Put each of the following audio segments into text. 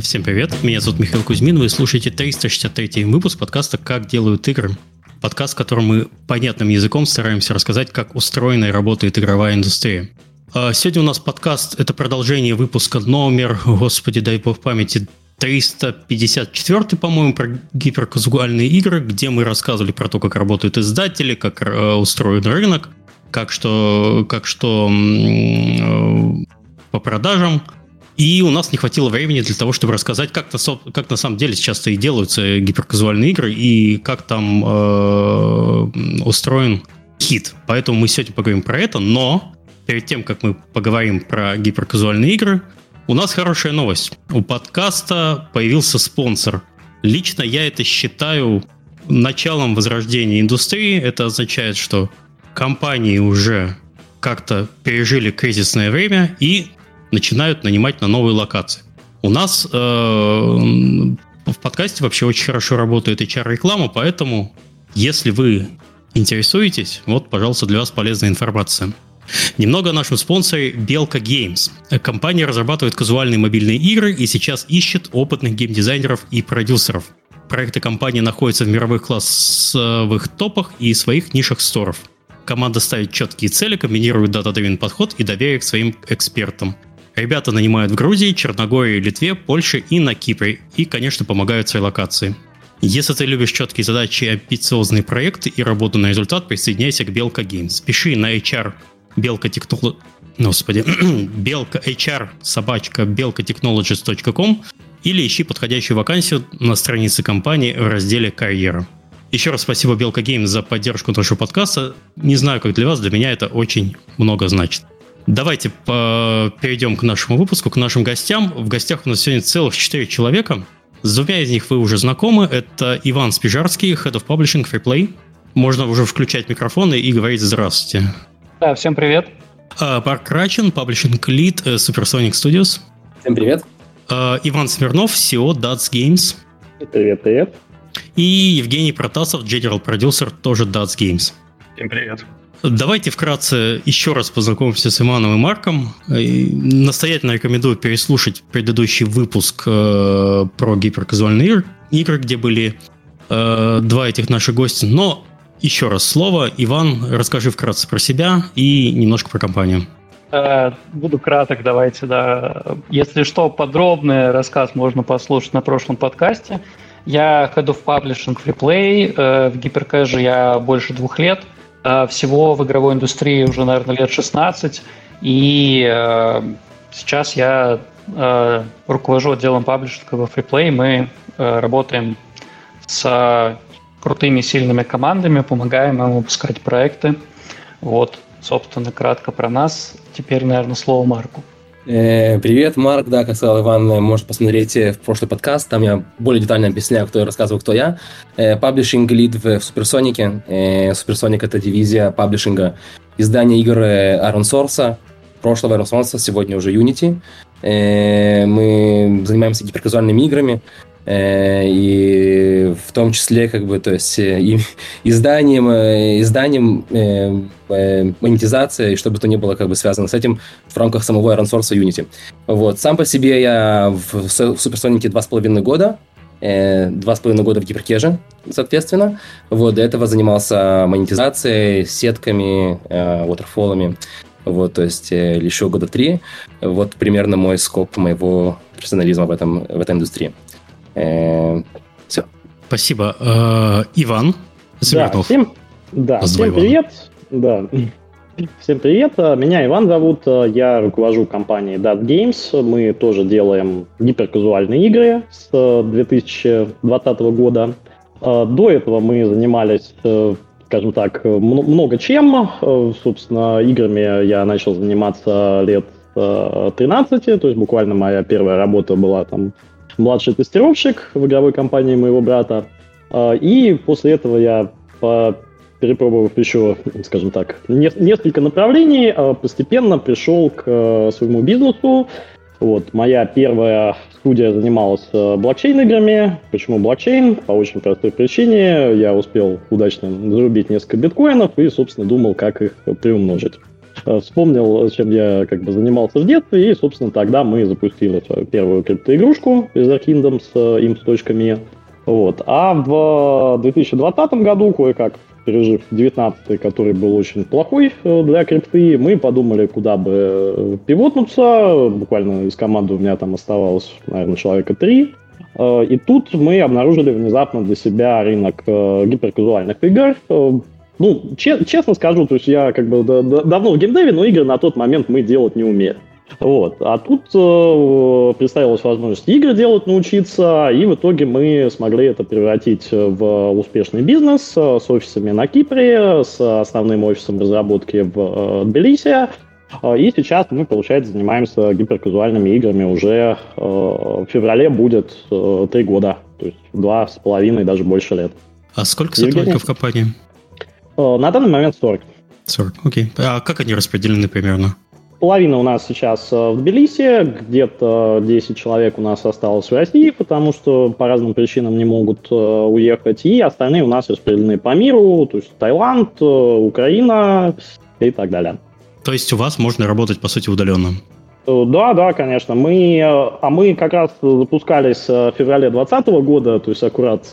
Всем привет, меня зовут Михаил Кузьмин, вы слушаете 363 выпуск подкаста «Как делают игры». Подкаст, в котором мы понятным языком стараемся рассказать, как устроена и работает игровая индустрия. А сегодня у нас подкаст – это продолжение выпуска номер, господи, дай бог памяти, 354, по-моему, про гиперказуальные игры, где мы рассказывали про то, как работают издатели, как э, устроен рынок, как что, как что э, по продажам – и у нас не хватило времени для того, чтобы рассказать, как, -то, как на самом деле сейчас и делаются гиперказуальные игры и как там э, устроен хит. Поэтому мы сегодня поговорим про это, но перед тем, как мы поговорим про гиперказуальные игры, у нас хорошая новость. У подкаста появился спонсор. Лично я это считаю началом возрождения индустрии. Это означает, что компании уже как-то пережили кризисное время и начинают нанимать на новые локации. У нас э, в подкасте вообще очень хорошо работает HR-реклама, поэтому если вы интересуетесь, вот, пожалуйста, для вас полезная информация. Немного о нашем спонсоре Белка Games. Компания разрабатывает казуальные мобильные игры и сейчас ищет опытных геймдизайнеров и продюсеров. Проекты компании находятся в мировых классовых топах и своих нишах сторов. Команда ставит четкие цели, комбинирует дата-древен подход и доверие к своим экспертам – Ребята нанимают в Грузии, Черногории, Литве, Польше и на Кипре. И, конечно, помогают своей локации. Если ты любишь четкие задачи, амбициозные проекты и работу на результат, присоединяйся к Белка Games. Пиши на HR Белка Technology... Господи, Белка HR собачка белкотechnologies.com или ищи подходящую вакансию на странице компании в разделе «Карьера». Еще раз спасибо Белка Games за поддержку нашего подкаста. Не знаю, как для вас, для меня это очень много значит. Давайте по- перейдем к нашему выпуску, к нашим гостям. В гостях у нас сегодня целых четыре человека. С двумя из них вы уже знакомы. Это Иван Спижарский, Head of Publishing Freeplay. Можно уже включать микрофоны и говорить «Здравствуйте». Да, всем привет. А, Марк Крачин, Publishing Lead э, Supersonic Studios. Всем привет. Иван Смирнов, CEO Dats Games. Привет, привет. И Евгений Протасов, General Producer, тоже Dats Games. Всем привет. Давайте вкратце еще раз познакомимся с Иманом и Марком. И настоятельно рекомендую переслушать предыдущий выпуск э, про гиперказуальные игры, где были э, два этих наших гостя. Но еще раз слово. Иван, расскажи вкратце про себя и немножко про компанию. Э, буду краток, давайте, да. Если что, подробный рассказ можно послушать на прошлом подкасте. Я Head of Publishing Freeplay. Э, в гиперкэже я больше двух лет – всего в игровой индустрии уже, наверное, лет 16, и э, сейчас я э, руковожу отделом паблишинга во FreePlay. Мы э, работаем с крутыми, сильными командами, помогаем им выпускать проекты. Вот, собственно, кратко про нас. Теперь, наверное, слово Марку. Э, привет, Марк. Да, как сказал Иван, э, можешь посмотреть э, в прошлый подкаст. Там я более детально объясняю, кто я рассказываю, кто я. Паблишинг лид в Суперсонике. Суперсоник – это дивизия паблишинга издания игр Iron Source. Прошлого Iron Source, сегодня уже Unity. Мы занимаемся гиперказуальными играми. Э, и в том числе, как бы, то есть, э, и, изданием, э, изданием э, монетизация, и чтобы то не было как бы связано с этим в рамках самого Iron Source Unity. Вот. Сам по себе я в, в Суперсонике два с половиной года, два с половиной года в Гиперкеже, соответственно. Вот, до этого занимался монетизацией, сетками, э, waterfall'ами. Вот, то есть еще года три. Вот примерно мой скоп моего профессионализма в, этом, в этой индустрии. Э, Все. Спасибо. Э, Иван Смирнов. Да, всем, да, всем привет. Да. Всем привет, меня Иван зовут, я руковожу компанией Dot Games, мы тоже делаем гиперказуальные игры с 2020 года. До этого мы занимались, скажем так, много чем, собственно, играми я начал заниматься лет 13, то есть буквально моя первая работа была там младший тестировщик в игровой компании моего брата. А, и после этого я, перепробовав еще, скажем так, несколько направлений, а, постепенно пришел к своему бизнесу. Вот, моя первая студия занималась блокчейн-играми. Почему блокчейн? По очень простой причине. Я успел удачно зарубить несколько биткоинов и, собственно, думал, как их приумножить. Вспомнил, чем я как бы занимался в детстве, и, собственно, тогда мы запустили свою первую криптоигрушку Wizard Kingdom с imps.me. Вот. А в 2020 году, кое-как пережив 19 который был очень плохой э, для крипты, мы подумали, куда бы э, пивотнуться. Буквально из команды у меня там оставалось, наверное, человека три. Э, и тут мы обнаружили внезапно для себя рынок гиперказуальных игр. Ну, честно скажу, то есть я как бы давно в геймдеве, но игры на тот момент мы делать не умели. Вот. А тут э, представилась возможность игры делать, научиться, и в итоге мы смогли это превратить в успешный бизнес э, с офисами на Кипре, с основным офисом разработки в э, Тбилиси. Э, и сейчас мы, получается, занимаемся гиперказуальными играми уже э, в феврале будет э, три года, то есть два с половиной, даже больше лет. А сколько сотрудников в компании? Э, на данный момент 40. 40, окей. А как они распределены примерно? Половина у нас сейчас э, в Тбилиси, где-то 10 человек у нас осталось в России, потому что по разным причинам не могут э, уехать, и остальные у нас распределены по миру, то есть Таиланд, Украина и так далее. То есть у вас можно работать, по сути, удаленно? Да, да, конечно. Мы, а мы как раз запускались в феврале 2020 года, то есть аккурат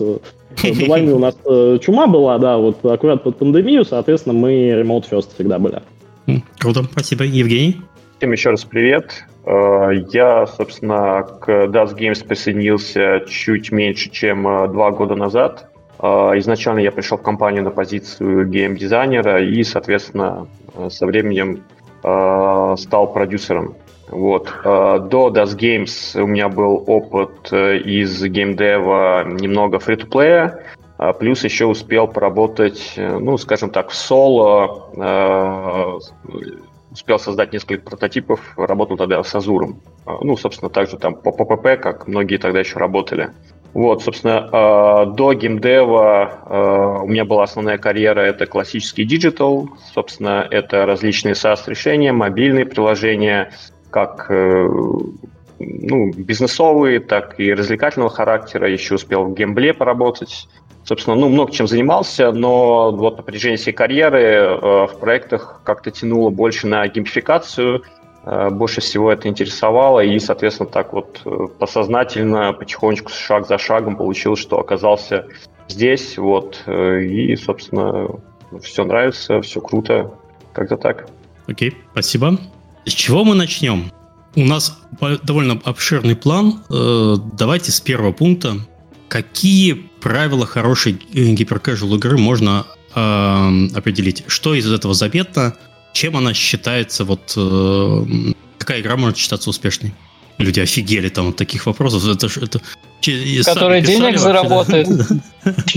до войны у нас чума была, да, вот аккурат под пандемию, соответственно, мы remote first всегда были. Круто, спасибо. Евгений? Всем еще раз привет. Э, я, собственно, к Dust Games присоединился чуть меньше, чем э, два года назад. Э, изначально я пришел в компанию на позицию гейм-дизайнера и, соответственно, со временем стал продюсером. Вот. До Dust Games у меня был опыт из геймдева немного фри-то-плея, а плюс еще успел поработать, э, ну, скажем так, в соло, э, успел создать несколько прототипов, работал тогда с Азуром. А, ну, собственно, также там по ППП, как многие тогда еще работали. Вот, собственно, э, до геймдева у меня была основная карьера, это классический digital, собственно, это различные SaaS-решения, мобильные приложения, как ну, бизнесовые, так и развлекательного характера. Еще успел в гембле поработать собственно, ну, много чем занимался, но вот на протяжении всей карьеры э, в проектах как-то тянуло больше на геймификацию, э, больше всего это интересовало, и, соответственно, так вот э, подсознательно, потихонечку, шаг за шагом получилось, что оказался здесь, вот, э, и, собственно, все нравится, все круто, как-то так. Окей, спасибо. С чего мы начнем? У нас довольно обширный план. Э, давайте с первого пункта. Какие правила хорошей гиперкэжуал игры можно э, определить? Что из этого заметно? Чем она считается, вот э, какая игра может считаться успешной? Люди офигели там от таких вопросов. Это, это, Которые денег заработает.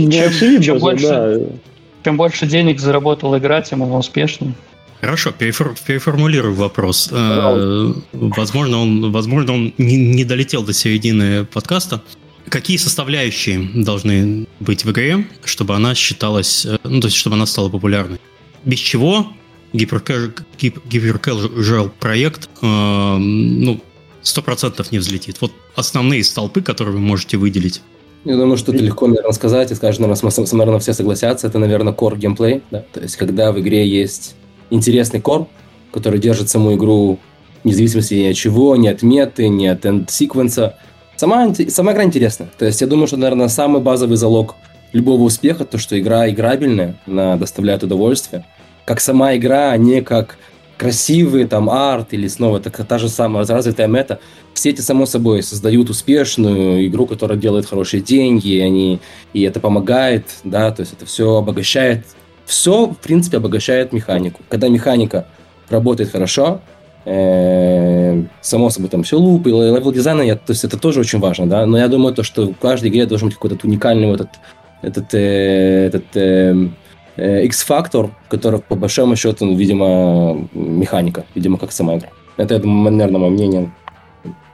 Чем больше денег заработала игра, тем она успешнее. Хорошо, перефор, переформулирую вопрос. Э, возможно, он, возможно, он не, не долетел до середины подкаста. Какие составляющие должны быть в игре, чтобы она считалась, э, ну, то есть, чтобы она стала популярной? Без чего гиперкэжуал проект, э, ну, сто процентов не взлетит. Вот основные столпы, которые вы можете выделить. Я думаю, что это легко, наверное, сказать, и скажем, наверное, наверное, все согласятся, это, наверное, core геймплей, да? то есть, когда в игре есть интересный core, который держит саму игру вне зависимости ни от чего, ни от меты, ни от энд-секвенса, Сама, сама игра интересная. То есть я думаю, что, наверное, самый базовый залог любого успеха, то, что игра играбельная, она доставляет удовольствие. Как сама игра, а не как красивый там арт или снова так, та же самая развитая мета. Все эти, само собой, создают успешную игру, которая делает хорошие деньги, и, они, и это помогает, да, то есть это все обогащает, все, в принципе, обогащает механику. Когда механика работает хорошо, Э, само собой, там все лупы, level дизайна, я, то есть это тоже очень важно, да, но я думаю, то, что в каждой игре должен быть какой-то уникальный вот этот, этот, э, этот э, э, X-фактор, который по большому счету, видимо, механика, видимо, как сама игра. Это, наверное, мое мнение.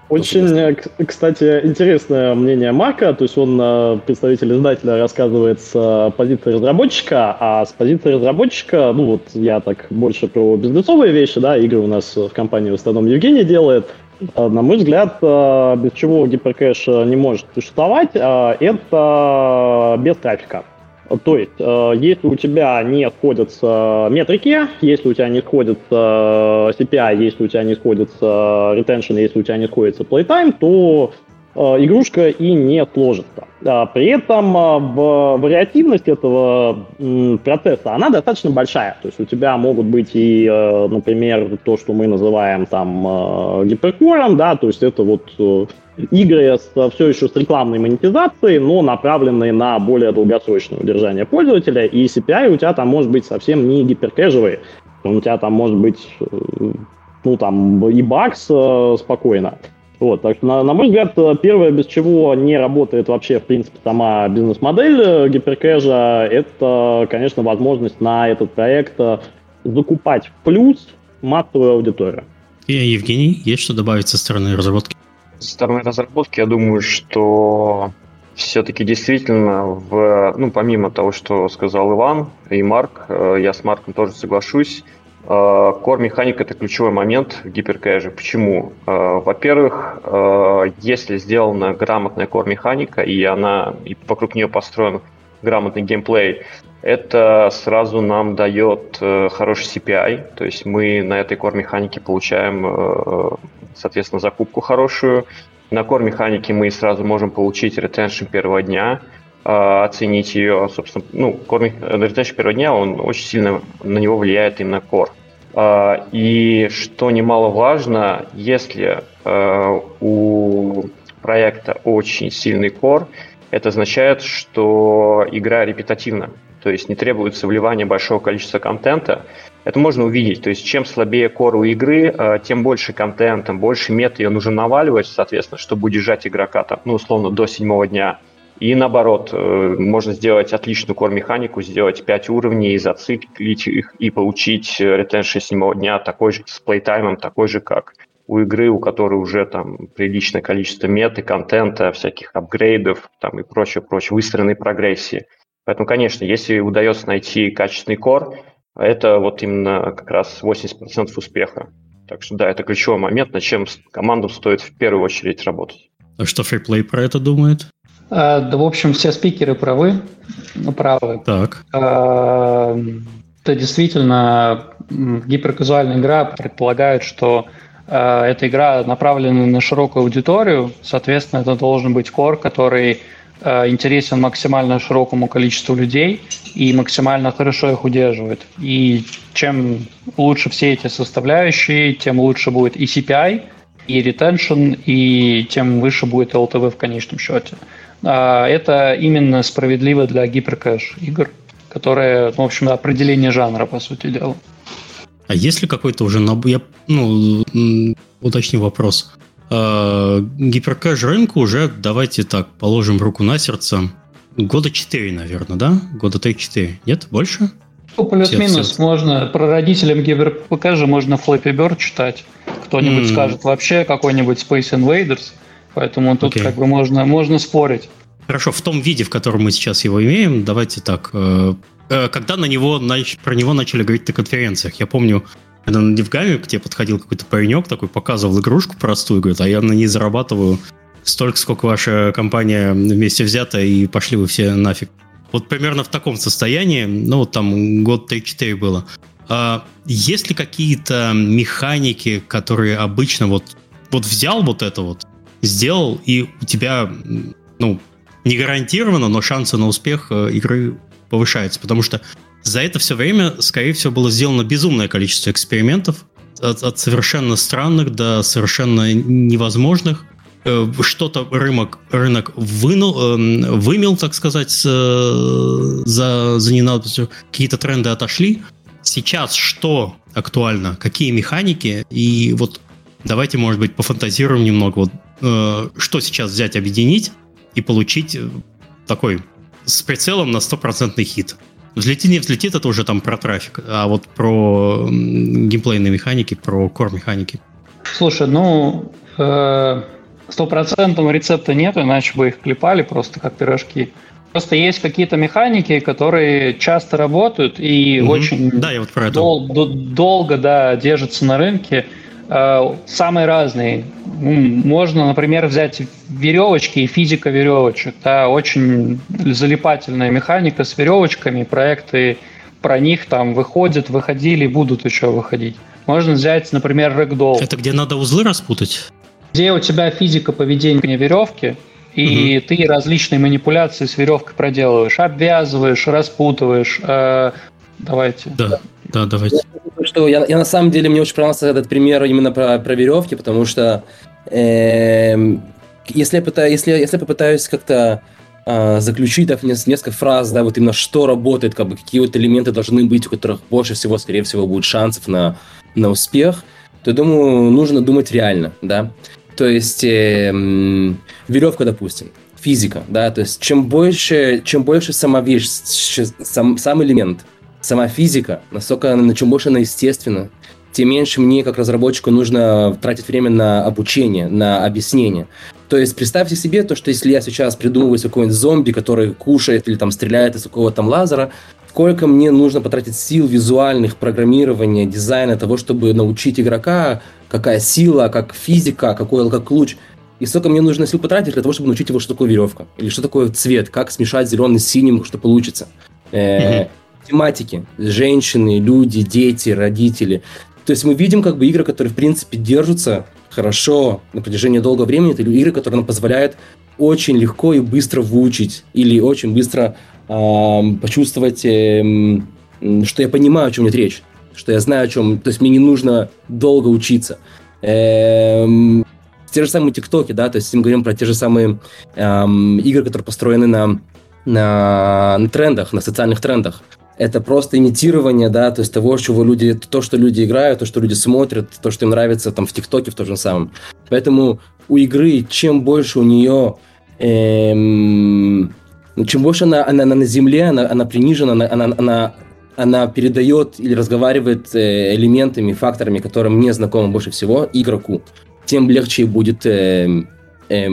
Очень, э, кстати, интересное мнение Марка, то есть он, э, представитель издателя, рассказывает с э, позиции разработчика, а с позиции разработчика, ну вот я так больше про бизнесовые вещи, да, игры у нас в компании в основном Евгений делает, на мой взгляд, без чего гиперкэш не может существовать, это без трафика. То есть, э, если у тебя не сходятся метрики, если у тебя не сходятся CPI, если у тебя не сходится retention, если у тебя не сходится playtime, то э, игрушка и не сложится. А при этом э, вариативность этого процесса, она достаточно большая. То есть у тебя могут быть и, например, то, что мы называем там гиперкором, да, то есть это вот игры с, все еще с рекламной монетизацией, но направленные на более долгосрочное удержание пользователя, и CPI у тебя там может быть совсем не гиперкэжевый, у тебя там может быть, э, ну там и бакс э, спокойно. Вот, так что, на, на мой взгляд, первое, без чего не работает вообще, в принципе, сама бизнес-модель э, гиперкэжа, это, конечно, возможность на этот проект закупать в плюс массовую аудиторию. И, Евгений, есть что добавить со стороны разработки? Со стороны разработки, я думаю, что все-таки действительно, в, ну, помимо того, что сказал Иван и Марк, э, я с Марком тоже соглашусь, э, Core механика это ключевой момент в гиперкэже. Почему? Э, во-первых, если сделана грамотная core механика и она и вокруг нее построен грамотный геймплей, это сразу нам дает хороший CPI, то есть мы на этой core механике получаем соответственно, закупку хорошую. На core механике мы сразу можем получить ретеншн первого дня, оценить ее, собственно, ну, core, retention первого дня, он очень сильно на него влияет именно core. А, и что немаловажно, если а, у проекта очень сильный core, это означает, что игра репетативна, то есть не требуется вливание большого количества контента, это можно увидеть. То есть чем слабее кор у игры, э, тем больше контента, больше мет ее нужно наваливать, соответственно, чтобы удержать игрока там, ну, условно, до седьмого дня. И наоборот, э, можно сделать отличную кор-механику, сделать 5 уровней, зациклить их и получить ретеншн седьмого дня такой же с плейтаймом, такой же, как у игры, у которой уже там приличное количество меты, контента, всяких апгрейдов там и прочее, прочее, выстроенной прогрессии. Поэтому, конечно, если удается найти качественный кор, это вот именно как раз 80% успеха. Так что да, это ключевой момент, над чем командам стоит в первую очередь работать. А что фриплей про это думает? А, да, в общем, все спикеры правы. Ну, правы. Так. А, это действительно гиперказуальная игра предполагает, что а, эта игра направлена на широкую аудиторию, соответственно, это должен быть кор, который Э, интересен максимально широкому количеству людей и максимально хорошо их удерживает. И чем лучше все эти составляющие, тем лучше будет и CPI, и retention, и тем выше будет LTV в конечном счете. А, это именно справедливо для гиперкэш игр, которые, ну, в общем, определение жанра, по сути дела. А есть ли какой-то уже, я, ну, уточню вопрос. Э, гиперкэш рынку уже, давайте так, положим руку на сердце, года 4, наверное, да? Года 3-4. Нет, больше? Ну, плюс-минус. Можно про родителям гиперкэша можно Flappy Bird читать. Кто-нибудь mm. скажет вообще какой-нибудь Space Invaders. Поэтому тут okay. как бы можно, можно спорить. Хорошо, в том виде, в котором мы сейчас его имеем, давайте так. Э, э, когда на него, про него начали говорить на конференциях, я помню, это на Девгаме к тебе подходил какой-то паренек такой, показывал игрушку простую, говорит, а я на ней зарабатываю столько, сколько ваша компания вместе взята, и пошли вы все нафиг. Вот примерно в таком состоянии, ну, вот там год 3-4 было. А есть ли какие-то механики, которые обычно вот, вот взял вот это вот, сделал, и у тебя, ну, не гарантированно, но шансы на успех э, игры повышаются, потому что за это все время, скорее всего, было сделано безумное количество экспериментов, от, от совершенно странных до совершенно невозможных. Э, что-то рынок, рынок вынул, эм, вымел, так сказать, за, за ненадобностью. Какие-то тренды отошли. Сейчас что актуально? Какие механики? И вот давайте, может быть, пофантазируем немного. Вот, э, что сейчас взять, объединить и получить э, такой с прицелом на стопроцентный хит. Взлетит, не взлетит, это уже там про трафик, а вот про геймплейные механики, про кор-механики. Слушай, ну, э, стопроцентного рецепта нет, иначе бы их клепали просто как пирожки. Просто есть какие-то механики, которые часто работают и угу. очень да, я вот про это. Дол- долго да, держатся на рынке. Э, самые разные. Можно, например, взять веревочки и физика веревочек. Да, очень залипательная механика с веревочками, проекты про них там выходят, выходили, будут еще выходить. Можно взять, например, рэгдолл. Это где надо узлы распутать? Где у тебя физика поведения веревки, и угу. ты различные манипуляции с веревкой проделываешь, обвязываешь, распутываешь. Э, давайте. Да, да, давайте. Что я, я на самом деле мне очень понравился этот пример именно про, про веревки, потому что э, если я пытаюсь, если, если я попытаюсь как-то э, заключить да, несколько фраз, да, вот именно что работает, как бы какие вот элементы должны быть, у которых больше всего, скорее всего, будет шансов на, на успех, то я думаю, нужно думать реально, да. То есть э, веревка, допустим, физика, да, то есть чем больше, чем больше сама вещь, сам, сам элемент, сама физика, настолько, на чем больше она естественна, тем меньше мне, как разработчику, нужно тратить время на обучение, на объяснение. То есть представьте себе то, что если я сейчас придумываю какой-нибудь зомби, который кушает или там стреляет из какого-то там лазера, сколько мне нужно потратить сил визуальных, программирования, дизайна, того, чтобы научить игрока, какая сила, как физика, какой как луч. И сколько мне нужно сил потратить для того, чтобы научить его, что такое веревка, или что такое цвет, как смешать зеленый с синим, что получится. Э, тематики, женщины, люди, дети, родители. То есть мы видим как бы игры, которые в принципе держатся хорошо на протяжении долгого времени. Это игры, которые нам позволяют очень легко и быстро выучить или очень быстро почувствовать, эм, что я понимаю, о чем идет речь, что я знаю, о чем... То есть мне не нужно долго учиться. Эм, те же самые ТикТоки, да, то есть мы говорим про те же самые эм, игры, которые построены на, на, на трендах, на социальных трендах. Это просто имитирование, да, то есть того, чего люди, то, что люди играют, то, что люди смотрят, то, что им нравится там в ТикТоке в том же самом. Поэтому у игры, чем больше у нее эм, но чем больше она, она, она на земле, она, она принижена, она, она, она, она передает или разговаривает э, элементами, факторами, которые мне знакомы больше всего, игроку, тем легче будет э, э,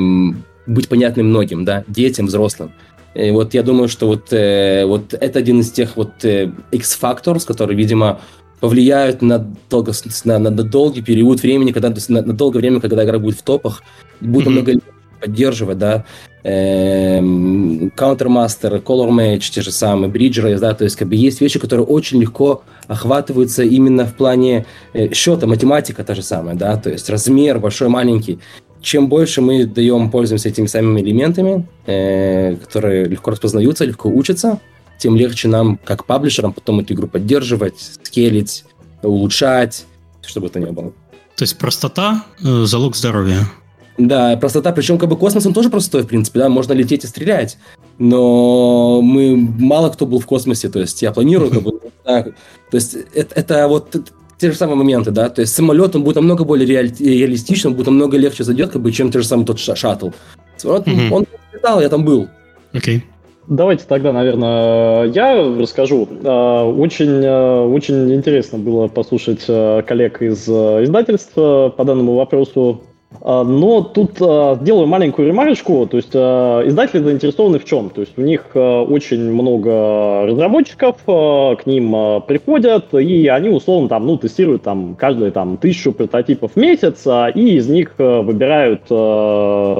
быть понятным многим, да, детям, взрослым. И вот я думаю, что вот, э, вот это один из тех вот э, X-факторов, которые, видимо, повлияют на, долго, на, на, долгий период времени, когда, на, на долгое время, когда игра будет в топах, будет mm-hmm. много поддерживать, да, эм, Countermaster, Color Match, те же самые, Bridge да, то есть как бы есть вещи, которые очень легко охватываются именно в плане э, счета, математика та же самая, да, то есть размер большой, маленький. Чем больше мы даем, пользуемся этими самыми элементами, э, которые легко распознаются, легко учатся, тем легче нам, как паблишерам, потом эту игру поддерживать, скелить, улучшать, чтобы это не было. То есть простота э, – залог здоровья. Да, простота, причем как бы космос, он тоже простой, в принципе, да, можно лететь и стрелять, но мы, мало кто был в космосе, то есть я планирую, как бы, да, то есть это, это вот те же самые моменты, да, то есть самолет, он будет намного более реаль, реалистичным, будет намного легче зайдет, как бы, чем те же самые тот шаттл. Самолет, mm-hmm. он летал, я там был. Окей. Okay. Давайте тогда, наверное, я расскажу. А, очень, а, очень интересно было послушать а, коллег из издательства по данному вопросу. А, но тут а, сделаю маленькую ремарочку, то есть а, издатели заинтересованы в чем? То есть у них очень много разработчиков, к ним приходят, и они условно там, ну, тестируют там каждые там тысячу прототипов в месяц, и из них выбирают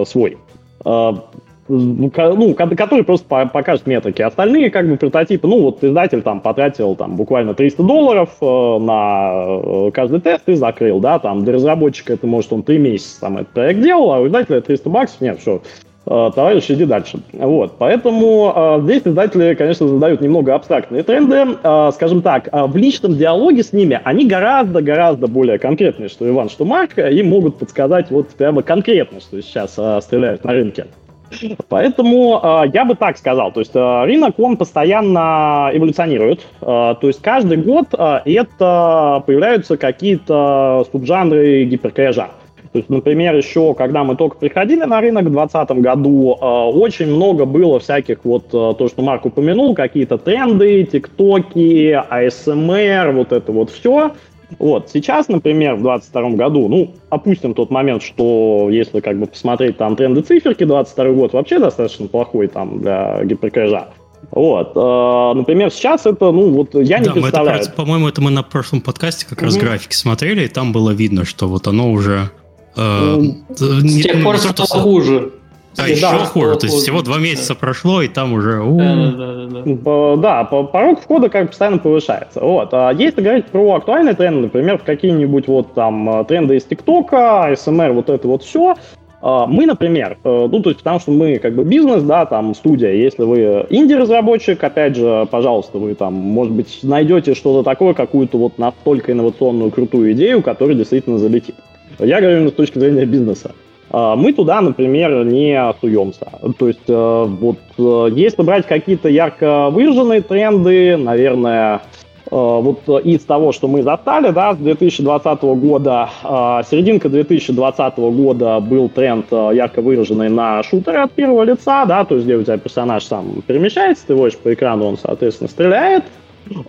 свой ну, ну который просто покажет метрики. Остальные как бы прототипы, ну вот издатель там потратил там буквально 300 долларов э, на э, каждый тест и закрыл, да, там для разработчика это может он 3 месяца там этот проект делал, а у издателя 300 баксов, нет, все, э, товарищ, иди дальше. Вот, поэтому здесь издатели, конечно, задают немного абстрактные тренды. Скажем так, в личном диалоге с ними они гораздо-гораздо более конкретные, что Иван, что Марк, и могут подсказать вот прямо конкретно, что сейчас стреляют на рынке. Поэтому э, я бы так сказал, то есть э, рынок, он постоянно эволюционирует, э, то есть каждый год э, это появляются какие-то субжанры гиперкэжа. То есть, например, еще когда мы только приходили на рынок в 2020 году, э, очень много было всяких вот, э, то, что Марк упомянул, какие-то тренды, тиктоки, АСМР, вот это вот все. Вот, сейчас, например, в 2022 году, ну, опустим тот момент, что если как бы посмотреть там тренды циферки, 22 год вообще достаточно плохой там для гиперкэжа. Вот. Э, например, сейчас это, ну, вот я не да, представляю. Это, по-моему, это мы на прошлом подкасте как угу. раз графики смотрели, и там было видно, что вот оно уже... Э, ну, с не, тех пор стало хуже. А да, еще хуже. То есть всего два месяца да. прошло, и там уже... Да, да, да, да. да, порог входа как постоянно повышается. Вот. А если говорить про актуальные тренды, например, в какие-нибудь вот там тренды из ТикТока, СМР, вот это вот все, а, мы, например, э, ну, то есть потому что мы как бы бизнес, да, там студия, если вы инди-разработчик, опять же, пожалуйста, вы там, может быть, найдете что-то такое, какую-то вот настолько инновационную, крутую идею, которая действительно залетит. Я говорю именно с точки зрения бизнеса. А, мы туда, например, не суемся. То есть э, вот э, если брать какие-то ярко выраженные тренды, наверное, Э, вот из того, что мы застали, да, с 2020 года, серединка 2020 года был тренд ярко выраженный на шутеры от первого лица, да, то есть где у тебя персонаж сам перемещается, ты водишь по экрану, он, соответственно, стреляет.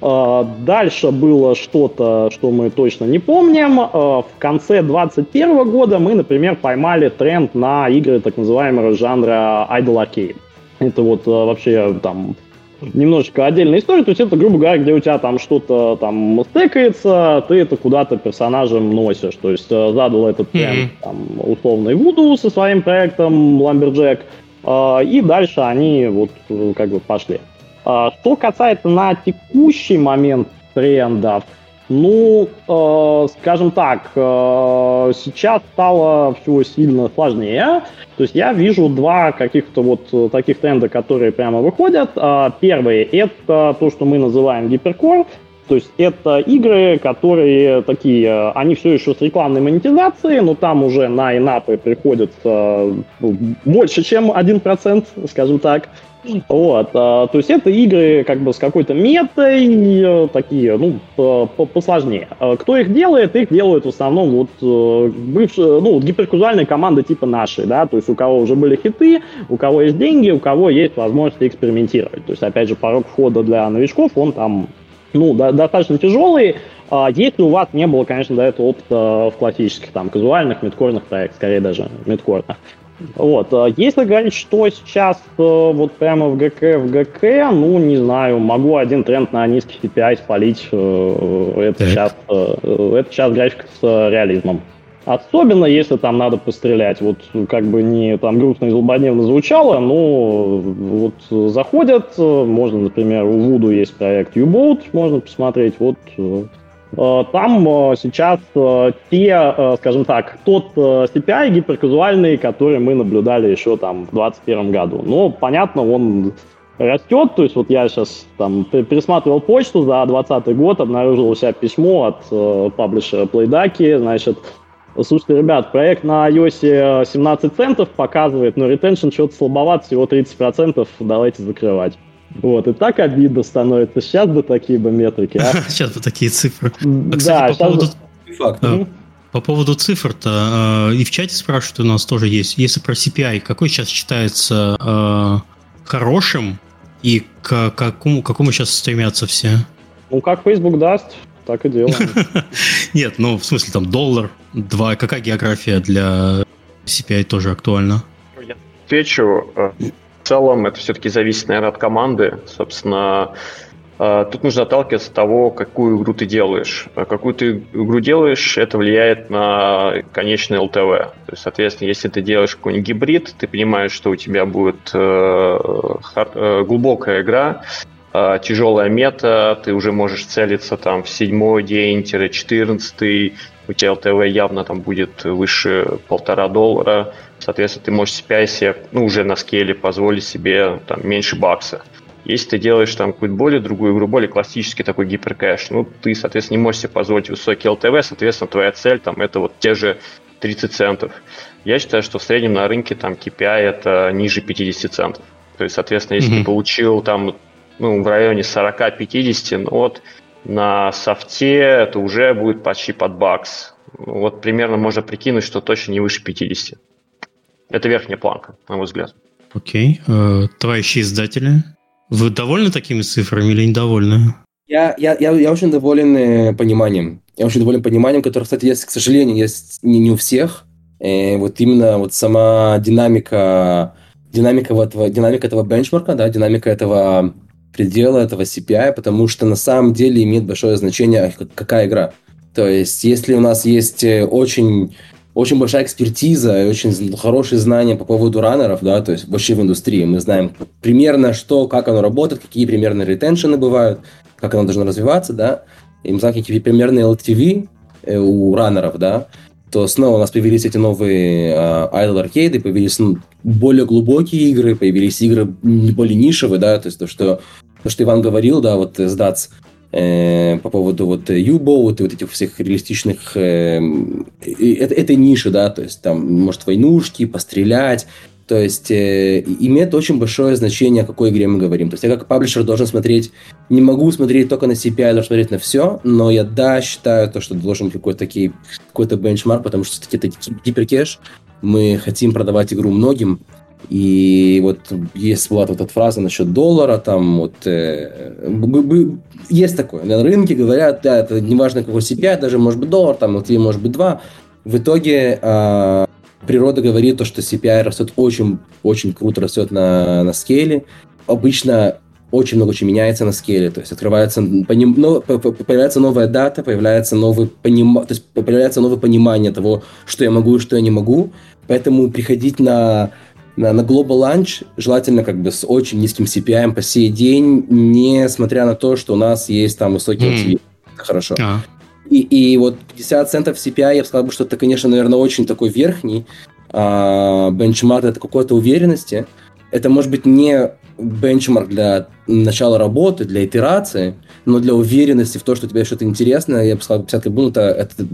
Дальше было что-то, что мы точно не помним. В конце 2021 года мы, например, поймали тренд на игры так называемого жанра Idle Arcade. Это вот вообще там немножечко отдельная история. То есть это, грубо говоря, где у тебя там что-то там стекается, ты это куда-то персонажем носишь. То есть задал этот тренд mm-hmm. там, условный Вуду со своим проектом Lumberjack, э, и дальше они вот э, как бы пошли. Э, что касается на текущий момент трендов, ну, э, скажем так, э, сейчас стало все сильно сложнее. То есть я вижу два каких-то вот э, таких тренда, которые прямо выходят. Э, первый – это то, что мы называем гиперкор. То есть это игры, которые такие, э, они все еще с рекламной монетизацией, но там уже на инапы приходится ну, больше, чем 1%, скажем так. Вот, а, то есть это игры как бы с какой-то метой, э, такие, ну, посложнее. А кто их делает? Их делают в основном вот э, бывшие, ну, гиперказуальные команды типа нашей, да, то есть у кого уже были хиты, у кого есть деньги, у кого есть возможность экспериментировать. То есть, опять же, порог входа для новичков, он там, ну, да, достаточно тяжелый, а если у вас не было, конечно, до этого опыта в классических, там, казуальных, мидкорных проектах, скорее даже мидкорных. Вот. А если говорить, что сейчас э, вот прямо в ГК, в ГК, ну, не знаю, могу один тренд на низкий CPI спалить. Э, это сейчас, э, это сейчас графика с реализмом. Особенно, если там надо пострелять. Вот как бы не там грустно и злободневно звучало, но вот заходят, можно, например, у Вуду есть проект U-Boat, можно посмотреть. Вот там э, сейчас э, те, скажем так, тот CPI гиперказуальный, который мы наблюдали еще там в 2021 году. Но, понятно, он растет, то есть вот я сейчас там пересматривал почту за 2020 год, обнаружил у себя письмо от э, паблишера Playducky, значит, слушайте, ребят, проект на iOS 17 центов показывает, но ретеншн что-то слабоват, всего 30%, давайте закрывать. Вот, и так обидно становится. Сейчас бы такие бы метрики, а? Сейчас бы такие цифры. А, кстати, по поводу... Факт. А, по поводу цифр-то, а, и в чате спрашивают, у нас тоже есть, если про CPI, какой сейчас считается хорошим, и к какому, какому сейчас стремятся все? Ну, как Facebook даст, так и делаем. Нет, ну, в смысле, там, доллар, два, какая география для CPI тоже актуальна? Я отвечу, в целом это все-таки зависит, наверное, от команды. Собственно, э, Тут нужно отталкиваться от того, какую игру ты делаешь. А какую ты игру делаешь, это влияет на конечный ЛТВ. То есть, соответственно, если ты делаешь какой-нибудь гибрид, ты понимаешь, что у тебя будет э, э, глубокая игра, тяжелая мета, ты уже можешь целиться там в седьмой день-14, у тебя ЛТВ явно там будет выше полтора доллара, соответственно, ты можешь CPI себе, ну, уже на скейле позволить себе там меньше бакса. Если ты делаешь там какую-то более другую игру, более классический такой гиперкэш, ну, ты, соответственно, не можешь себе позволить высокий LTV, соответственно, твоя цель там это вот те же 30 центов. Я считаю, что в среднем на рынке там KPI это ниже 50 центов. То есть, соответственно, если mm-hmm. ты получил там ну, в районе 40-50, ну вот на софте это уже будет почти под бакс. Вот примерно можно прикинуть, что точно не выше 50. Это верхняя планка, на мой взгляд. Окей. Э, товарищи издатели, вы довольны такими цифрами или недовольны? Я, я, я, я очень доволен э, пониманием. Я очень доволен пониманием, которое, кстати, есть, к сожалению, есть не, не у всех. Э, вот именно вот сама динамика, динамика, вот, динамика этого бенчмарка, да, динамика этого предела этого CPI, потому что на самом деле имеет большое значение, какая игра. То есть, если у нас есть очень, очень большая экспертиза и очень хорошие знания по поводу раннеров, да, то есть вообще в индустрии, мы знаем примерно что, как оно работает, какие примерно ретеншены бывают, как оно должно развиваться, да, и мы знаем, какие примерные LTV э, у раннеров, да, то снова у нас появились эти новые uh, idle аркейды, появились ну, более глубокие игры, появились игры более нишевые, да, то есть то, что, то, что Иван говорил, да, вот с DATS, э, по поводу вот U-Boat и вот этих всех реалистичных э, это, это ниши, да, то есть там может войнушки, пострелять, то есть э, имеет очень большое значение, о какой игре мы говорим. То есть я как паблишер должен смотреть, не могу смотреть только на CPI, должен смотреть на все, но я да считаю то, что должен быть какой-то какой-то бенчмарк, потому что все-таки это гиперкеш, мы хотим продавать игру многим, и вот есть была вот эта фраза насчет доллара, там вот э, есть такое. На рынке говорят, да, это неважно какой CPI, даже может быть доллар, там, вот, может быть два. В итоге э, природа говорит то, что CPI растет очень, очень круто растет на, на скейле. Обычно очень много чего меняется на скейле, то есть открывается, поним, но, появляется новая дата, появляется новый, поним, то есть появляется новое понимание того, что я могу и что я не могу, поэтому приходить на на, на Global Launch желательно как бы с очень низким CPI по сей день, несмотря на то, что у нас есть там высокий LTV. Mm. Хорошо. А. И, и вот 50 центов CPI, я бы сказал, что это, конечно, наверное, очень такой верхний а, бенчмарк для какой-то уверенности. Это может быть не бенчмарк для начала работы, для итерации, но для уверенности в том, что у тебя что-то интересное, я бы сказал, 50 трибун это, это,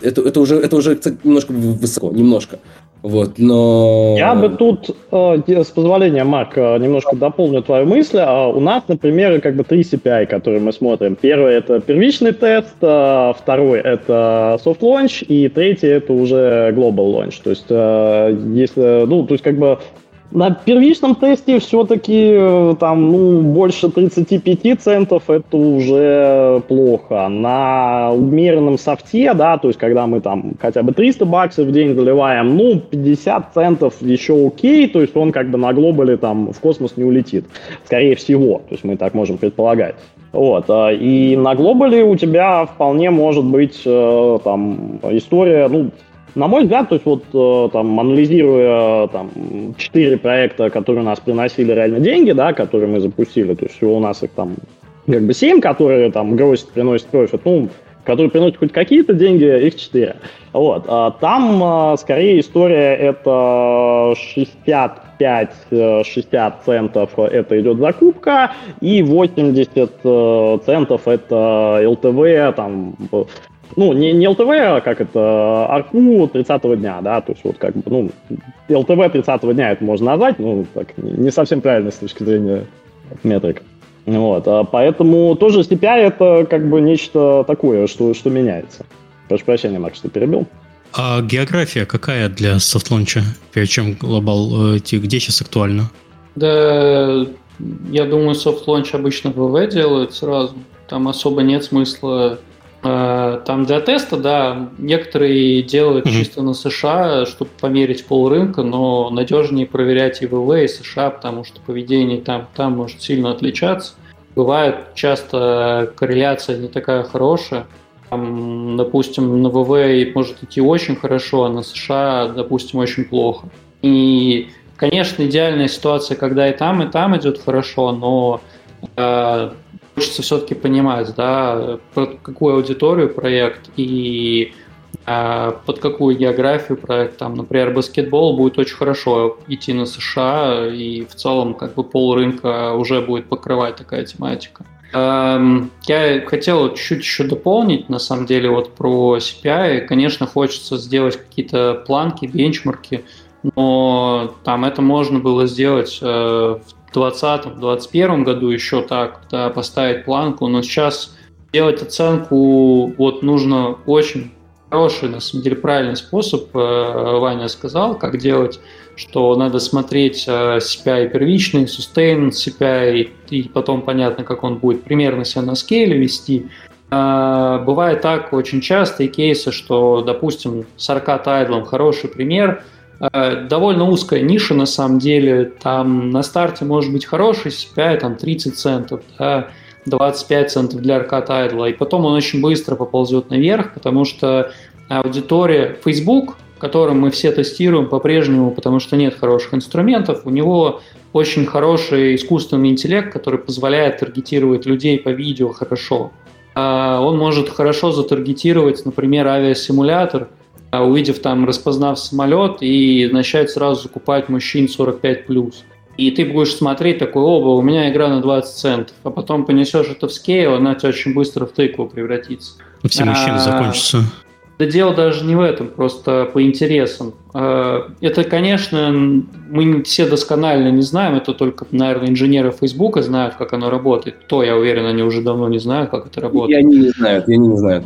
это, это, уже, это уже немножко высоко, немножко. Вот, но... Я бы тут, э, с позволения, Марк, э, немножко дополню твою мысль. А у нас, например, как бы три CPI, которые мы смотрим. Первый – это первичный тест, э, второй – это soft launch, и третий – это уже global launch. То есть, если, ну, то есть, как бы на первичном тесте все-таки э, там, ну, больше 35 центов это уже плохо. На умеренном софте, да, то есть когда мы там хотя бы 300 баксов в день заливаем, ну, 50 центов еще окей, то есть он как бы на глобале там в космос не улетит. Скорее всего, то есть мы так можем предполагать. Вот. Э, и на глобале у тебя вполне может быть э, там история, ну, на мой взгляд, то есть вот э, там анализируя там четыре проекта, которые у нас приносили реально деньги, да, которые мы запустили, то есть всего у нас их там как бы семь, которые там грозят, приносят профит, ну, которые приносят хоть какие-то деньги, их четыре. Вот. А там а, скорее история это 65-60 э, центов это идет закупка, и 80 э, центов это ЛТВ, там ну, не, не LTV, а как это, ARPU 30 дня, да, то есть вот как бы, ну, LTV 30 дня это можно назвать, ну, так, не совсем правильно с точки зрения метрик. Вот, а поэтому тоже CPI это как бы нечто такое, что, что меняется. Прошу прощения, Марк, что перебил. А география какая для софтлонча, перед чем глобалить, где сейчас актуально? Да, я думаю, soft launch обычно в WW делают сразу. Там особо нет смысла Э, там для теста, да, некоторые делают mm-hmm. чисто на США, чтобы померить пол рынка, но надежнее проверять и ВВ, и США, потому что поведение там, там может сильно отличаться. Бывает часто корреляция не такая хорошая. Там, допустим, на ВВ может идти очень хорошо, а на США, допустим, очень плохо. И, конечно, идеальная ситуация, когда и там, и там идет хорошо, но э, хочется все-таки понимать, да, под какую аудиторию проект и э, под какую географию проект. Там, например, баскетбол будет очень хорошо идти на США, и в целом как бы пол рынка уже будет покрывать такая тематика. Эм, я хотел чуть-чуть еще дополнить, на самом деле, вот про CPI. Конечно, хочется сделать какие-то планки, бенчмарки, но там это можно было сделать э, в 2020-2021 году еще так да, поставить планку, но сейчас делать оценку вот нужно очень хороший, на самом деле, правильный способ, э, Ваня сказал, как делать, что надо смотреть э, CPI первичный, sustain CPI, и потом понятно, как он будет примерно себя на скейле вести. Э, бывает так очень часто и кейсы, что, допустим, с Arcade Idle хороший пример – Э, довольно узкая ниша на самом деле. Там на старте может быть хороший CPI, там 30 центов, да, 25 центов для аркад айдла, и потом он очень быстро поползет наверх, потому что аудитория Facebook, которым мы все тестируем по-прежнему, потому что нет хороших инструментов, у него очень хороший искусственный интеллект, который позволяет таргетировать людей по видео хорошо. А, он может хорошо затаргетировать, например, авиасимулятор, увидев там, распознав самолет и начать сразу закупать мужчин 45+. И ты будешь смотреть такой, оба, у меня игра на 20 центов, а потом понесешь это в скейл, она тебя очень быстро в тыкву превратится. Все мужчины а, закончатся. Да дело даже не в этом, просто по интересам. А, это, конечно, мы все досконально не знаем, это только, наверное, инженеры Фейсбука знают, как оно работает. То, я уверен, они уже давно не знают, как это работает. И они не знают, и они не знают.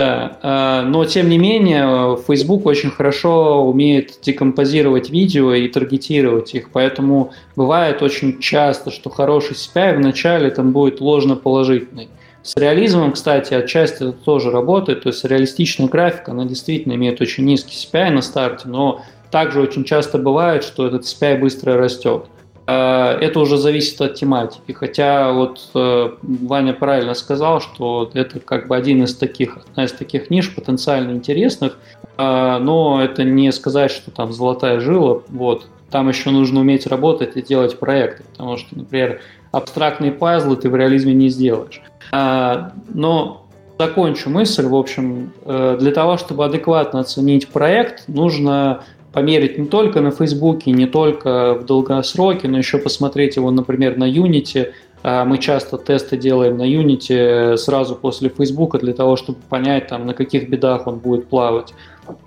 Да, а, но тем не менее, Facebook очень хорошо умеет декомпозировать видео и таргетировать их, поэтому бывает очень часто, что хороший CPI вначале там будет ложно-положительный. С реализмом, кстати, отчасти это тоже работает, то есть реалистичная графика, она действительно имеет очень низкий CPI на старте, но также очень часто бывает, что этот CPI быстро растет. А, это уже зависит от тематики, хотя вот э, Ваня правильно сказал, что это как бы один из таких, одна из таких ниш потенциально интересных, а, но это не сказать, что там золотая жила, вот, там еще нужно уметь работать и делать проекты, потому что, например, абстрактные пазлы ты в реализме не сделаешь. Но закончу мысль. В общем, э, для того, чтобы адекватно оценить проект, нужно померить не только на Фейсбуке, не только в долгосроке, но еще посмотреть его, например, на Unity. А, мы часто тесты делаем на Unity сразу после Фейсбука для того, чтобы понять, там, на каких бедах он будет плавать.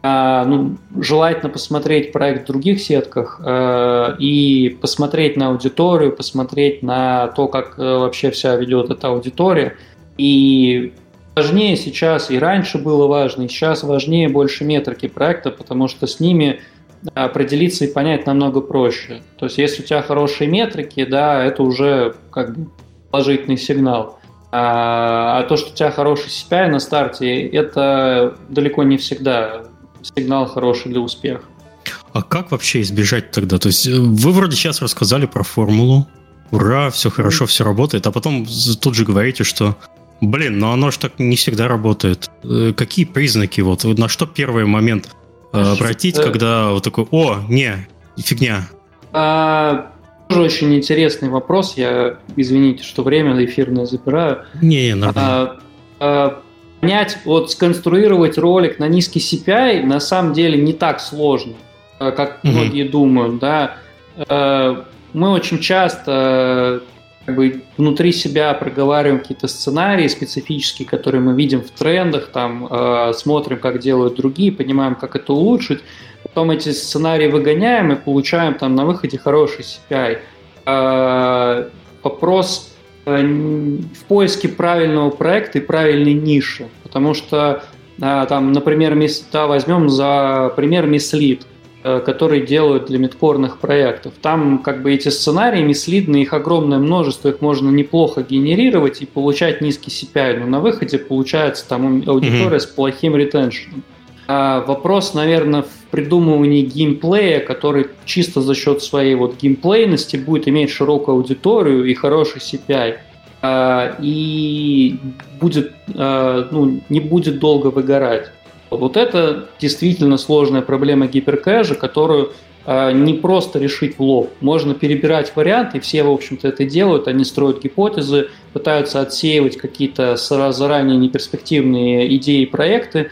А, ну, желательно посмотреть проект в других сетках э, и посмотреть на аудиторию, посмотреть на то, как э, вообще вся ведет эта аудитория. И важнее сейчас, и раньше было важно, и сейчас важнее больше метрики проекта, потому что с ними определиться и понять намного проще. То есть, если у тебя хорошие метрики, да, это уже как бы положительный сигнал. А, а то, что у тебя хороший CPI на старте, это далеко не всегда сигнал хороший для успеха. А как вообще избежать тогда? То есть э, вы вроде сейчас рассказали про формулу, ура, все хорошо, все работает, а потом тут же говорите, что блин, но оно же так не всегда работает. Э, какие признаки, вот, на что первый момент э, обратить, когда вот такой, о, не, фигня? А, тоже очень интересный вопрос. Я, извините, что время эфирное забираю. Не, нормально. А, а, понять, вот сконструировать ролик на низкий CPI на самом деле не так сложно, э, как угу. многие думают, да. Э, мы очень часто как бы внутри себя проговариваем какие-то сценарии специфические, которые мы видим в трендах, там э, смотрим, как делают другие, понимаем, как это улучшить. Потом эти сценарии выгоняем и получаем там на выходе хороший CPI. Вопрос Э, в поиске правильного проекта и правильной ниши. Потому что э, там, например, да, возьмем за пример Мислит, э, который делают для мидкорных проектов. Там как бы эти сценарии мислидные, их огромное множество, их можно неплохо генерировать и получать низкий CPI, но на выходе получается там аудитория mm-hmm. с плохим ретеншеном. А вопрос, наверное, в придумывании геймплея, который чисто за счет своей вот геймплейности будет иметь широкую аудиторию и хороший CPI. А, и будет, а, ну, не будет долго выгорать. Вот это действительно сложная проблема гиперкэжа, которую а, не просто решить в лоб. Можно перебирать варианты, все, в общем-то, это делают, они строят гипотезы, пытаются отсеивать какие-то заранее неперспективные идеи и проекты,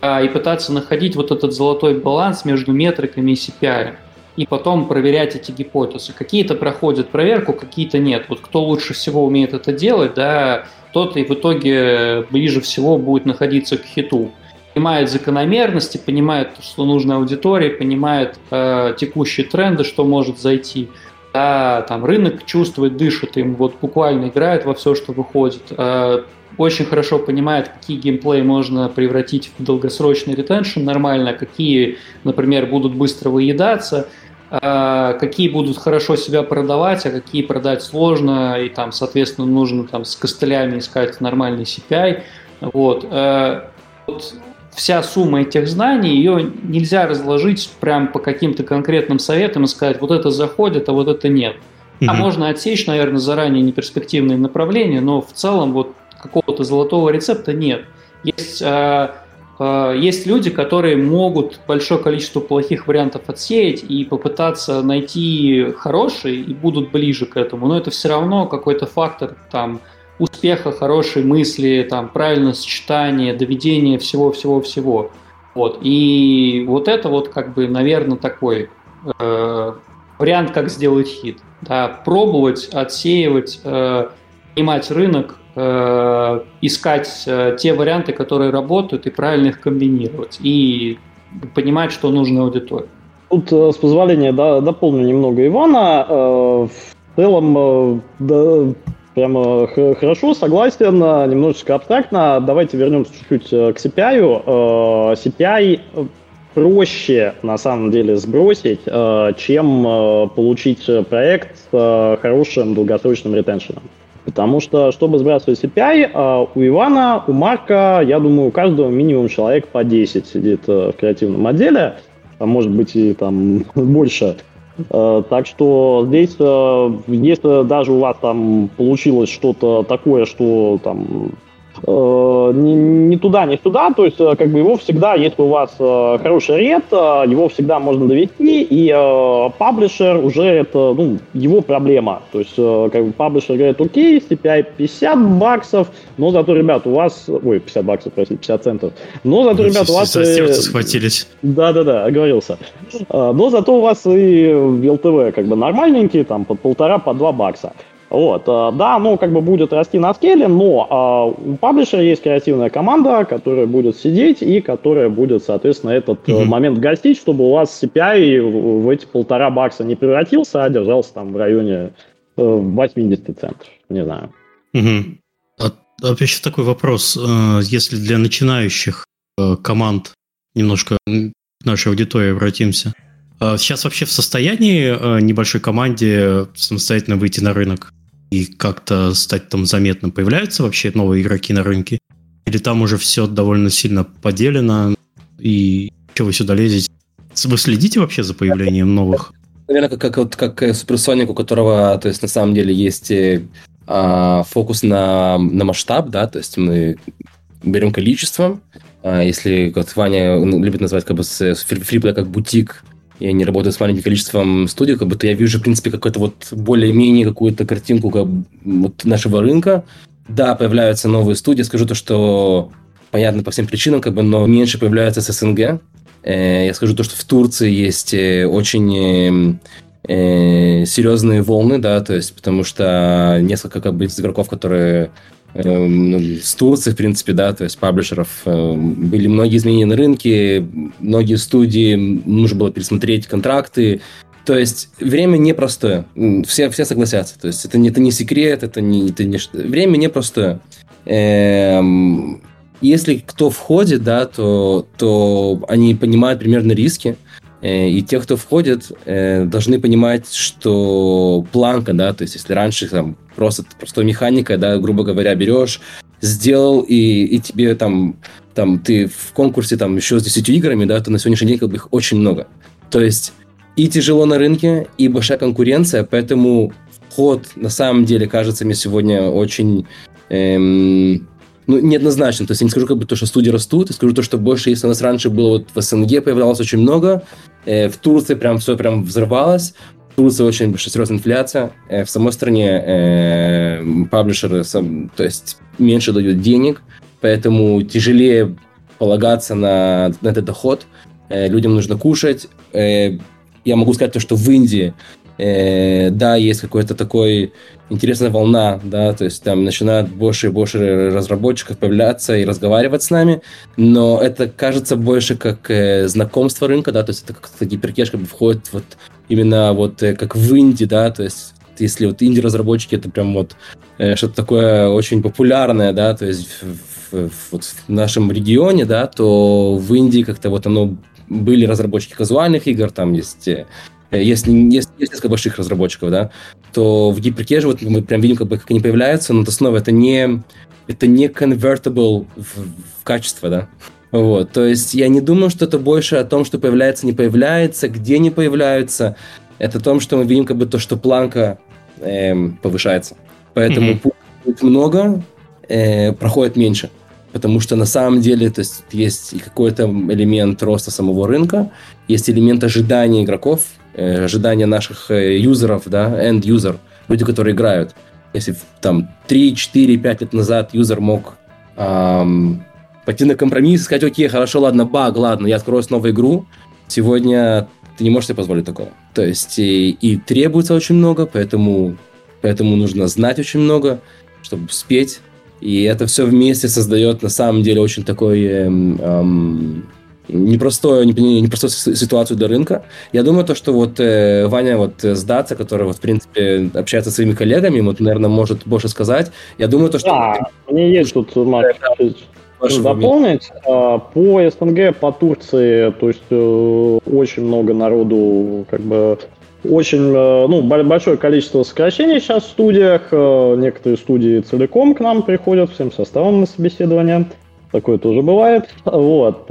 а, и пытаться находить вот этот золотой баланс между метриками и CPI. И потом проверять эти гипотезы. Какие-то проходят проверку, какие-то нет. Вот кто лучше всего умеет это делать, да, тот и в итоге ближе всего будет находиться к хиту. Понимает закономерности, понимает, что нужно аудитории, понимает э, текущие тренды, что может зайти. Да, там рынок чувствует, дышит им, вот буквально играет во все, что выходит. Э, очень хорошо понимает, какие геймплей можно превратить в долгосрочный ретеншн нормально, какие, например, будут быстро выедаться, а, какие будут хорошо себя продавать, а какие продать сложно, и там, соответственно, нужно там с костылями искать нормальный CPI. Вот. Э, вся сумма этих знаний, ее нельзя разложить прям по каким-то конкретным советам и сказать, вот это заходит, а вот это нет. А можно отсечь, наверное, заранее неперспективные направления, но в целом вот какого-то золотого рецепта нет. Есть, э, э, есть люди, которые могут большое количество плохих вариантов отсеять и попытаться найти хороший и будут ближе к этому, но это все равно какой-то фактор там успеха, хорошей мысли, там, правильное сочетание, доведение всего-всего-всего. Вот. И вот это вот, как бы, наверное, такой э, вариант, как сделать хит. Да, пробовать, отсеивать, э, понимать рынок, э, искать э, те варианты, которые работают, и правильно их комбинировать. И понимать, что нужно аудитории. Тут, э, с позволения, да, дополню немного Ивана. Э, в целом, э, да, Прямо хорошо, согласен, немножечко абстрактно. Давайте вернемся чуть-чуть э, к CPI. Э, CPI проще, на самом деле, сбросить, э, чем получить проект с хорошим долгосрочным ретеншеном. Потому что, чтобы сбрасывать CPI, у Ивана, у Марка, я думаю, у каждого минимум человек по 10 сидит в креативном отделе, а может быть и там больше. Э, так что здесь, э, если даже у вас там получилось что-то такое, что там Э, не, не туда, не сюда, то есть э, как бы его всегда, если у вас э, хороший ред, его всегда можно довести, и э, паблишер уже это, ну, его проблема, то есть как бы паблишер говорит, окей, CPI 50 баксов, но зато, ребят, у вас, ой, 50 баксов, простите, 50 центов, но зато, ребят, у вас... Сердце схватились. Да-да-да, оговорился. Но зато у вас и ЛТВ как бы нормальненькие, там, под полтора, по два бакса. Вот, э, да, ну, как бы будет расти на скеле, но а, у паблишера есть креативная команда, которая будет сидеть и которая будет, соответственно, этот mm-hmm. момент гостить, чтобы у вас CPI в эти полтора бакса не превратился, а держался там в районе 80 центов, не знаю. Mm-hmm. А, а еще такой вопрос. Если для начинающих команд немножко к нашей аудитории обратимся, Сейчас вообще в состоянии небольшой команде самостоятельно выйти на рынок? И как-то стать там заметным? Появляются вообще новые игроки на рынке? Или там уже все довольно сильно поделено, и что вы сюда лезете? Вы следите вообще за появлением новых? Наверное, как, как, вот, как Supersonic, у которого, то есть, на самом деле есть э, а, фокус на, на масштаб, да, то есть мы берем количество, а, если вот Ваня любит называть как бы фриплей как бутик, и они работают с маленьким количеством студий, как будто я вижу, в принципе, какую-то вот более-менее какую-то картинку как, вот нашего рынка. Да, появляются новые студии, скажу то, что понятно по всем причинам, как бы, но меньше появляются с СНГ. Э, я скажу то, что в Турции есть э, очень э, серьезные волны, да, то есть потому что несколько как бы игроков, которые с Турции, в принципе, да, то есть паблишеров. Эм, были многие изменения на рынке, многие студии, нужно было пересмотреть контракты. То есть время непростое, все, все согласятся. То есть это, это не секрет, это не, это не... Время непростое. Эм, если кто входит, да, то, то они понимают примерно риски. Э, и те, кто входит, э, должны понимать, что планка, да, то есть если раньше там просто простой механика, да, грубо говоря, берешь, сделал, и, и тебе там, там, ты в конкурсе там еще с 10 играми, да, то на сегодняшний день как бы их очень много. То есть и тяжело на рынке, и большая конкуренция, поэтому вход на самом деле кажется мне сегодня очень эм, ну, неоднозначно. То есть я не скажу, как бы то, что студии растут, я скажу то, что больше, если у нас раньше было вот в СНГ появлялось очень много, э, в Турции прям все прям взорвалось, Турции очень большая серьезная инфляция, э, в самой стране э, паблишеры, сам, то есть меньше дают денег, поэтому тяжелее полагаться на, на этот доход, э, людям нужно кушать. Э, я могу сказать то, что в Индии э, да, есть какой-то такой интересная волна, да, то есть там начинают больше и больше разработчиков появляться и разговаривать с нами, но это кажется больше как э, знакомство рынка, да, то есть это как-то гиперкеш как бы входит вот именно вот э, как в Индии, да, то есть если вот инди-разработчики это прям вот э, что-то такое очень популярное, да, то есть в, в, вот в нашем регионе, да, то в Индии как-то вот оно были разработчики казуальных игр, там есть э, Э, если есть, есть несколько больших разработчиков, да, то в гиперкеже вот мы прям видим, как бы, как они появляются, но это снова это не, это не convertible в, в качество, да. Вот, то есть я не думаю, что это больше о том, что появляется, не появляется, где не появляются. Это о том, что мы видим как бы то, что планка эм, повышается. Поэтому mm-hmm. путь много, э, проходит меньше. Потому что на самом деле то есть, есть и какой-то элемент роста самого рынка, есть элемент ожидания игроков, э, ожидания наших э, юзеров, да, end-user, люди, которые играют. Если там 3, 4, 5 лет назад юзер мог эм, пойти на компромисс, сказать, окей, хорошо, ладно, баг, ладно, я открою снова игру, сегодня ты не можешь себе позволить такого. То есть и, и требуется очень много, поэтому, поэтому нужно знать очень много, чтобы успеть. И это все вместе создает на самом деле очень такой эм, эм, непростую, непростую ситуацию для рынка. Я думаю, то, что вот э, Ваня вот с Датса, который вот, в принципе, общается со своими коллегами, вот, наверное, может больше сказать. Я думаю, то, что... Да, мне есть тут, Марк, дополнить. А, по СНГ, по Турции, то есть э, очень много народу как бы очень э, ну, большое количество сокращений сейчас в студиях. Э, некоторые студии целиком к нам приходят всем составом на собеседование. Такое тоже бывает. Вот.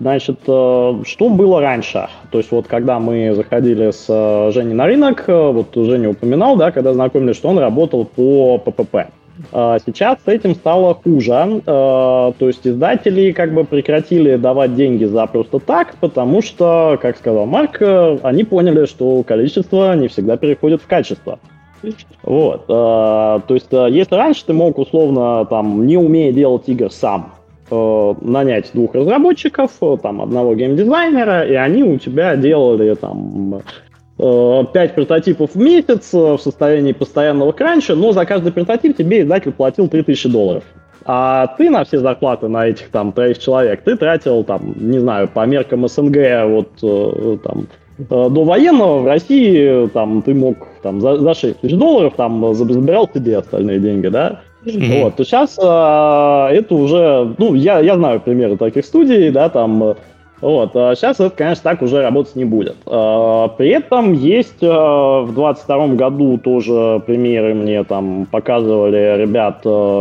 Значит, что было раньше? То есть вот когда мы заходили с Женей на рынок, вот Женя упоминал, да, когда знакомились, что он работал по ППП. А, сейчас с этим стало хуже. А, то есть издатели как бы прекратили давать деньги за просто так, потому что, как сказал Марк, э, они поняли, что количество не всегда переходит в качество. Вот. А, то есть, э, если раньше ты мог условно, там, не умея делать игр сам, э, нанять двух разработчиков, там, одного геймдизайнера, и они у тебя делали там 5 э, прототипов в месяц э, в состоянии постоянного кранча, но за каждый прототип тебе издатель платил 3000 долларов. А ты на все зарплаты на этих там троих человек, ты тратил там, не знаю, по меркам СНГ вот э, там до военного в России там ты мог там за, за 6 тысяч долларов там забирал себе остальные деньги, да? Mm-hmm. Вот, то сейчас э, это уже, ну, я, я знаю примеры таких студий, да, там вот. Сейчас это, конечно, так уже работать не будет. А, при этом есть а, в 22 году тоже примеры мне там показывали ребят,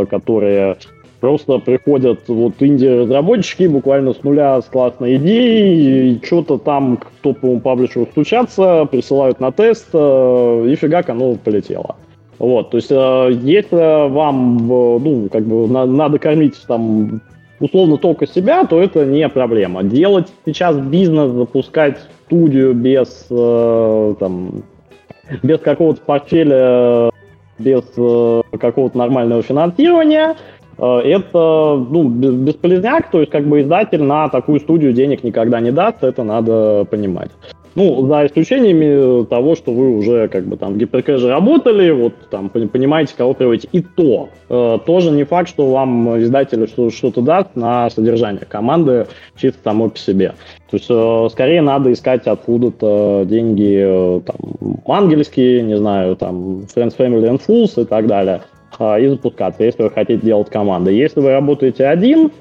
которые просто приходят вот инди-разработчики буквально с нуля с классной идеей, и что-то там к топовому паблишеру стучатся, присылают на тест, и фигак оно полетело. Вот, то есть, если вам, ну, как бы, надо кормить там условно только себя, то это не проблема. Делать сейчас бизнес, запускать студию без, э, там, без какого-то портфеля, без э, какого-то нормального финансирования, э, это ну, бесполезняк, то есть как бы издатель на такую студию денег никогда не даст, это надо понимать. Ну, за исключениями того, что вы уже как бы там в гиперкэже работали, вот там понимаете, кого приводите. И то, э, тоже не факт, что вам издатель что-то даст на содержание команды чисто самой по себе. То есть, э, скорее надо искать откуда-то деньги э, там, ангельские, не знаю, там, Friends, Family and Fools и так далее, э, и запускаться, если вы хотите делать команды. Если вы работаете один,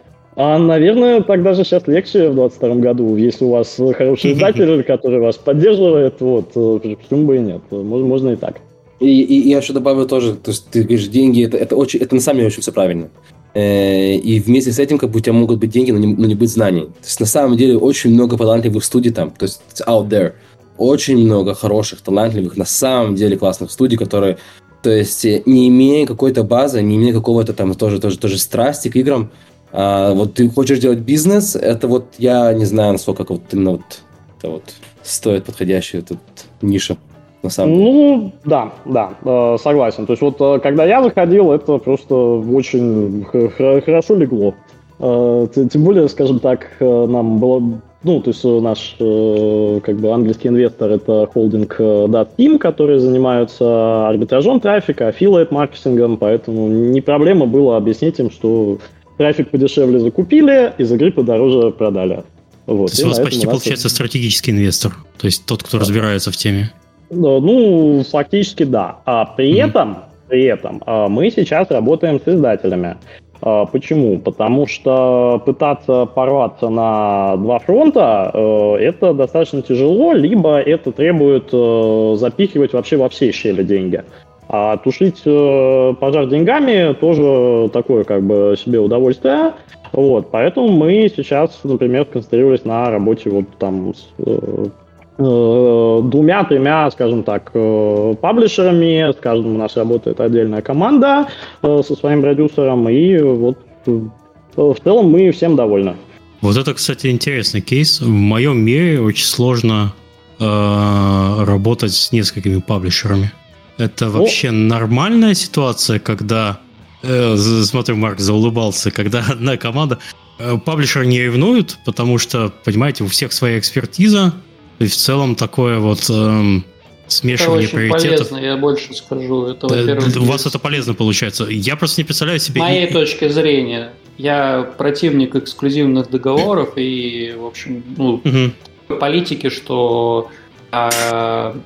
а, наверное, тогда же сейчас легче в 22 году, если у вас хороший издатель, который вас поддерживает, вот, э, почему бы и нет, можно, можно и так. И, и, и я еще добавлю тоже, то есть ты говоришь, деньги, это, это, очень, это на самом деле очень все правильно. Э, и вместе с этим как бы у тебя могут быть деньги, но не, но не быть знаний. То есть на самом деле очень много талантливых студий там, то есть out there. Очень много хороших, талантливых, на самом деле классных студий, которые, то есть не имея какой-то базы, не имея какого-то там тоже, тоже, тоже страсти к играм, а, вот ты хочешь делать бизнес, это вот я не знаю, насколько вот именно вот это вот стоит подходящая тут ниша. На самом деле. Ну, да, да, э, согласен. То есть вот э, когда я заходил, это просто очень хорошо легло. Э, тем более, скажем так, нам было ну, то есть наш как бы английский инвестор это холдинг DatTeam, который занимаются арбитражом трафика, аффилиат маркетингом, поэтому не проблема было объяснить им, что трафик подешевле закупили, из игры подороже продали. Вот. То есть у вас почти у получается это... стратегический инвестор, то есть тот, кто да. разбирается в теме. Ну, фактически да. А при mm-hmm. этом, при этом а, мы сейчас работаем с издателями. А, почему? Потому что пытаться порваться на два фронта э, это достаточно тяжело, либо это требует э, запихивать вообще во все щели деньги. А тушить э, пожар деньгами тоже такое как бы себе удовольствие. Вот, поэтому мы сейчас, например, концентрировались на работе вот там с э, э, двумя-тремя, скажем так, паблишерами. С каждым у нас работает отдельная команда со своим продюсером, и вот в целом мы всем довольны. Вот это, кстати, интересный кейс. В моем мире очень сложно э, работать с несколькими паблишерами. Это вообще нормальная ситуация, когда... Э, смотрю, Марк заулыбался, когда одна команда... Э, паблишеры не ревнуют, потому что, понимаете, у всех своя экспертиза, и в целом такое вот... Э, смешивание это очень приоритетов. полезно, я больше скажу. Это, во-первых, у вас это полезно получается. Я просто не представляю себе... С моей точки зрения, я противник эксклюзивных договоров и, в общем, ну, угу. политики, что а,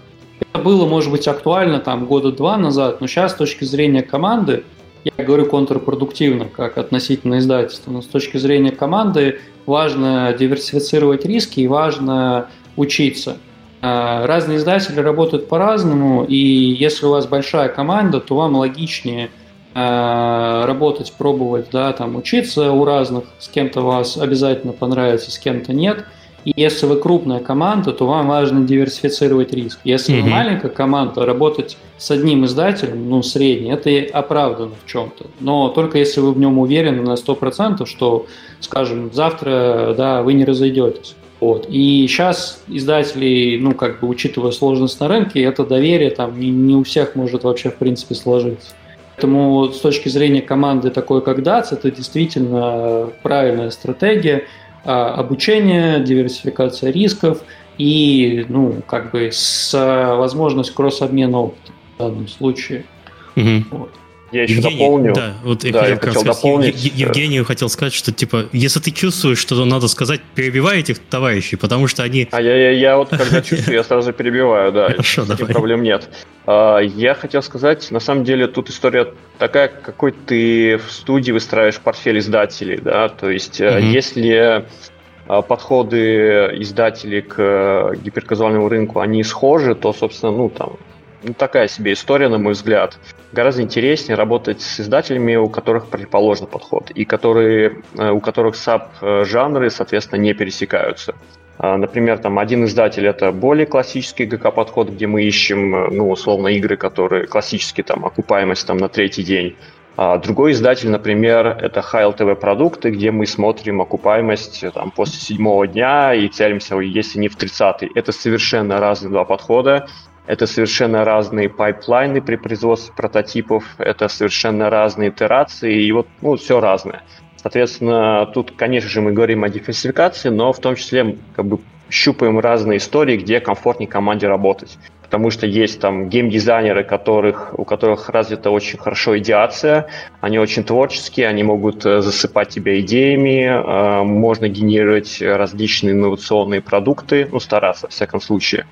было, может быть, актуально там года два назад, но сейчас с точки зрения команды, я говорю контрпродуктивно, как относительно издательства, но с точки зрения команды важно диверсифицировать риски и важно учиться. А, разные издатели работают по-разному, и если у вас большая команда, то вам логичнее а, работать, пробовать, да, там учиться у разных, с кем-то вас обязательно понравится, с кем-то нет – и если вы крупная команда, то вам важно диверсифицировать риск. Если mm-hmm. вы маленькая команда, работать с одним издателем, ну, средний, это оправдано в чем-то. Но только если вы в нем уверены на 100%, что, скажем, завтра, да, вы не разойдетесь. Вот. И сейчас издатели, ну, как бы, учитывая сложность на рынке, это доверие там не, не у всех может вообще, в принципе, сложиться. Поэтому с точки зрения команды такой, как DATS, это действительно правильная стратегия – обучение, диверсификация рисков и, ну, как бы с возможностью кросс-обмена опытом в данном случае. Угу. Вот. Я еще Евгений, дополню. Да, вот да, я, я хотел сказать, дополнить. Ев, Евгению хотел сказать, что типа, если ты чувствуешь, что надо сказать, перебивай этих товарищей, потому что они. А я, я, я вот когда чувствую, я сразу перебиваю, да. Хорошо, давай. Проблем нет. А, я хотел сказать, на самом деле тут история такая, какой ты в студии выстраиваешь портфель издателей, да, то есть угу. если а, подходы издателей к э, гиперказуальному рынку, они схожи, то, собственно, ну, там, ну, такая себе история, на мой взгляд. Гораздо интереснее работать с издателями, у которых противоположный подход, и которые, э, у которых саб-жанры, соответственно, не пересекаются. А, например, там один издатель это более классический ГК-подход, где мы ищем, э, ну, условно, игры, которые классические, там, окупаемость там на третий день. А другой издатель, например, это HLTV продукты, где мы смотрим окупаемость э, там, после седьмого дня и целимся, если не в 30-й. Это совершенно разные два подхода. Это совершенно разные пайплайны при производстве прототипов, это совершенно разные итерации, и вот ну, все разное. Соответственно, тут, конечно же, мы говорим о диверсификации, но в том числе как бы щупаем разные истории, где комфортнее команде работать. Потому что есть там геймдизайнеры, которых, у которых развита очень хорошо идеация, они очень творческие, они могут э, засыпать тебя идеями, э, можно генерировать различные инновационные продукты, ну, стараться, в всяком случае.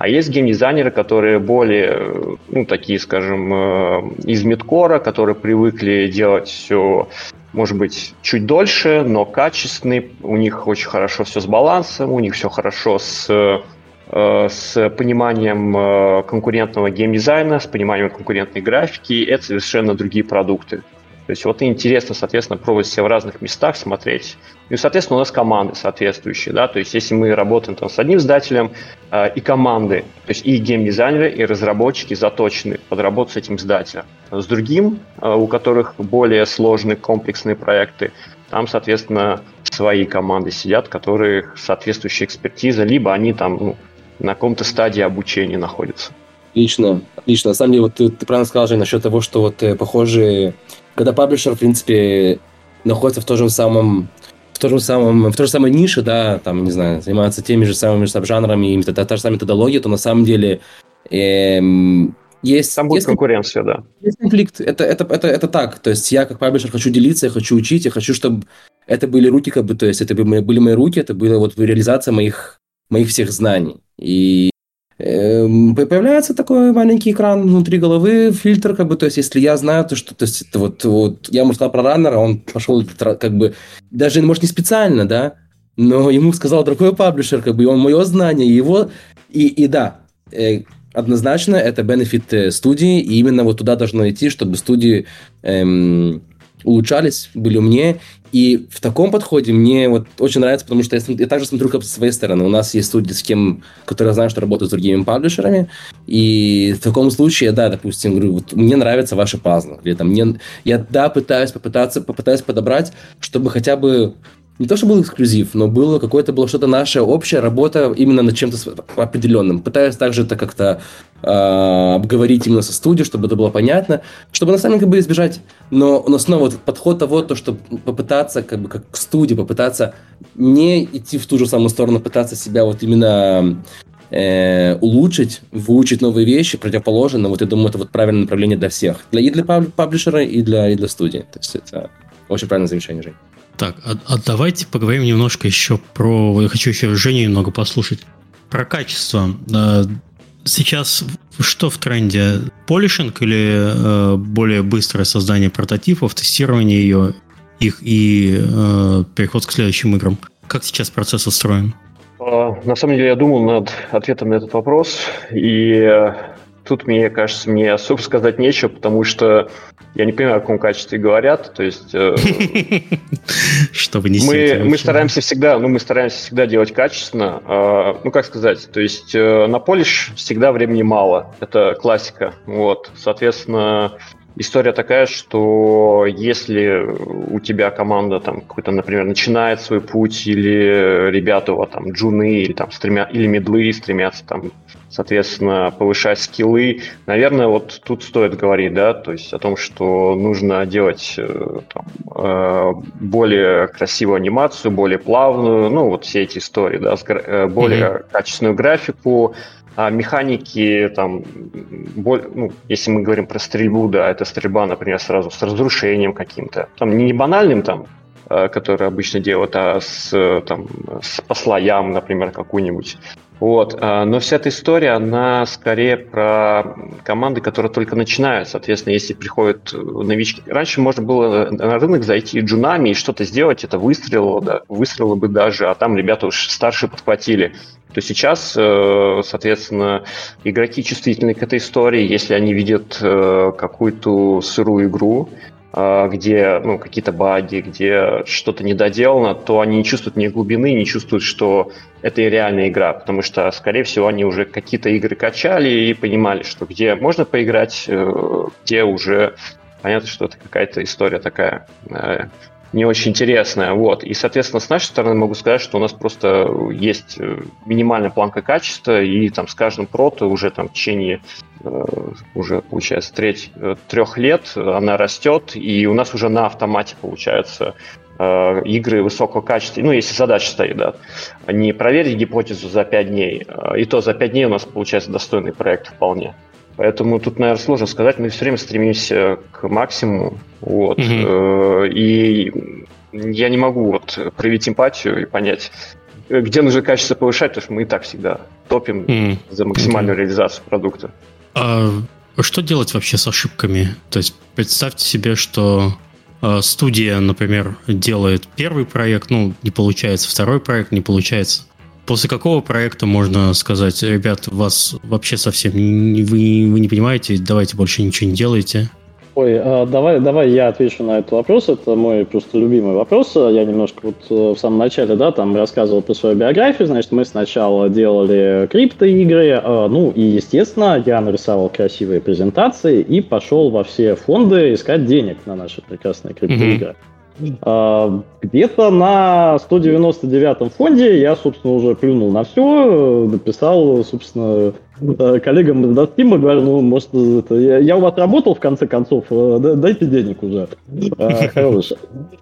А есть геймдизайнеры, которые более, ну, такие, скажем, э, из медкора, которые привыкли делать все может быть, чуть дольше, но качественный. У них очень хорошо все с балансом, у них все хорошо с, э, с пониманием э, конкурентного геймдизайна, с пониманием конкурентной графики. Это совершенно другие продукты. То есть вот интересно, соответственно, пробовать себя в разных местах, смотреть. Ну и, соответственно, у нас команды соответствующие, да, то есть если мы работаем там с одним издателем, э, и команды, то есть и геймдизайнеры, и разработчики заточены под работу с этим издателем. С другим, э, у которых более сложные комплексные проекты, там, соответственно, свои команды сидят, которые соответствующая экспертиза, либо они там ну, на каком-то стадии обучения находятся. Отлично, отлично. На самом деле, вот ты, ты правильно сказал, Жень, насчет того, что вот э, похожие когда паблишер, в принципе, находится в том же самом в том же самом, в той же самой нише, да, там, не знаю, занимается теми же самыми саб-жанрами, и та, та же самая методология, то на самом деле эм, есть... Там будет есть, конкуренция, да. Есть конфликт, это, это, это, это так, то есть я как паблишер хочу делиться, я хочу учить, я хочу, чтобы это были руки, как бы, то есть это были мои руки, это была вот реализация моих, моих всех знаний. И появляется такой маленький экран внутри головы, фильтр, как бы, то есть, если я знаю, то что, то есть, это вот, вот, я ему сказал про раннера, он пошел, как бы, даже, может, не специально, да, но ему сказал другой паблишер, как бы, и он мое знание, его, и, и да, э, однозначно это бенефит э, студии, и именно вот туда должно идти, чтобы студии эм, улучшались, были умнее. И в таком подходе мне вот очень нравится, потому что я, я также смотрю как со своей стороны. У нас есть студии, с кем, которые знают, что работают с другими паблишерами. И в таком случае, да, допустим, говорю, вот мне нравятся ваши пазлы. Или там мне, я, да, пытаюсь попытаться, попытаюсь подобрать, чтобы хотя бы не то, что был эксклюзив, но было какое-то было что-то наша общая работа именно над чем-то определенным. Пытаюсь также это как-то э, обговорить именно со студией, чтобы это было понятно, чтобы на самом деле как бы избежать. Но, но снова вот подход того, то, что попытаться как бы как к студии, попытаться не идти в ту же самую сторону, пытаться себя вот именно э, улучшить, выучить новые вещи противоположно. Вот я думаю, это вот правильное направление для всех. Для, и для паблишера, и для, и для студии. То есть это очень правильное замечание, Жень. Так, а, а давайте поговорим немножко еще про... Я хочу еще Женю немного послушать. Про качество. А, сейчас что в тренде? Полишинг или э, более быстрое создание прототипов, тестирование ее, их и э, переход к следующим играм? Как сейчас процесс устроен? А, на самом деле я думал над ответом на этот вопрос, и э, тут, мне кажется, мне особо сказать нечего, потому что я не понимаю, о каком качестве говорят. То есть э, что вы не мы, мы стараемся всегда, ну, мы стараемся всегда делать качественно. Э, ну, как сказать, то есть э, на полиш всегда времени мало. Это классика. Вот, соответственно, история такая, что если у тебя команда там какой-то, например, начинает свой путь, или ребята вас там джуны, или там стремя, или медлы стремятся там соответственно, повышать скиллы. Наверное, вот тут стоит говорить, да, то есть о том, что нужно делать э, там, э, более красивую анимацию, более плавную, ну, вот все эти истории, да, э, более mm-hmm. качественную графику, а механики, там, боль, ну, если мы говорим про стрельбу, да, это стрельба, например, сразу с разрушением каким-то. Там не банальным, там, который обычно делают, а с, там, с по слоям, например, какую-нибудь. Вот. А, но вся эта история, она скорее про команды, которые только начинают. Соответственно, если приходят новички... Раньше можно было на рынок зайти джунами и что-то сделать, это выстрелило, да, выстрелило бы даже, а там ребята уж старшие подхватили. То сейчас, э, соответственно, игроки чувствительны к этой истории, если они видят э, какую-то сырую игру, где ну, какие-то баги, где что-то недоделано, то они не чувствуют ни глубины, не чувствуют, что это и реальная игра, потому что, скорее всего, они уже какие-то игры качали и понимали, что где можно поиграть, э, где уже понятно, что это какая-то история такая э, не очень интересная. Вот. И, соответственно, с нашей стороны могу сказать, что у нас просто есть э, минимальная планка качества, и там с каждым прото уже там в течение э, уже, получается, треть, э, трех лет она растет, и у нас уже на автомате, получается, игры высокого качества, ну, если задача стоит, да, не проверить гипотезу за 5 дней, и то за 5 дней у нас получается достойный проект вполне. Поэтому тут, наверное, сложно сказать. Мы все время стремимся к максимуму. Вот. Mm-hmm. И я не могу вот проявить эмпатию и понять, где нужно качество повышать, потому что мы и так всегда топим mm-hmm. за максимальную mm-hmm. реализацию продукта. А что делать вообще с ошибками? То есть представьте себе, что э, студия, например, делает первый проект, ну, не получается, второй проект не получается. После какого проекта можно сказать, ребят, вас вообще совсем вы, вы не понимаете, давайте больше ничего не делайте? Ой, а, давай, давай я отвечу на этот вопрос. Это мой просто любимый вопрос. Я немножко вот э, в самом начале, да, там рассказывал про свою биографию. Значит, мы сначала делали криптоигры. А, ну и, естественно, я нарисовал красивые презентации и пошел во все фонды искать денег на наши прекрасные криптоигры. Mm-hmm. А, где-то на 199-м фонде я, собственно, уже плюнул на все, написал, собственно, э, коллегам из Достима, говорю, ну, может, это, я, я у вас работал, в конце концов, э, дайте денег уже. А, хорош.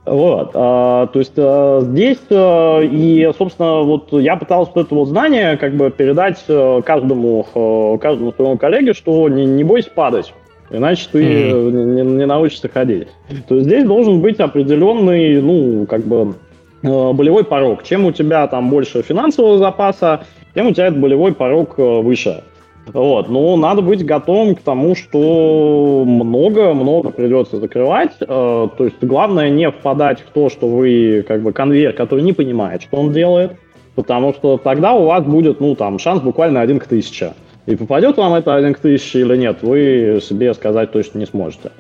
Вот. А, то есть здесь, и, собственно, вот я пытался это вот знание как бы передать каждому, каждому своему коллеге, что не, не бойся падать. Иначе ты mm-hmm. не, не научишься ходить. То есть здесь должен быть определенный, ну, как бы, э, болевой порог. Чем у тебя там больше финансового запаса, тем у тебя этот болевой порог э, выше. Вот. Но надо быть готовым к тому, что много-много придется закрывать. Э, то есть главное не впадать в то, что вы как бы конвейер, который не понимает, что он делает, потому что тогда у вас будет, ну, там, шанс буквально один к тысяче. И попадет вам это 1 к 1000 или нет, вы себе сказать точно не сможете.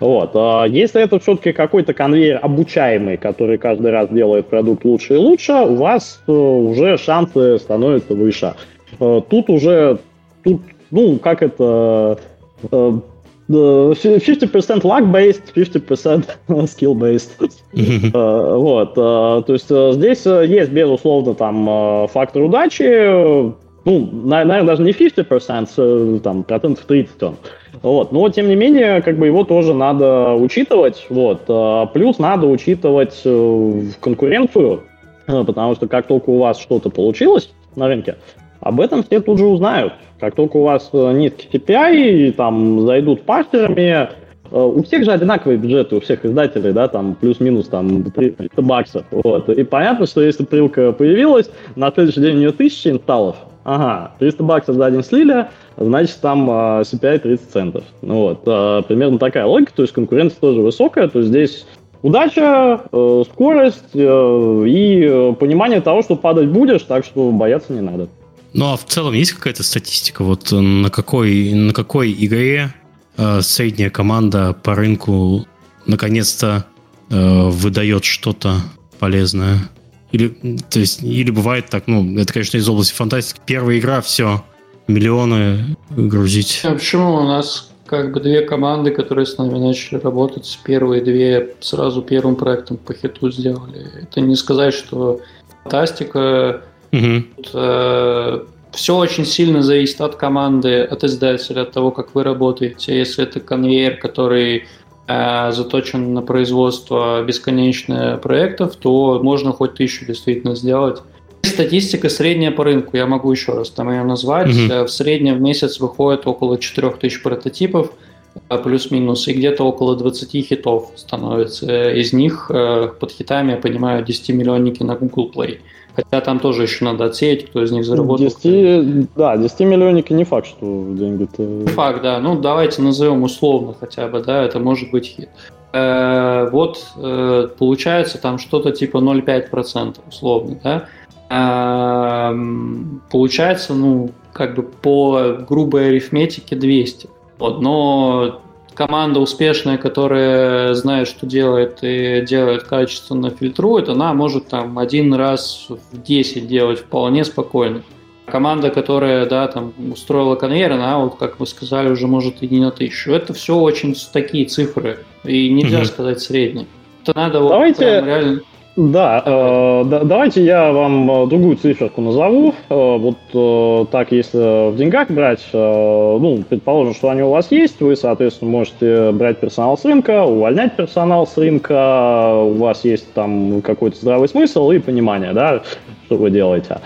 Вот. А если это все-таки какой-то конвейер обучаемый, который каждый раз делает продукт лучше и лучше, у вас э, уже шансы становятся выше. Э, тут уже, тут, ну, как это, 50% luck-based, 50% skill-based. Вот. То есть здесь есть, безусловно, там фактор удачи, ну, наверное, даже не 50%, там, процентов 30 он. Вот. Но, тем не менее, как бы его тоже надо учитывать. Вот. А, плюс надо учитывать э, конкуренцию, э, потому что как только у вас что-то получилось на рынке, об этом все тут же узнают. Как только у вас э, низкий CPI, там, зайдут пастерами, у всех же одинаковые бюджеты, у всех издателей, да, там плюс-минус там 300 баксов. Вот. И понятно, что если прилка появилась, на следующий день у нее 1000 инсталлов, ага, 300 баксов за день слили, значит, там э, CPI 30 центов. Ну, вот, э, примерно такая логика, то есть конкуренция тоже высокая, то есть здесь удача, э, скорость э, и э, понимание того, что падать будешь, так что бояться не надо. Ну, а в целом есть какая-то статистика, вот э, на какой, на какой игре э, средняя команда по рынку наконец-то э, выдает что-то полезное? Или, то есть, или бывает так, ну, это, конечно, из области фантастики. Первая игра, все, миллионы грузить. А почему у нас как бы две команды, которые с нами начали работать, первые две сразу первым проектом по хиту сделали. Это не сказать, что фантастика. Угу. Тут, э, все очень сильно зависит от команды, от издателя, от того, как вы работаете. Если это конвейер, который заточен на производство бесконечных проектов, то можно хоть тысячу действительно сделать. Статистика средняя по рынку, я могу еще раз там ее назвать. Mm-hmm. В среднем в месяц выходит около 4000 прототипов, э, плюс-минус, и где-то около 20 хитов становится. Из них под хитами, я понимаю, 10-миллионники на Google Play. Хотя там тоже еще надо отсеять, кто из них заработал. 10, да, 10 миллионники не факт, что деньги-то... Не факт, да. Ну, давайте назовем условно хотя бы, да, это может быть хит. Э, вот э, получается там что-то типа 0,5% условно, да. Э, получается, ну, как бы по грубой арифметике 200. Вот, но команда успешная, которая знает, что делает и делает качественно, фильтрует, она может там один раз в 10 делать вполне спокойно. Команда, которая, да, там устроила конвейер, она, вот как вы сказали, уже может и не на тысячу. Это все очень такие цифры, и нельзя mm-hmm. сказать средние. Это надо Давайте... вот реально да, э, да, давайте я вам э, другую циферку назову. Э, вот э, так, если в деньгах брать, э, ну, предположим, что они у вас есть, вы, соответственно, можете брать персонал с рынка, увольнять персонал с рынка, у вас есть там какой-то здравый смысл и понимание, да, что вы делаете.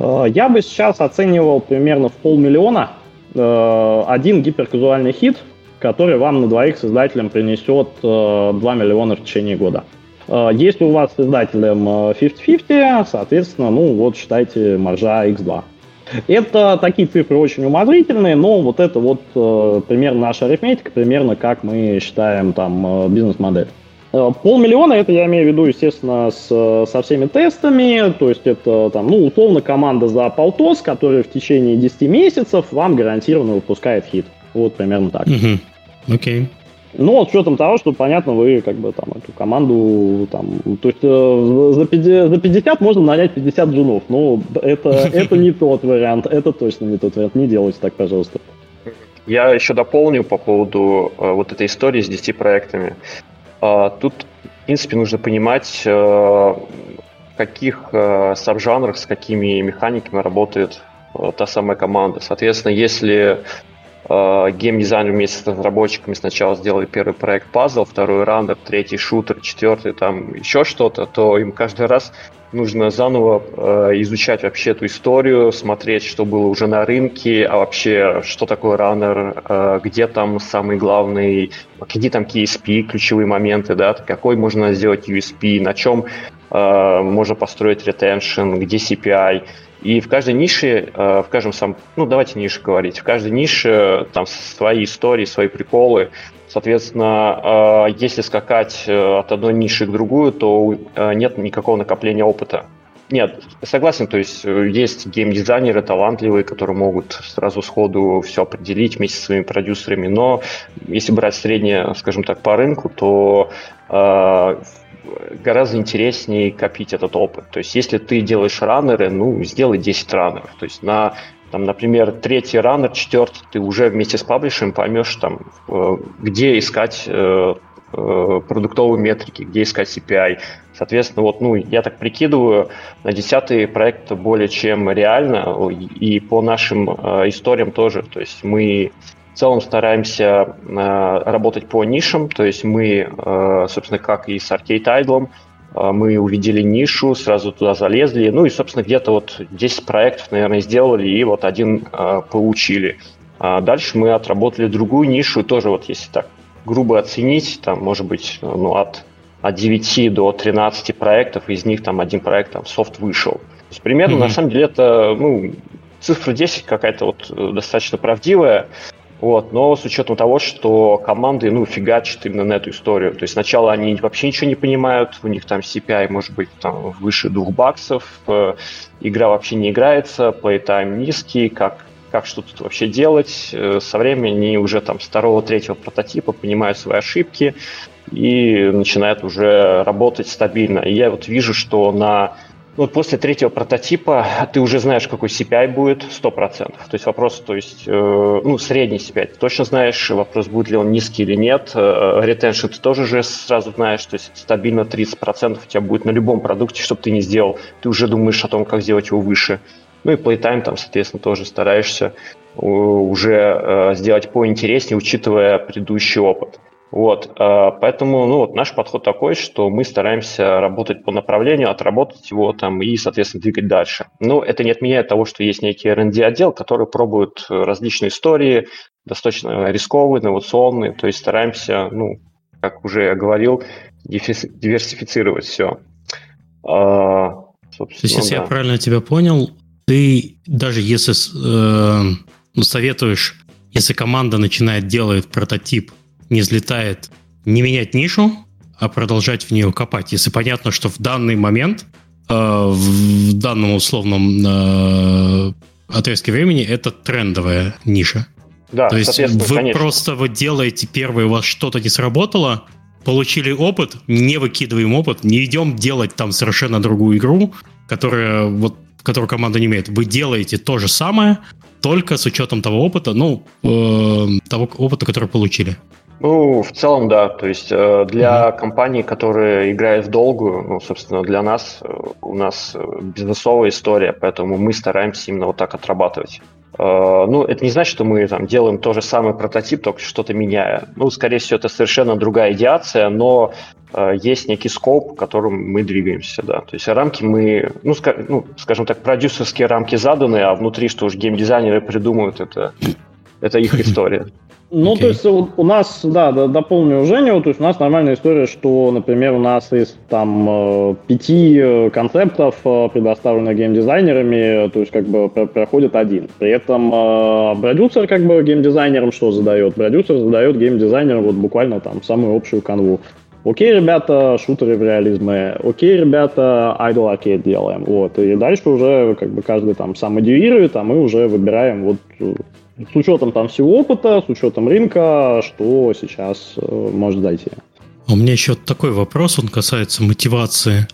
Э, я бы сейчас оценивал примерно в полмиллиона э, один гиперказуальный хит, который вам на двоих создателям принесет э, 2 миллиона в течение года. А, если у вас с издателем 50-50, а, соответственно, ну вот считайте маржа X2. Это такие цифры очень умозрительные, но вот это вот э, примерно наша арифметика, примерно как мы считаем там э, бизнес-модель. Э, полмиллиона, это я имею в виду, естественно, с, со всеми тестами, то есть это там, ну, условно, команда за полтос, которая в течение 10 месяцев вам гарантированно выпускает хит. Вот примерно так. Окей. Mm-hmm. Okay. Ну, с учетом того, что, понятно, вы как бы там эту команду там, то есть э, за, 50, за 50 можно нанять 50 джунов. Ну, это, это не тот вариант, это точно не тот вариант. Не делайте так, пожалуйста. Я еще дополню по поводу э, вот этой истории с 10 проектами. Э, тут, в принципе, нужно понимать, э, в каких э, сабжанрах, с какими механиками работает э, та самая команда. Соответственно, если геймдизайнер вместе с разработчиками сначала сделали первый проект пазл, второй рандер, третий шутер, четвертый там еще что-то, то им каждый раз нужно заново э, изучать вообще эту историю, смотреть, что было уже на рынке, а вообще, что такое раннер, э, где там самый главный, какие там KSP, ключевые моменты, да, какой можно сделать USP, на чем э, можно построить retention, где CPI, и в каждой нише, э, в каждом сам, ну давайте нише говорить, в каждой нише э, там свои истории, свои приколы. Соответственно, э, если скакать от одной ниши к другую, то нет никакого накопления опыта. нет, согласен, то есть есть геймдизайнеры талантливые, которые могут сразу сходу все определить вместе со своими продюсерами, но если брать среднее, скажем так, по рынку, то гораздо интереснее копить этот опыт. То есть если ты делаешь раннеры, ну, сделай 10 раннеров. То есть на там, например, третий раннер, четвертый, ты уже вместе с паблишером поймешь, там, э, где искать э, Э, продуктовые метрики, где искать CPI. Соответственно, вот, ну, я так прикидываю, на десятый проект более чем реально, и по нашим историям тоже. То есть мы в целом стараемся э, работать по нишам, то есть мы, э, собственно, как и с Arcade Idol, э, мы увидели нишу, сразу туда залезли, ну и, собственно, где-то вот 10 проектов, наверное, сделали, и вот один э, получили. А дальше мы отработали другую нишу, тоже вот если так грубо оценить, там, может быть, ну, от, от 9 до 13 проектов, из них там один проект, там, софт вышел. То есть примерно, mm-hmm. на самом деле, это, ну, цифра 10 какая-то вот э, достаточно правдивая, вот, но с учетом того, что команды, ну, фигачат именно на эту историю. То есть сначала они вообще ничего не понимают, у них там CPI может быть там выше двух баксов, э, игра вообще не играется, playtime низкий, как как что тут вообще делать. Э, со временем они уже там второго, третьего прототипа понимают свои ошибки и начинают уже работать стабильно. И я вот вижу, что на вот после третьего прототипа ты уже знаешь, какой CPI будет 100%. То есть вопрос, то есть, э, ну, средний CPI. Ты точно знаешь, вопрос, будет ли он низкий или нет. Э, retention ты тоже же сразу знаешь, то есть стабильно 30% у тебя будет на любом продукте, чтобы ты не сделал. Ты уже думаешь о том, как сделать его выше. Ну и playtime там, соответственно, тоже стараешься уже э, сделать поинтереснее, учитывая предыдущий опыт. Вот, э, поэтому, ну, вот наш подход такой, что мы стараемся работать по направлению, отработать его там и, соответственно, двигать дальше. Но это не отменяет того, что есть некий R&D отдел, который пробует различные истории, достаточно рисковые, инновационные, то есть стараемся, ну, как уже я говорил, диверсифицировать все. А, то есть, если да. я правильно тебя понял, ты даже если э, ну, советуешь, если команда начинает делать прототип, не взлетает, не менять нишу, а продолжать в нее копать. Если понятно, что в данный момент, э, в данном условном э, отрезке времени это трендовая ниша. Да, То есть вы конечно. просто вы делаете первое, у вас что-то не сработало, получили опыт, не выкидываем опыт, не идем делать там совершенно другую игру, которая вот которую команда не имеет, вы делаете то же самое, только с учетом того опыта, ну, э, того опыта, который получили. Ну, в целом, да. То есть э, для mm-hmm. компании, которые играют в долгую, ну, собственно, для нас, э, у нас э, бизнесовая история, поэтому мы стараемся именно вот так отрабатывать. Ну, это не значит, что мы там делаем тот же самый прототип, только что-то меняя. Ну, скорее всего, это совершенно другая идеация, но есть некий скоп, которым мы двигаемся, да. То есть рамки мы, ну, ска- ну скажем так, продюсерские рамки заданы, а внутри, что уж геймдизайнеры придумают, это, это их история. Ну, okay. то есть у, у нас, да, дополню Женю, то есть у нас нормальная история, что, например, у нас из там э, пяти э, концептов, э, предоставленных геймдизайнерами, то есть как бы проходит один. При этом продюсер как бы геймдизайнерам что задает? Продюсер задает геймдизайнерам вот буквально там самую общую канву. Окей, ребята, шутеры в реализме. Окей, ребята, idle arcade делаем. Вот. И дальше уже как бы каждый там сам модерирует, а мы уже выбираем вот с учетом там всего опыта, с учетом рынка, что сейчас э, может зайти. А у меня еще такой вопрос, он касается мотивации.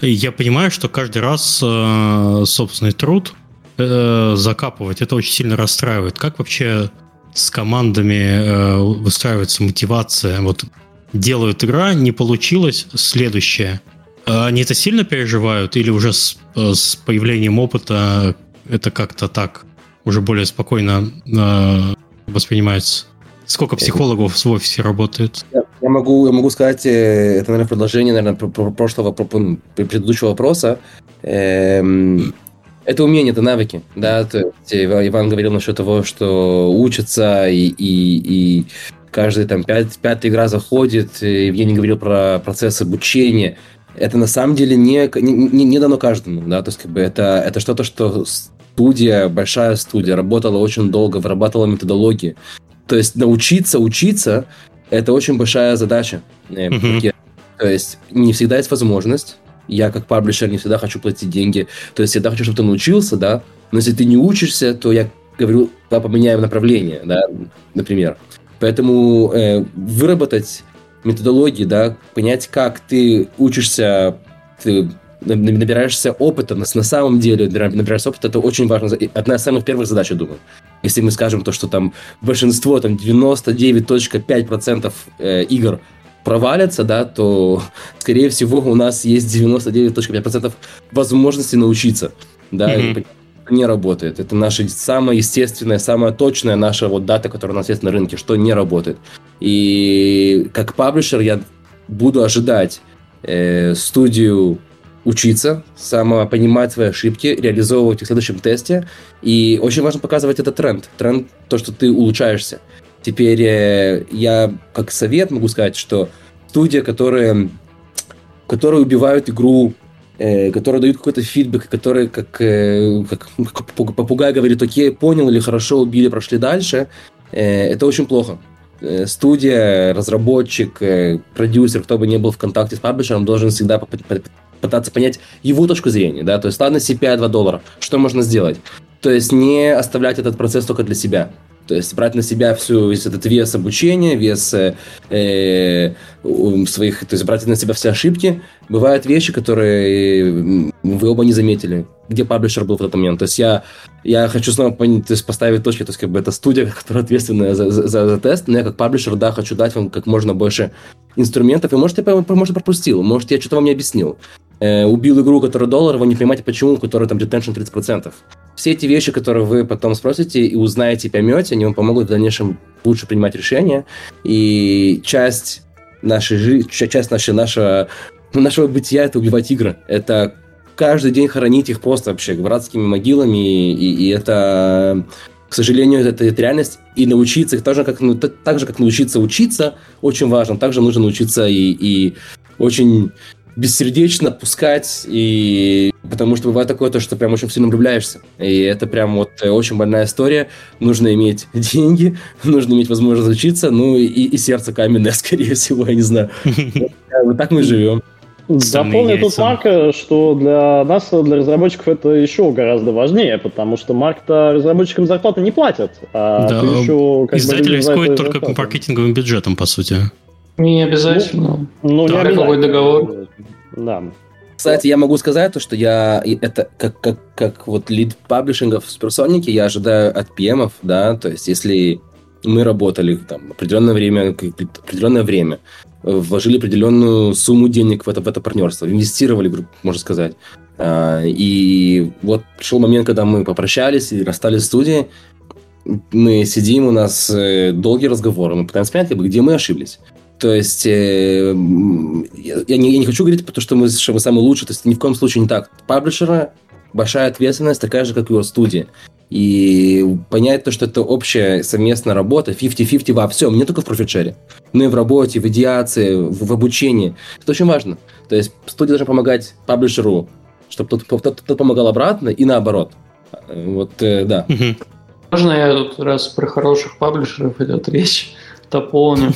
Я понимаю, что каждый раз э, собственный труд э, закапывать, это очень сильно расстраивает. Как вообще с командами э, выстраивается мотивация? Вот делают игра, не получилось, следующее. Э, они это сильно переживают или уже с, э, с появлением опыта это как-то так уже более спокойно э, воспринимается. Сколько психологов в офисе работает? Я, я, могу, я могу сказать, э, это, наверное, продолжение наверное, прошлого, предыдущего вопроса. Эм, это умение, это навыки. Да? То есть Иван говорил насчет того, что учатся и, и, и каждый там пять, пятый игра заходит. Евгений говорил про процесс обучения. Это на самом деле не, не, не дано каждому. Да? То есть как бы это, это что-то, что студия, большая студия, работала очень долго, вырабатывала методологии. То есть научиться учиться – это очень большая задача. Mm-hmm. То есть не всегда есть возможность, Я как паблишер не всегда хочу платить деньги. То есть, всегда хочу, чтобы ты научился, да, но если ты не учишься, то я говорю, да, поменяем направление, да, например. Поэтому э, выработать методологии, да, понять, как ты учишься, ты набираешься опыта, на, на самом деле набираешься опыта, это очень важно, одна из самых первых задач, я думаю. Если мы скажем то, что там большинство, там 99.5% э, игр провалятся, да, то, скорее всего, у нас есть 99.5% возможности научиться, да, mm-hmm. не работает. Это наша самая естественная, самая точная наша вот дата, которая у нас есть на рынке, что не работает. И как паблишер я буду ожидать э, студию учиться, понимать свои ошибки, реализовывать их в следующем тесте. И очень важно показывать этот тренд. Тренд, то, что ты улучшаешься. Теперь э, я как совет могу сказать, что студия, которые, которые убивают игру, э, которые дают какой-то фидбэк, которые как, э, как, как попугай говорит, окей, понял или хорошо убили, прошли дальше, э, это очень плохо. Э, студия, разработчик, э, продюсер, кто бы ни был в контакте с паблишером, должен всегда пытаться понять его точку зрения, да, то есть ладно CPI 2 доллара, что можно сделать? То есть не оставлять этот процесс только для себя. То есть брать на себя всю весь этот вес обучения, вес э, э своих, то есть брать на себя все ошибки. Бывают вещи, которые вы оба не заметили, где паблишер был в этот момент. То есть я, я хочу снова то есть поставить точки, то есть как бы это студия, которая ответственная за, за, за тест, но я как паблишер, да, хочу дать вам как можно больше инструментов, и может я, может, пропустил, может я что-то вам не объяснил э, убил игру, которая доллар, вы не понимаете, почему, у которой там retention 30%. Все эти вещи, которые вы потом спросите и узнаете, и поймете, они вам помогут в дальнейшем лучше принимать решения. И часть нашей жизни, часть нашей, нашего, нашего бытия — это убивать игры. Это каждый день хоронить их просто вообще братскими могилами, и, и это к сожалению, это, это реальность, и научиться их так же, как, ну, так, так же, как научиться учиться, очень важно. Также нужно научиться и, и очень бессердечно пускать, и потому что бывает такое, то, что прям очень сильно влюбляешься. И это прям вот э, очень больная история. Нужно иметь деньги, нужно иметь возможность учиться, ну и, и сердце каменное, скорее всего, я не знаю. Вот так мы живем. Дополню тут Марка, что для нас, для разработчиков, это еще гораздо важнее, потому что Марк-то разработчикам зарплаты не платят. А да, еще, как издатель рискует только зарплаты. маркетинговым бюджетом, по сути. Не обязательно. Ну, ну не обязательно. договор. Да. Кстати, я могу сказать то, что я это как, как, как вот лид паблишинга в Суперсонике я ожидаю от PM, да, то есть если мы работали там определенное время, определенное время, вложили определенную сумму денег в это, в это партнерство, инвестировали, можно сказать. А, и вот пришел момент, когда мы попрощались и расстались в студии, мы сидим, у нас э, долгий разговор, мы пытаемся понять, как бы, где мы ошиблись. То есть э, я, не, я не хочу говорить, потому что мы, что мы самые лучшие. То есть ни в коем случае не так. Паблишера большая ответственность, такая же, как и его студия. И понять то, что это общая совместная работа, 50-50 во всем, не только в профитшере, но и в работе, в идеации, в, в обучении. Это очень важно. То есть студия должна помогать паблишеру, чтобы тот, тот, тот помогал обратно и наоборот. Вот, э, да. Можно я тут раз про хороших паблишеров идет речь, дополню?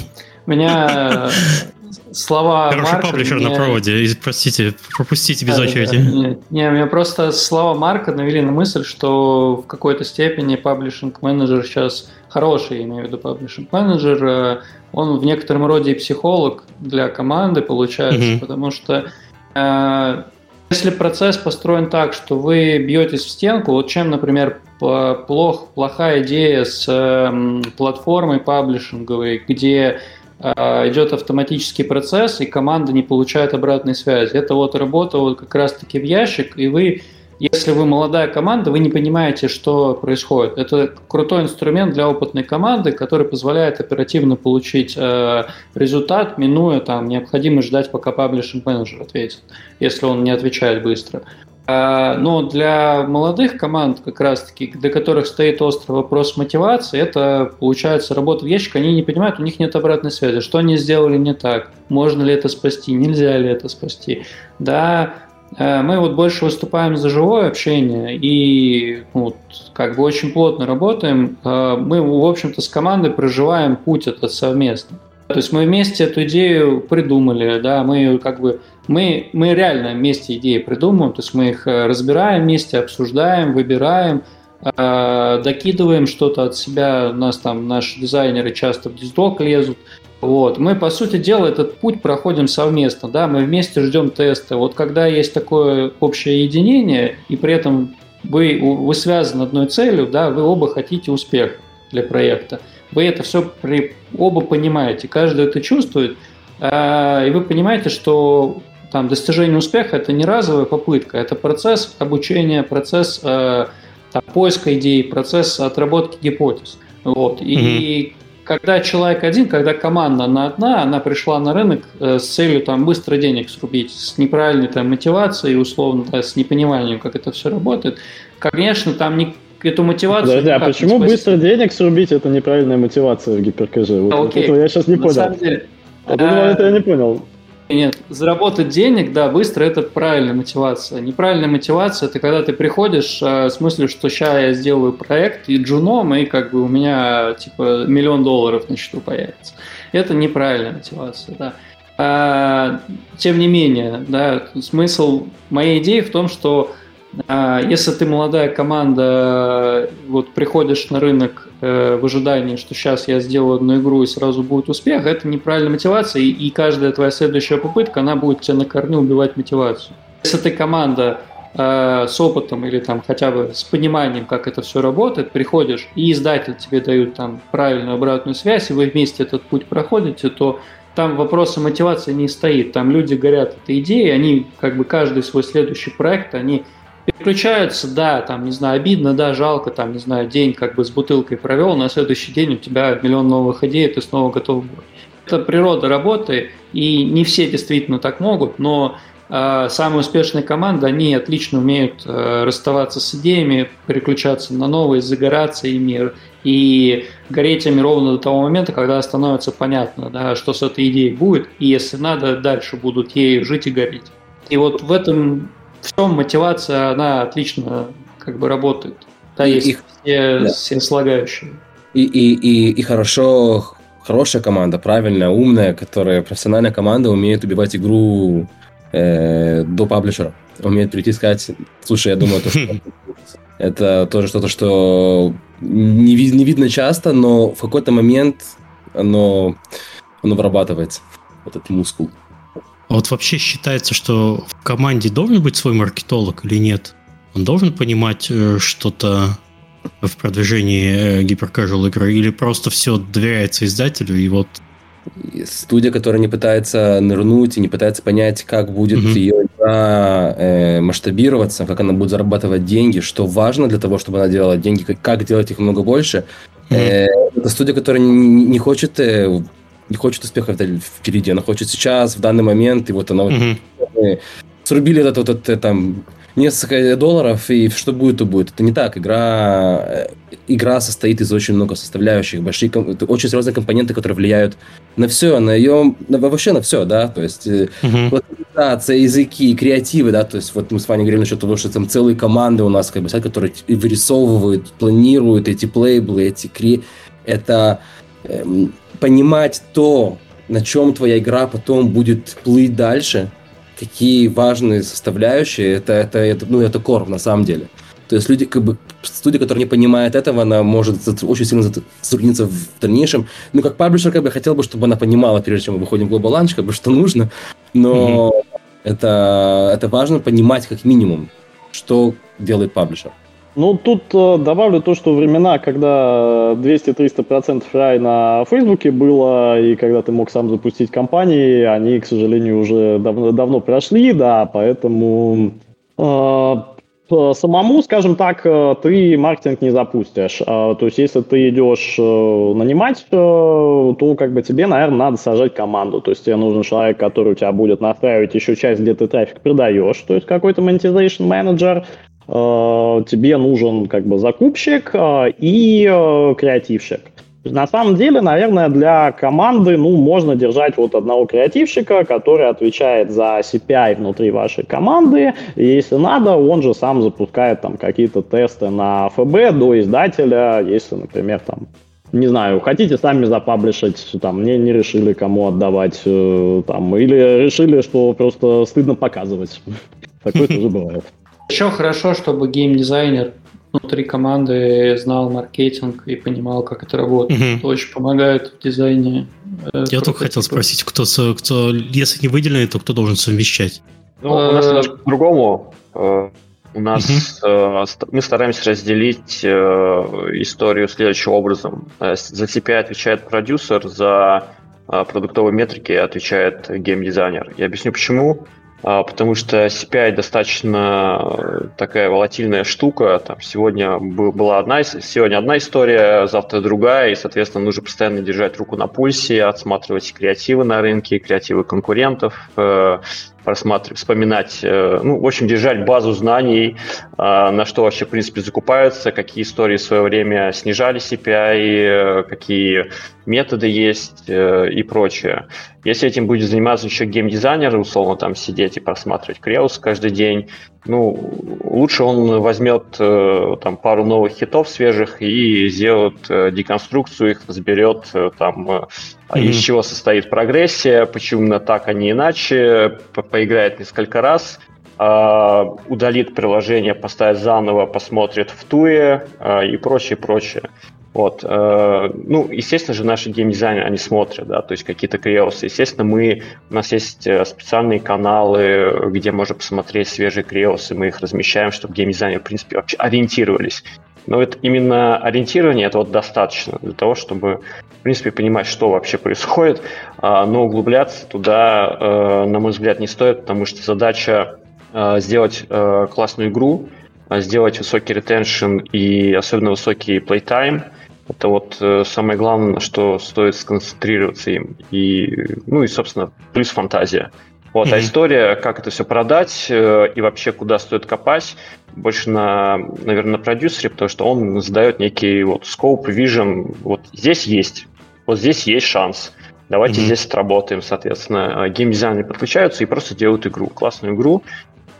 Меня э, слова Хороший Марка... паблишер меня... на проводе, простите, пропустите без да, очереди. Да, Не, не, меня просто слова Марка навели на мысль, что в какой-то степени паблишинг-менеджер сейчас хороший, я имею в виду паблишинг-менеджер, э, он в некотором роде и психолог для команды получается, угу. потому что э, если процесс построен так, что вы бьетесь в стенку, вот чем, например, плох, плохая идея с э, платформой паблишинговой, где идет автоматический процесс, и команда не получает обратной связи. Это вот работа вот как раз-таки в ящик, и вы, если вы молодая команда, вы не понимаете, что происходит. Это крутой инструмент для опытной команды, который позволяет оперативно получить э, результат, минуя там необходимо ждать, пока паблишинг менеджер ответит, если он не отвечает быстро. А, но для молодых команд, как раз-таки, для которых стоит острый вопрос мотивации, это, получается, работа в ящик, они не понимают, у них нет обратной связи, что они сделали не так, можно ли это спасти, нельзя ли это спасти. Да, э, мы вот больше выступаем за живое общение и ну, как бы очень плотно работаем. Э, мы, в общем-то, с командой проживаем путь этот совместно. То есть мы вместе эту идею придумали, да, мы как бы мы, мы реально вместе идеи придумываем, то есть мы их э, разбираем вместе, обсуждаем, выбираем, э, докидываем что-то от себя. У нас там наши дизайнеры часто в диздок лезут. Вот. Мы, по сути дела, этот путь проходим совместно. Да? Мы вместе ждем тесты. Вот когда есть такое общее единение, и при этом вы, вы связаны одной целью, да, вы оба хотите успеха для проекта. Вы это все при, оба понимаете, каждый это чувствует, э, и вы понимаете, что там достижение успеха это не разовая попытка, это процесс обучения, процесс э, там, поиска идей, процесс отработки гипотез. Вот. И mm-hmm. когда человек один, когда команда она одна, она пришла на рынок э, с целью там быстро денег срубить, с неправильной там мотивацией, условно, да, с непониманием, как это все работает, конечно, там не, эту мотивацию... Подожди, а почему быстро денег срубить это неправильная мотивация в гиперкэже? Вот, вот этого я сейчас не на понял. Самом деле, вот а... это я не понял. Нет, заработать денег, да, быстро это правильная мотивация. Неправильная мотивация это когда ты приходишь э, в смысле, что сейчас я сделаю проект и джуном, и как бы у меня типа миллион долларов на счету появится. Это неправильная мотивация, да. А, тем не менее, да, смысл моей идеи в том, что а, если ты молодая команда, вот приходишь на рынок в ожидании, что сейчас я сделаю одну игру и сразу будет успех, это неправильная мотивация, и каждая твоя следующая попытка, она будет тебя на корню убивать мотивацию. Если ты команда э, с опытом или там хотя бы с пониманием, как это все работает, приходишь, и издатель тебе дают там правильную обратную связь, и вы вместе этот путь проходите, то там вопроса мотивации не стоит. Там люди горят этой идеей, они как бы каждый свой следующий проект, они переключаются, да, там, не знаю, обидно, да, жалко, там, не знаю, день как бы с бутылкой провел, на следующий день у тебя миллион новых идей, ты снова готов. Это природа работы, и не все действительно так могут, но э, самые успешные команды, они отлично умеют э, расставаться с идеями, переключаться на новые, загораться ими и гореть ими ровно до того момента, когда становится понятно, да, что с этой идеей будет, и если надо, дальше будут ею жить и гореть. И вот в этом всем мотивация, она отлично как бы работает. Да, есть их, все, да. все слагающие. И, и, и, и хорошо, хорошая команда, правильная, умная, которая профессиональная команда умеет убивать игру э, до паблишера. Умеет прийти и сказать, слушай, я думаю, это, это тоже что-то, что не, не видно часто, но в какой-то момент оно, оно вырабатывается, вот этот мускул. А вот вообще считается, что в команде должен быть свой маркетолог или нет? Он должен понимать э, что-то в продвижении э, гиперкэжуал игры или просто все доверяется издателю и вот студия, которая не пытается нырнуть и не пытается понять, как будет mm-hmm. ее игра э, масштабироваться, как она будет зарабатывать деньги, что важно для того, чтобы она делала деньги, как, как делать их много больше. Mm-hmm. Э, это студия, которая не, не хочет э, не хочет успеха впереди, она хочет сейчас, в данный момент, и вот она mm-hmm. вот, срубили этот, вот, этот, там, несколько долларов, и что будет, то будет. Это не так. Игра, э, игра состоит из очень много составляющих, большие, очень серьезные компоненты, которые влияют на все, на ее, на, вообще на все, да, то есть uh-huh. языки, креативы, да, то есть вот мы с вами говорили насчет того, что там целые команды у нас, как бы, которые вырисовывают, планируют эти плейблы, эти кре... Это эм, понимать то, на чем твоя игра потом будет плыть дальше, какие важные составляющие, это, это, это, ну, это корм на самом деле. То есть люди, как бы, студия, которая не понимает этого, она может очень сильно затрудниться в дальнейшем. Ну, как паблишер, как бы, хотел бы, чтобы она понимала, прежде чем мы выходим в Global Launch, как бы, что нужно. Но mm-hmm. это, это важно понимать как минимум, что делает паблишер. Ну, тут э, добавлю то, что времена, когда 200-300% рай на Фейсбуке было, и когда ты мог сам запустить компании, они, к сожалению, уже давно, давно прошли, да, поэтому э, самому, скажем так, э, ты маркетинг не запустишь. Э, то есть, если ты идешь э, нанимать, то как бы тебе, наверное, надо сажать команду. То есть, тебе нужен человек, который у тебя будет настраивать еще часть, где ты трафик продаешь, то есть какой-то monetization менеджер, Э, тебе нужен как бы закупщик э, и э, креативщик. На самом деле, наверное, для команды, ну, можно держать вот одного креативщика, который отвечает за CPI внутри вашей команды, и если надо, он же сам запускает там какие-то тесты на ФБ до издателя, если, например, там не знаю, хотите сами запаблишить, там, не, не решили, кому отдавать, э, там, или решили, что просто стыдно показывать. Такое тоже бывает. Еще хорошо, чтобы геймдизайнер внутри команды знал маркетинг и понимал, как это работает. Угу. Это очень помогает в дизайне. Э, Я только хотел спросить, кто, кто, если не выделенный, то кто должен совмещать? Ну, у нас немножко по-другому. Э, у нас uh мы стараемся разделить историю следующим образом. За CPI отвечает продюсер, за продуктовые метрики отвечает геймдизайнер. Я объясню почему. А, потому что CPI достаточно э, такая волатильная штука. Там сегодня была одна, сегодня одна история, завтра другая, и, соответственно, нужно постоянно держать руку на пульсе, отсматривать креативы на рынке, креативы конкурентов, э, просматривать, вспоминать, э, ну, в общем, держать базу знаний, на что вообще, в принципе, закупаются, какие истории в свое время снижали CPI, какие методы есть и прочее. Если этим будет заниматься еще геймдизайнер, условно там сидеть и просматривать Креус каждый день, ну, лучше он возьмет э, там пару новых хитов свежих и сделает э, деконструкцию их, разберет э, там, mm-hmm. из чего состоит прогрессия, почему именно так, а не иначе, по поиграет несколько раз, э, удалит приложение, поставит заново, посмотрит в туе э, и прочее, прочее. Вот. Э, ну, естественно же, наши геймдизайнеры, они смотрят, да, то есть какие-то креосы. Естественно, мы, у нас есть э, специальные каналы, где можно посмотреть свежие креосы, мы их размещаем, чтобы геймдизайнеры, в принципе, вообще ориентировались. Но это именно ориентирование, это вот достаточно для того, чтобы, в принципе, понимать, что вообще происходит, а, но углубляться туда, э, на мой взгляд, не стоит, потому что задача сделать классную игру, сделать высокий ретеншн и особенно высокий playtime – это вот э, самое главное, на что стоит сконцентрироваться им. И, ну и, собственно, плюс фантазия. Вот, mm-hmm. а история, как это все продать э, и вообще куда стоит копать, больше на, наверное, на продюсере, потому что он задает некий вот scope, vision, вот здесь есть, вот здесь есть шанс. Давайте mm-hmm. здесь отработаем, соответственно. Геймдизайнеры подключаются и просто делают игру, классную игру,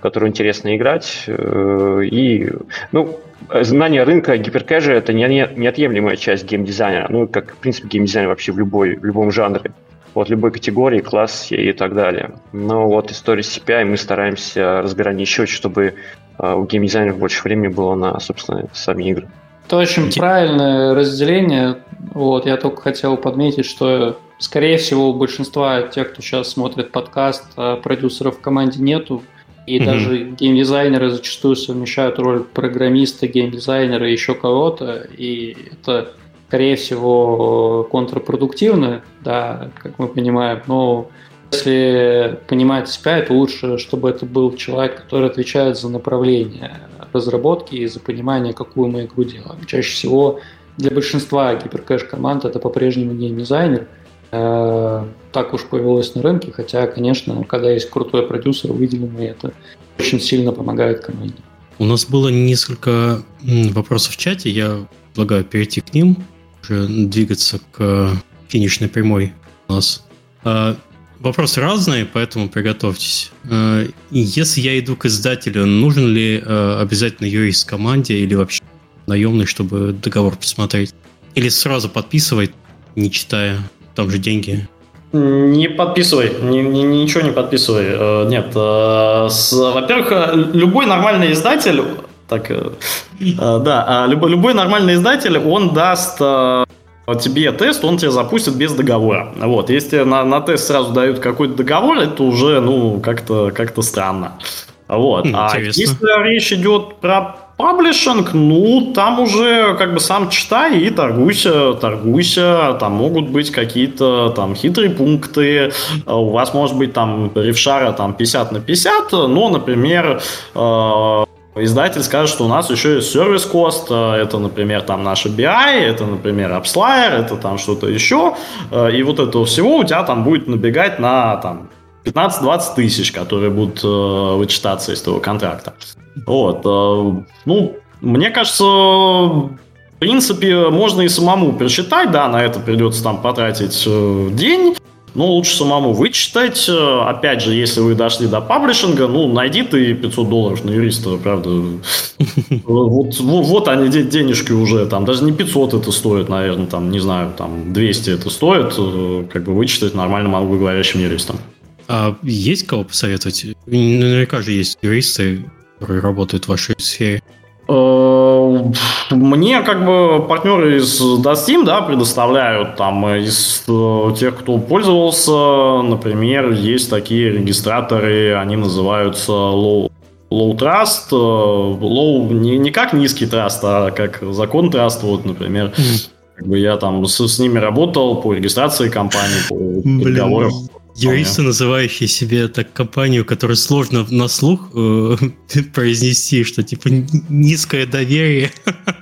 которую интересно играть. Э, и, ну, знание рынка гиперкэжа это не, не, неотъемлемая часть геймдизайна, ну, как, в принципе, геймдизайн вообще в, любой, в любом жанре. Вот любой категории, классе и так далее. Но вот история CPI мы стараемся разграничивать, чтобы uh, у геймдизайнеров больше времени было на, собственно, сами игры. Это очень правильное разделение. Вот, я только хотел подметить, что, скорее всего, у большинства тех, кто сейчас смотрит подкаст, а продюсеров в команде нету. И mm-hmm. даже геймдизайнеры зачастую совмещают роль программиста, геймдизайнера и еще кого-то, и это, скорее всего, контрпродуктивно, да, как мы понимаем, но если понимать себя, то лучше, чтобы это был человек, который отвечает за направление разработки и за понимание, какую мы игру делаем. Чаще всего для большинства гиперкэш команд это по-прежнему геймдизайнер – так уж повелось на рынке, хотя, конечно, когда есть крутой продюсер, выделенный, это очень сильно помогает команде. У нас было несколько вопросов в чате, я предлагаю перейти к ним, уже двигаться к финишной прямой у нас. А, вопросы разные, поэтому приготовьтесь. А, если я иду к издателю, нужен ли а, обязательно юрист команде или вообще наемный, чтобы договор посмотреть? Или сразу подписывать, не читая там же деньги. Не подписывай, ни, ни, ничего не подписывай. Э, нет, э, во-первых, э, любой нормальный издатель, так, да, а любой, любой нормальный издатель, он даст тебе тест, он тебе запустит без договора. Вот, если на, на тест сразу дают какой-то договор, это уже, ну, как-то как странно. Вот. А Интересно. А если речь идет про Паблишинг, ну, там уже как бы сам читай и торгуйся, торгуйся, там могут быть какие-то там хитрые пункты, у вас может быть там ревшара там 50 на 50, но, например, э, Издатель скажет, что у нас еще есть сервис кост, это, например, там наша BI, это, например, AppsLayer, это там что-то еще, э, и вот этого всего у тебя там будет набегать на там 15-20 тысяч, которые будут э, вычитаться из твоего контракта. Вот. Э, ну, мне кажется, в принципе, можно и самому прочитать, да, на это придется там потратить э, день, но лучше самому вычитать. Опять же, если вы дошли до паблишинга, ну, найди ты 500 долларов на юриста, правда. Вот, вот они, денежки уже, там, даже не 500 это стоит, наверное, там, не знаю, там, 200 это стоит, как бы вычитать нормальным англоговорящим юристам. А есть кого посоветовать? Наверняка же есть юристы, которые работают в вашей сфере. Э, мне как бы партнеры из Dastim, да, предоставляют там из э, тех, кто пользовался, например, есть такие регистраторы, они называются Low, low Trust, э, Low не, не как низкий траст, а как закон траст, вот, например. Как бы я там с, с ними работал по регистрации компании, по переговорам. Юристы, называющие себе так компанию, которую сложно на слух э, произнести, что типа низкое доверие.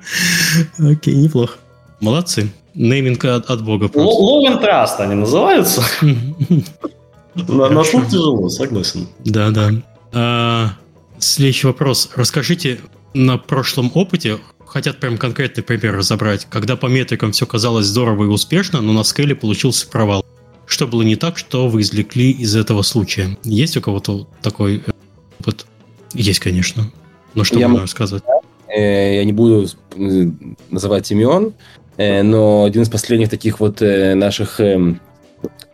Окей, неплохо. Молодцы. Нейминг от, от бога. Low and trust они называются. На слух тяжело, согласен. Да, да. А, следующий вопрос. Расскажите на прошлом опыте, хотят прям конкретный пример разобрать, когда по метрикам все казалось здорово и успешно, но на скейле получился провал. Что было не так, что вы извлекли из этого случая? Есть у кого-то такой э, опыт? Есть, конечно. Но что я можно рассказать? Э, я не буду называть имен, э, но один из последних таких вот наших... Эм,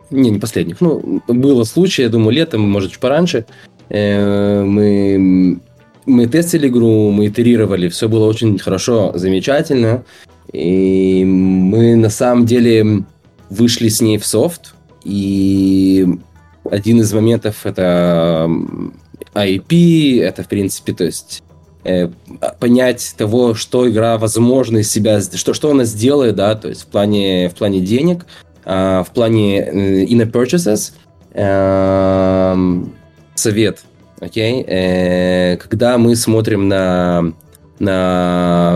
не, не последних. Ну, было случай, я думаю, летом, может, чуть пораньше. Мы, мы тестили игру, мы итерировали, все было очень хорошо, замечательно. И мы на самом деле вышли с ней в софт, и один из моментов это IP, это, в принципе, то есть э, понять того, что игра возможно из себя, что, что она сделает, да, то есть в плане, в плане денег, э, в плане э, in purchases, э, совет, окей, okay? э, когда мы смотрим на, на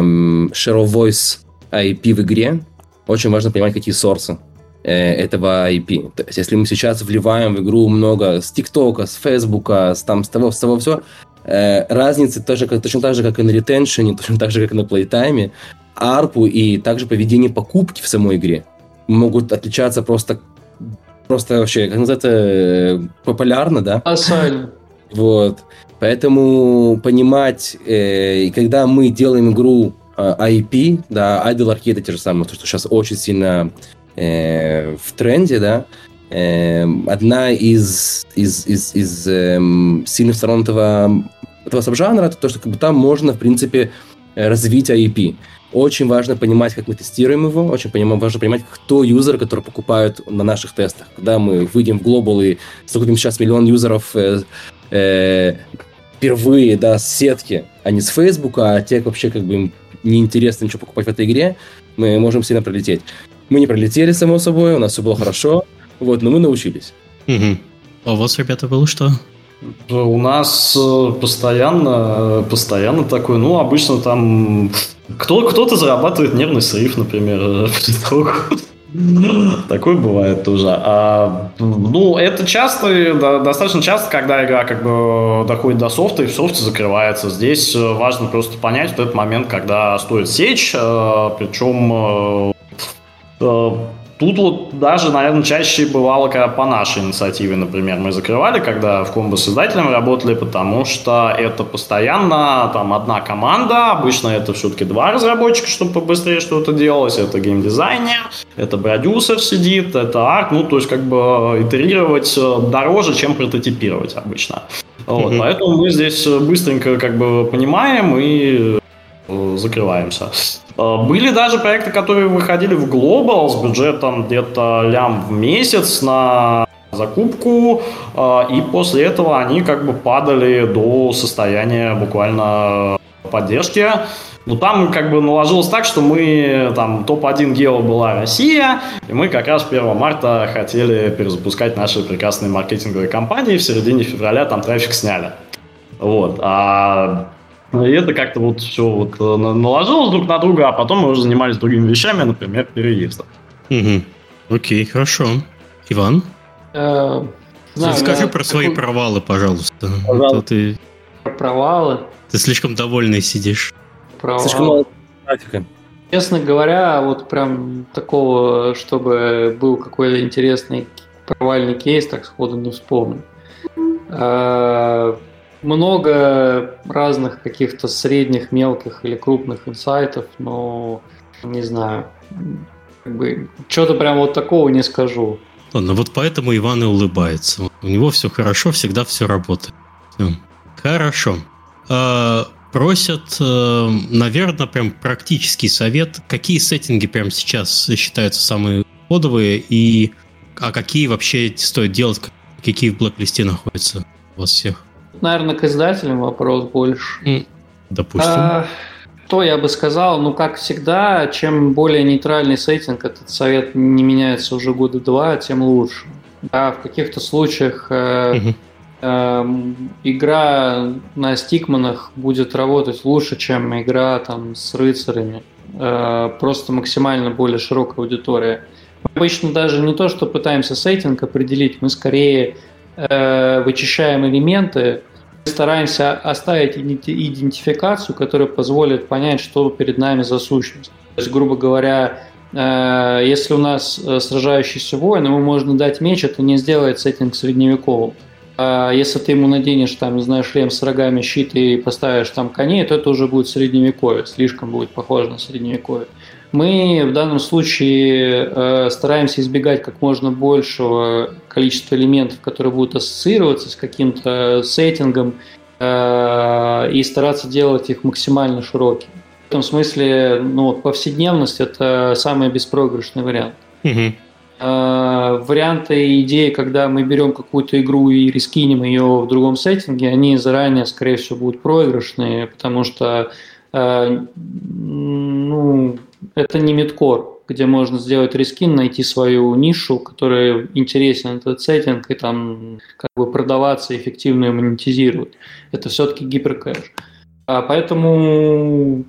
share of voice IP в игре, очень важно понимать, какие сорсы. Э, этого IP. То есть, если мы сейчас вливаем в игру много с ТикТока, с Фейсбука, с, там, с того, с того все, э, разницы тоже, как, точно так же, как и на ретеншене, точно так же, как и на плейтайме, арпу и также поведение покупки в самой игре могут отличаться просто просто вообще, как называется, э, популярно, да? Асально. Вот. Поэтому понимать, э, когда мы делаем игру э, IP, да, Idle Arcade это те же самые, то, что сейчас очень сильно э, в тренде, да, э, одна из, из, из, из э, сильных сторон этого, этого сабжанра, это то, что как бы, там можно, в принципе, развить IP. Очень важно понимать, как мы тестируем его, очень важно понимать, кто юзеры, которые покупают на наших тестах. Когда мы выйдем в глобал и закупим сейчас миллион юзеров э, э, впервые, да, с сетки, а не с Фейсбука, а те вообще как бы им неинтересно ничего покупать в этой игре, мы можем сильно пролететь. Мы не пролетели, само собой, у нас все было хорошо, вот, но мы научились. Угу. А у вас, ребята, было что? У нас э, постоянно, э, постоянно такой, ну, обычно там кто, кто-то зарабатывает нервный срыв, например, Такое бывает тоже. А, ну, это часто, да, достаточно часто, когда игра как бы доходит до софта и в софте закрывается. Здесь э, важно просто понять вот этот момент, когда стоит сечь, причем Э, тут вот даже, наверное, чаще бывало, когда по нашей инициативе, например, мы закрывали, когда в комбо с издателем работали, потому что это постоянно там одна команда, обычно это все-таки два разработчика, чтобы побыстрее что-то делалось, это геймдизайнер, это продюсер сидит, это арт, ну, то есть как бы итерировать э, дороже, чем прототипировать обычно. Вот, mm-hmm. Поэтому мы здесь быстренько как бы понимаем и э, закрываемся. Э, были даже проекты, которые выходили в глобал с бюджетом где-то лям в месяц на закупку, э, и после этого они как бы падали до состояния буквально поддержки. Но там как бы наложилось так, что мы, там, топ-1 гео была Россия, и мы как раз 1 марта хотели перезапускать наши прекрасные маркетинговые кампании, в середине февраля там трафик сняли. Вот. А и это как-то вот все вот э, наложилось друг на друга, а потом мы уже занимались другими вещами, например, переездом. Угу. Окей, хорошо. Иван? Э, знаю, Расскажи про свои провалы, пожалуйста. Пожалуйста. А ты... Провалы? Ты слишком довольный сидишь. Провалы. Слишком мало. Честно говоря, вот прям такого, чтобы был какой-то интересный провальный кейс, так сходу не вспомню. Много разных каких-то средних, мелких или крупных инсайтов, но не знаю, как бы что-то прям вот такого не скажу. Ладно, вот поэтому Иван и улыбается. У него все хорошо, всегда все работает. Хорошо. А, просят, э, наверное, прям практический совет. Какие сеттинги прямо сейчас считаются самые кодовые и а какие вообще стоит делать, какие в блэк-листе находятся у вас всех? Наверное, к издателям вопрос больше. Допустим. А, то я бы сказал, ну, как всегда, чем более нейтральный сеттинг, этот совет не меняется уже года два, тем лучше. Да, в каких-то случаях э, угу. э, игра на стикманах будет работать лучше, чем игра там с рыцарями. Э, просто максимально более широкая аудитория. Мы обычно даже не то, что пытаемся сеттинг определить, мы скорее э, вычищаем элементы, стараемся оставить идентификацию, которая позволит понять, что перед нами за сущность. То есть, грубо говоря, э, если у нас э, сражающийся воин, ему можно дать меч, это не сделает сеттинг средневековым. А если ты ему наденешь, там, не знаю, шлем с рогами, щит и поставишь там коней, то это уже будет средневековье, слишком будет похоже на средневековье. Мы в данном случае э, стараемся избегать как можно большего количества элементов, которые будут ассоциироваться с каким-то сеттингом, э, и стараться делать их максимально широкими. В этом смысле ну, повседневность – это самый беспроигрышный вариант. Угу. Э, варианты и идеи, когда мы берем какую-то игру и рискинем ее в другом сеттинге, они заранее, скорее всего, будут проигрышные, потому что э, ну, это не мидкор, где можно сделать рискин, найти свою нишу, которая интересен этот сеттинг, и там как бы продаваться эффективно и монетизировать. Это все-таки гиперкэш. А поэтому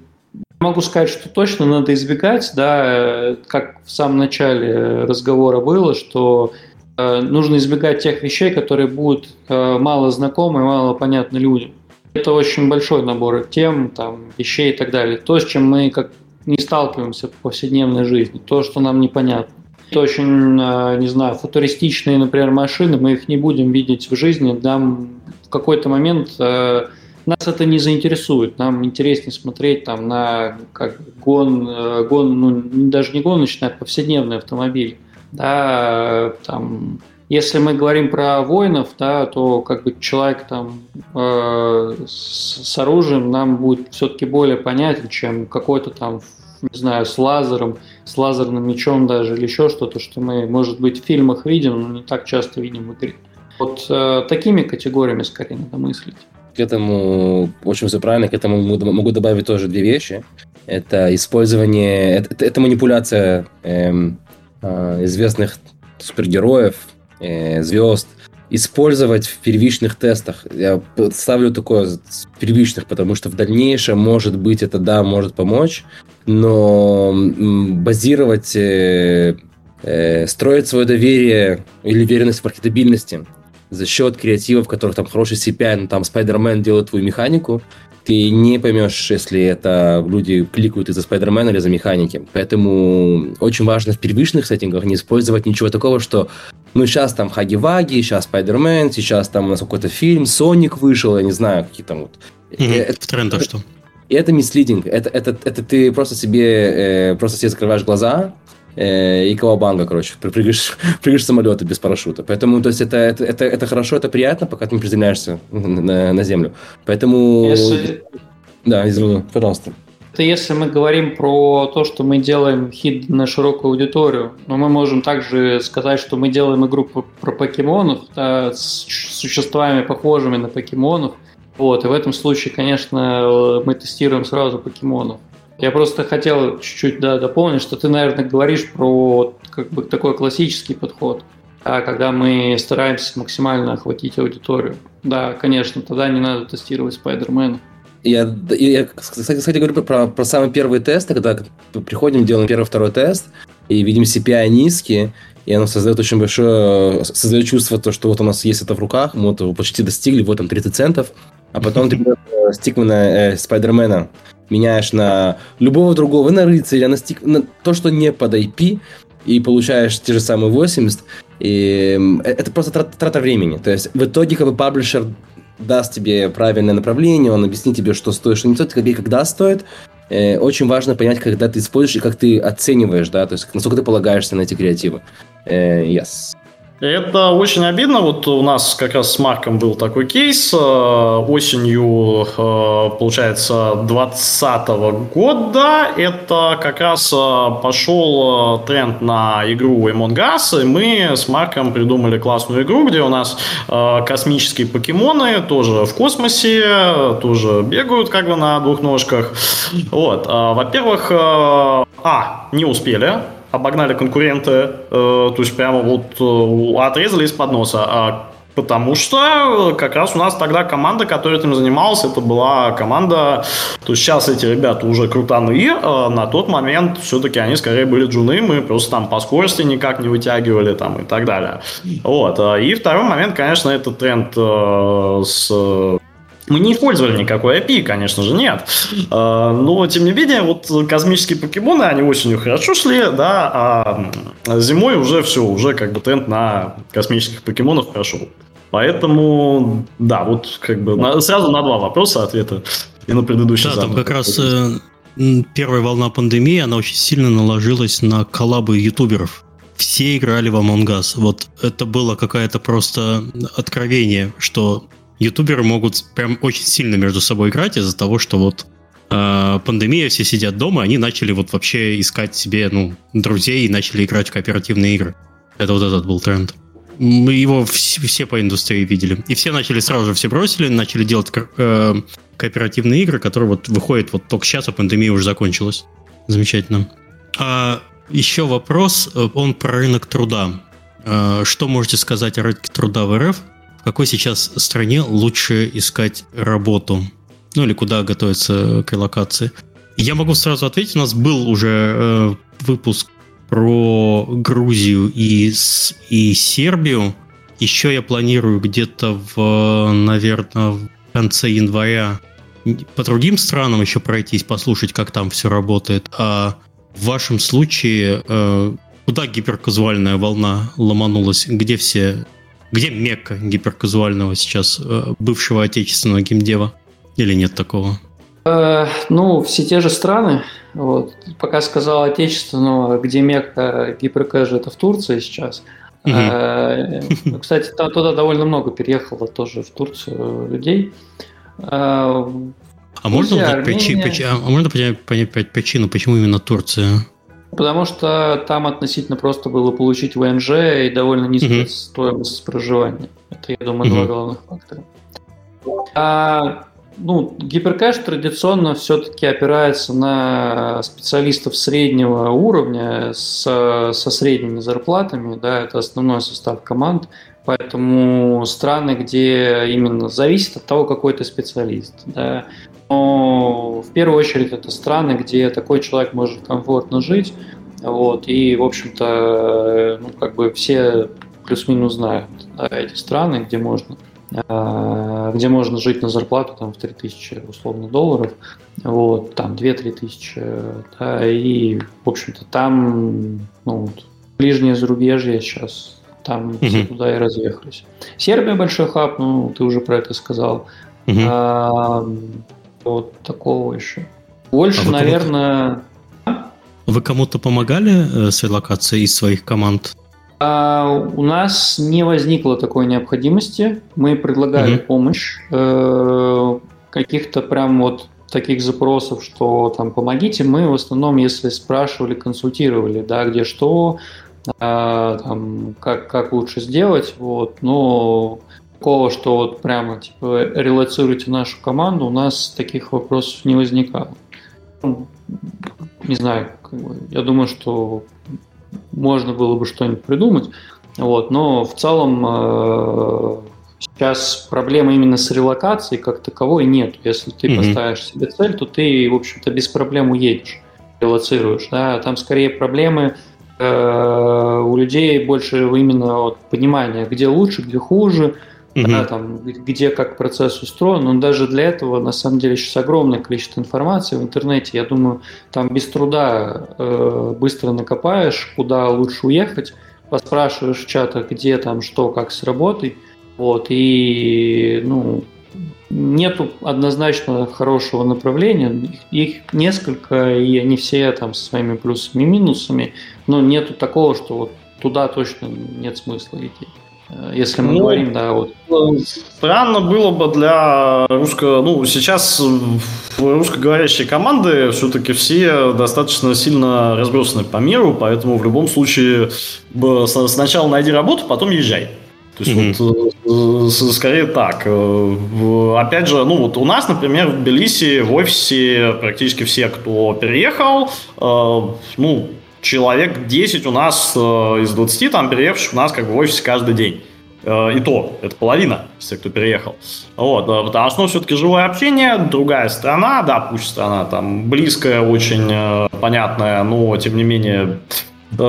могу сказать, что точно надо избегать, да, как в самом начале разговора было, что э, нужно избегать тех вещей, которые будут э, мало знакомы и мало понятны людям. Это очень большой набор тем, там, вещей и так далее. То, с чем мы как не сталкиваемся в повседневной жизни, то, что нам непонятно. Это очень, э, не знаю, футуристичные, например, машины, мы их не будем видеть в жизни, нам в какой-то момент э, нас это не заинтересует. Нам интереснее смотреть там на как гон, э, гон ну, даже не гоночный, а повседневный автомобиль. Да, там, если мы говорим про воинов, да, то как бы человек там э, с, оружием нам будет все-таки более понятен, чем какой-то там не знаю, с лазером, с лазерным мечом даже, или еще что-то, что мы, может быть, в фильмах видим, но не так часто видим в игре. Вот э, такими категориями скорее надо мыслить. К этому очень все правильно, к этому могу добавить тоже две вещи. Это использование, это, это манипуляция эм, э, известных супергероев, э, звезд, использовать в первичных тестах. Я ставлю такое в первичных, потому что в дальнейшем, может быть, это да, может помочь, но базировать, э, э, строить свое доверие или уверенность в маркетабильности за счет креативов, в которых там хороший CPI, ну, там Spider-Man делает твою механику, ты не поймешь, если это люди кликают из-за Спайдермена или за механики. Поэтому очень важно в первичных сеттингах не использовать ничего такого, что ну сейчас там Хаги-Ваги, сейчас Спайдермен, сейчас там у нас какой-то фильм, Соник вышел, я не знаю, какие там вот. Это, в трендах что? Это мислидинг. Это, это, это ты просто себе, э, просто себе закрываешь глаза, э, и кавабанга, короче, прыгаешь, прыгаешь с самолета без парашюта. Поэтому, то есть, это, это, это, это хорошо, это приятно, пока ты не приземляешься на, на землю. Поэтому... Если... Да, извини, пожалуйста. Это если мы говорим про то, что мы делаем хит на широкую аудиторию, но мы можем также сказать, что мы делаем игру про покемонов да, с существами, похожими на покемонов. Вот, и в этом случае, конечно, мы тестируем сразу покемонов. Я просто хотел чуть-чуть да, дополнить, что ты, наверное, говоришь про как бы такой классический подход, да, когда мы стараемся максимально охватить аудиторию. Да, конечно, тогда не надо тестировать Spider-Man. Я, я кстати, кстати, говорю про, про самые первые когда приходим, делаем первый-второй тест, и видим CPI низкие, и оно создает очень большое, создает чувство, то, что вот у нас есть это в руках, мы вот почти достигли, вот там 30 центов, а потом ты э, стикмана э, Спайдермена, меняешь на любого другого, на рыцаря, на, стик, на то, что не под IP, и получаешь те же самые 80, И это просто трата, трата времени. То есть в итоге как бы паблишер даст тебе правильное направление, он объяснит тебе, что стоит, что не стоит, и когда стоит. Э, очень важно понять, когда ты используешь и как ты оцениваешь, да, то есть насколько ты полагаешься на эти креативы. Э, yes. Это очень обидно. Вот у нас как раз с Марком был такой кейс. Э, осенью, э, получается, 2020 года это как раз э, пошел тренд на игру Among Us, и мы с Марком придумали классную игру, где у нас космические покемоны тоже в космосе, тоже бегают как бы на двух ножках. Вот. Во-первых, а, не успели, обогнали конкуренты, э, то есть прямо вот э, отрезали из-под носа. А Потому что как раз у нас тогда команда, которая этим занималась, это была команда, то есть сейчас эти ребята уже крутаны, а на тот момент все-таки они скорее были джуны, мы просто там по скорости никак не вытягивали там и так далее. Вот. И второй момент, конечно, это тренд с мы не использовали никакой API, конечно же, нет. А, но, тем не менее, вот космические покемоны, они осенью хорошо шли, да, а зимой уже все, уже как бы тренд на космических покемонов прошел. Поэтому, да, вот как бы на, сразу на два вопроса ответа и на предыдущий Да, там как раз э, первая волна пандемии, она очень сильно наложилась на коллабы ютуберов. Все играли в Among Us. Вот это было какое-то просто откровение, что ютуберы могут прям очень сильно между собой играть из-за того, что вот э, пандемия, все сидят дома, они начали вот вообще искать себе, ну, друзей и начали играть в кооперативные игры. Это вот этот был тренд. Мы его все, все по индустрии видели. И все начали сразу же, все бросили, начали делать э, кооперативные игры, которые вот выходят вот только сейчас, а пандемия уже закончилась. Замечательно. А еще вопрос, э, он про рынок труда. Э, что можете сказать о рынке труда в РФ? В какой сейчас стране лучше искать работу? Ну или куда готовиться к релокации? Я могу сразу ответить, у нас был уже э, выпуск про Грузию и, и Сербию. Еще я планирую где-то в, наверное, в конце января по другим странам еще пройтись, послушать, как там все работает. А в вашем случае, э, куда гиперказуальная волна ломанулась? Где все где мекка гиперказуального сейчас э, бывшего отечественного геймдева? Или нет такого? Э, ну, все те же страны. Вот. Пока сказал отечественного, где мекка гиперкэжа, это в Турции сейчас. Угу. Э, кстати, туда довольно много переехало тоже в Турцию людей. Э, а можно, Армения... причи, причи, а можно понять причину, почему именно Турция? Потому что там относительно просто было получить ВНЖ и довольно низкая угу. стоимость проживания. Это, я думаю, угу. два главных фактора. А, ну, гиперкэш традиционно все-таки опирается на специалистов среднего уровня с, со средними зарплатами. Да, это основной состав команд. Поэтому страны, где именно зависит от того, какой ты специалист. Да, но в первую очередь это страны, где такой человек может комфортно жить. Вот, и, в общем-то, ну, как бы все плюс-минус знают да, эти страны, где можно а, где можно жить на зарплату там, в 3000 условно долларов, вот, там 2-3 тысячи, да, и, в общем-то, там, ну, ближнее зарубежье сейчас, там угу. все туда и разъехались. Сербия большой хаб, ну, ты уже про это сказал. Угу. А, вот такого еще. Больше, а наверное... Вы кому-то помогали э, с релокацией из своих команд? А, у нас не возникло такой необходимости. Мы предлагали угу. помощь. Э, каких-то прям вот таких запросов, что там помогите, мы в основном, если спрашивали, консультировали, да, где что, а, там, как, как лучше сделать, вот, но такого, что вот прямо типа релацируйте нашу команду, у нас таких вопросов не возникало. Ну, не знаю, как бы, я думаю, что можно было бы что-нибудь придумать, вот, но в целом э, сейчас проблемы именно с релокацией как таковой нет. Если ты mm-hmm. поставишь себе цель, то ты, в общем-то, без проблем уедешь, релацируешь. Да? Там скорее проблемы э, у людей больше именно вот, понимания, где лучше, где хуже, угу. да, там, где как процесс устроен, но даже для этого на самом деле сейчас огромное количество информации в интернете. Я думаю, там без труда э, быстро накопаешь, куда лучше уехать. поспрашиваешь в чатах, где там что, как с работой, вот, и, ну, нету однозначно хорошего направления, их несколько, и они все там со своими плюсами и минусами, но нету такого, что вот туда точно нет смысла идти. Э, если мы ну, говорим, да, вот. Странно было бы для русско... Ну, сейчас в русскоговорящие команды все-таки все достаточно сильно разбросаны по миру, поэтому в любом случае сначала найди работу, потом езжай. То есть mm-hmm. вот э, скорее так. Э, опять же, ну вот у нас, например, в Тбилиси в офисе практически все, кто переехал, ну, человек 10 у нас из 20 там переехавших у нас как бы в офисе каждый день. И то, это половина тех, кто переехал. Вот, потому что, ну, все-таки живое общение, другая страна, да, пусть страна там близкая, очень понятная, но, тем не менее,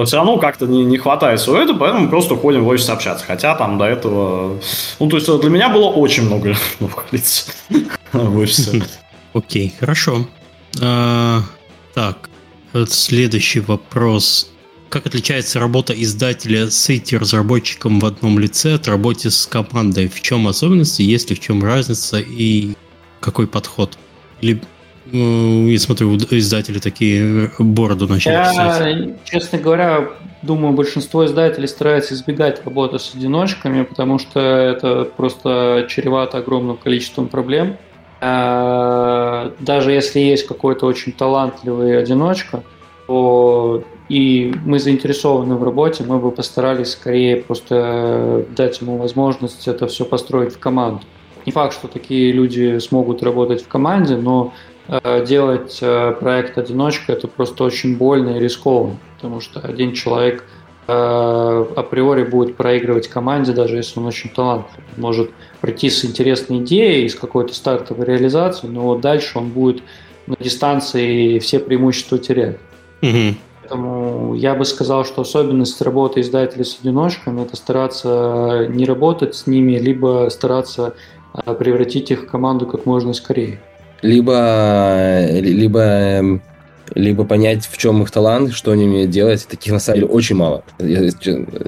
все равно как-то не, не хватает всего этого, поэтому просто ходим в офис общаться. Хотя там до этого... Ну, то есть для меня было очень много в офисе. Окей, хорошо. А, так, следующий вопрос. Как отличается работа издателя с IT-разработчиком в одном лице от работы с командой? В чем особенности, есть ли в чем разница и какой подход? Или ну, я смотрю, у издателей такие бороду начали Я, писать. честно говоря, думаю, большинство издателей старается избегать работы с одиночками, потому что это просто чревато огромным количеством проблем. А, даже если есть какой-то очень талантливый одиночка, то и мы заинтересованы в работе, мы бы постарались скорее просто дать ему возможность это все построить в команду. Не факт, что такие люди смогут работать в команде, но Э, делать э, проект одиночка это просто очень больно и рискованно, потому что один человек э, априори будет проигрывать команде, даже если он очень талантлив. Может прийти с интересной идеей, с какой-то стартовой реализацией, но вот дальше он будет на дистанции все преимущества терять. Угу. Поэтому я бы сказал, что особенность работы издателей с одиночками – это стараться не работать с ними, либо стараться превратить их в команду как можно скорее либо, либо, эм, либо понять, в чем их талант, что они умеют делать. Таких на самом деле очень мало. Я,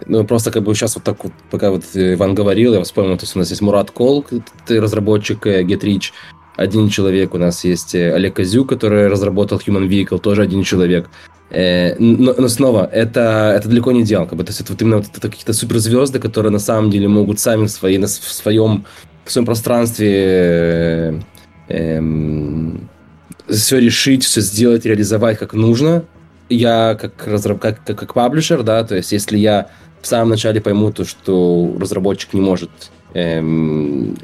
ну, просто как бы сейчас вот так вот, пока вот Иван говорил, я вспомнил, то есть у нас есть Мурат Кол, разработчик э, GetRich, один человек, у нас есть э, Олег Козю, который разработал Human Vehicle, тоже один человек. Э, но, но снова, это, это далеко не идеал. Как бы, то есть это вот именно вот какие-то суперзвезды, которые на самом деле могут сами в, своей, в, своем, в своем пространстве эм, все решить, все сделать, реализовать как нужно. Я как, разраб, как, как, как паблишер, да, то есть если я в самом начале пойму то, что разработчик не может эм,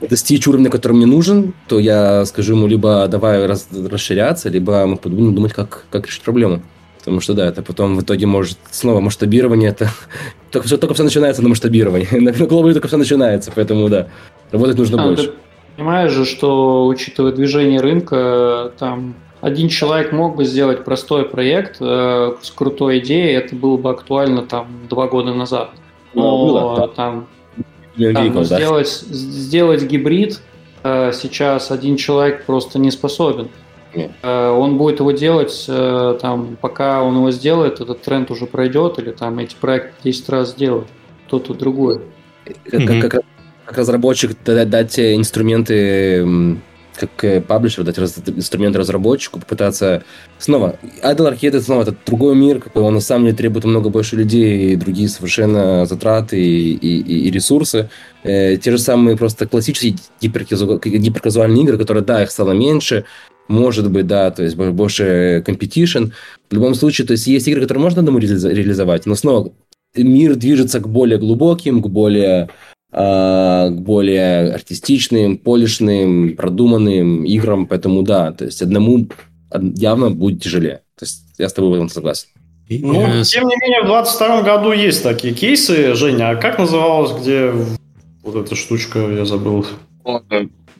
достичь уровня, который мне нужен, то я скажу ему либо давай раз, расширяться, либо мы будем думать, как, как решить проблему. Потому что, да, это потом в итоге может... Снова масштабирование, это... Только все, только все начинается на масштабировании. На глобале только все начинается, поэтому, да, работать нужно а, больше. Понимаешь же, что учитывая движение рынка, там один человек мог бы сделать простой проект э, с крутой идеей, это было бы актуально там два года назад. Ну, Но ну, было, да. там, там видел, сделать, сделать гибрид э, сейчас один человек просто не способен. Нет. Э, он будет его делать, э, там, пока он его сделает, этот тренд уже пройдет, или там эти проекты 10 раз сделают кто-то другой. Как, mm-hmm. как, как разработчик дать инструменты как э, паблишер дать раз, инструменты разработчику, попытаться снова. Idle Arcade снова это другой мир, какой он на самом деле требует много больше людей и другие совершенно затраты и, и, и ресурсы. Э, те же самые просто классические гиперказуальные игры, которые, да, их стало меньше, может быть, да, то есть больше competition. В любом случае, то есть есть игры, которые можно одному реализовать, но снова мир движется к более глубоким, к более к более артистичным, полишным, продуманным играм, поэтому да, то есть одному явно будет тяжелее. То есть я с тобой в этом согласен. Ну, тем не менее, в 22 году есть такие кейсы. Женя, а как называлась, где вот эта штучка, я забыл?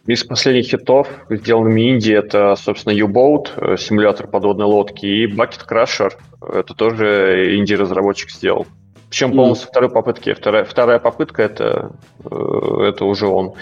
Из последних хитов, сделанными Индии, это, собственно, U-Boat, э, симулятор подводной лодки, и Bucket Crusher. Это тоже инди-разработчик сделал. Причем полностью mm. второй попытки. Вторая, вторая попытка это, э, это уже он.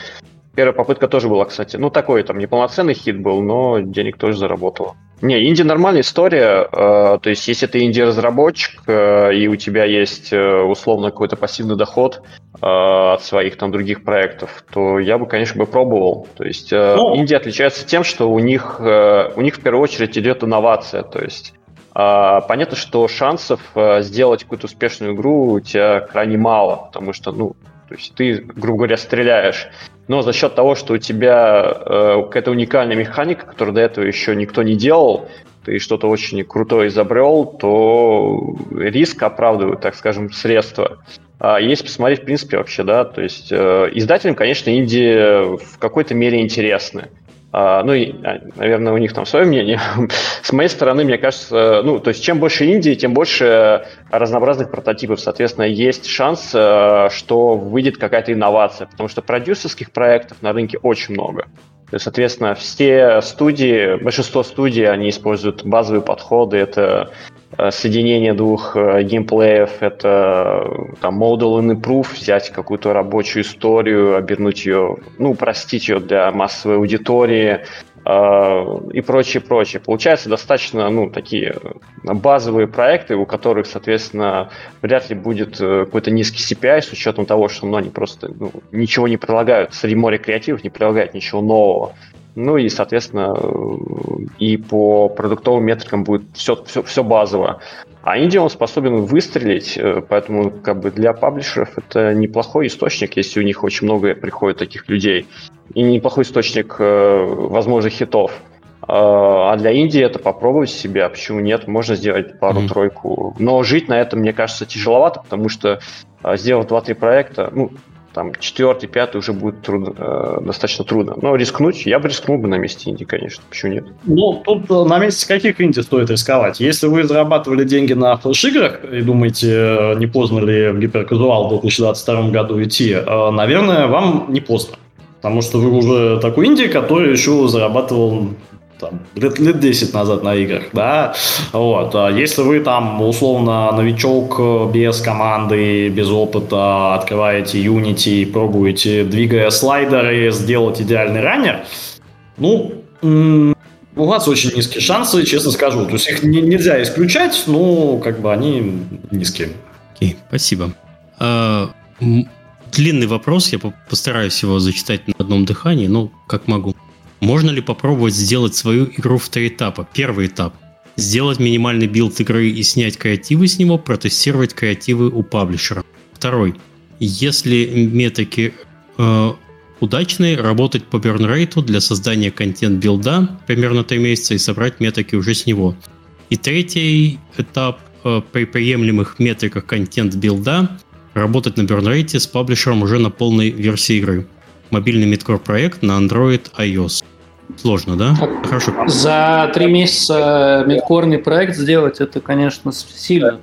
Первая попытка тоже была, кстати. Ну, такой там неполноценный хит был, но денег тоже заработала. Не, инди нормальная история. Э, то есть, если ты инди-разработчик, э, и у тебя есть э, условно какой-то пассивный доход от своих там других проектов, то я бы, конечно, бы пробовал. То есть, ну, Индия отличается тем, что у них, у них в первую очередь идет инновация. То есть, понятно, что шансов сделать какую-то успешную игру у тебя крайне мало, потому что, ну, то есть ты, грубо говоря, стреляешь. Но за счет того, что у тебя э, какая-то уникальная механика, которую до этого еще никто не делал, ты что-то очень крутое изобрел, то риск оправдывает, так скажем, средства. А если посмотреть, в принципе, вообще, да, то есть э, издателям, конечно, Индии в какой-то мере интересны. А, ну, и, а, наверное, у них там свое мнение. С моей стороны, мне кажется, ну, то есть чем больше Индии, тем больше разнообразных прототипов. Соответственно, есть шанс, э, что выйдет какая-то инновация, потому что продюсерских проектов на рынке очень много. Соответственно, все студии, большинство студий, они используют базовые подходы. Это соединение двух э, геймплеев, это э, там model and improve, взять какую-то рабочую историю, обернуть ее, ну, упростить ее для массовой аудитории и прочее, прочее. Получается достаточно, ну, такие базовые проекты, у которых, соответственно, вряд ли будет какой-то низкий CPI с учетом того, что ну, они просто ну, ничего не предлагают. Среди моря креативов не предлагают ничего нового. Ну и, соответственно, и по продуктовым метрикам будет все, все, все базово. А Индия он способен выстрелить, э, поэтому как бы для паблишеров это неплохой источник, если у них очень много приходит таких людей. И неплохой источник э, возможных хитов. А, а для Индии это попробовать себя, почему нет, можно сделать пару-тройку. Но жить на этом, мне кажется, тяжеловато, потому что а, сделав 2-3 проекта, ну, там четвертый, пятый уже будет трудно, э, достаточно трудно. Но рискнуть, я бы рискнул бы на месте Инди, конечно, почему нет? Ну, тут э, на месте каких Инди стоит рисковать? Если вы зарабатывали деньги на флеш-играх и думаете, э, не поздно ли в гиперказуал в 2022 году идти, э, наверное, вам не поздно. Потому что вы уже такой инди, который еще зарабатывал там, лет, лет 10 назад на играх, да, вот, а если вы там, условно, новичок э, без команды, без опыта, открываете Unity, пробуете, двигая слайдеры, сделать идеальный раннер, ну, у вас очень низкие шансы, честно скажу. То есть их не, нельзя исключать, но как бы они низкие. Окей, спасибо. А, длинный вопрос, я постараюсь его зачитать на одном дыхании, ну, как могу. Можно ли попробовать сделать свою игру в три этапа? Первый этап – сделать минимальный build игры и снять креативы с него, протестировать креативы у паблишера. Второй – если метрики э, удачные, работать по бернрейту для создания контент-билда примерно 3 месяца и собрать метрики уже с него. И третий этап э, при приемлемых метриках контент-билда работать на бернрейте с паблишером уже на полной версии игры. Мобильный midcore проект на Android iOS. Сложно, да? Хорошо. За три месяца мидкорный проект сделать, это, конечно, сильно.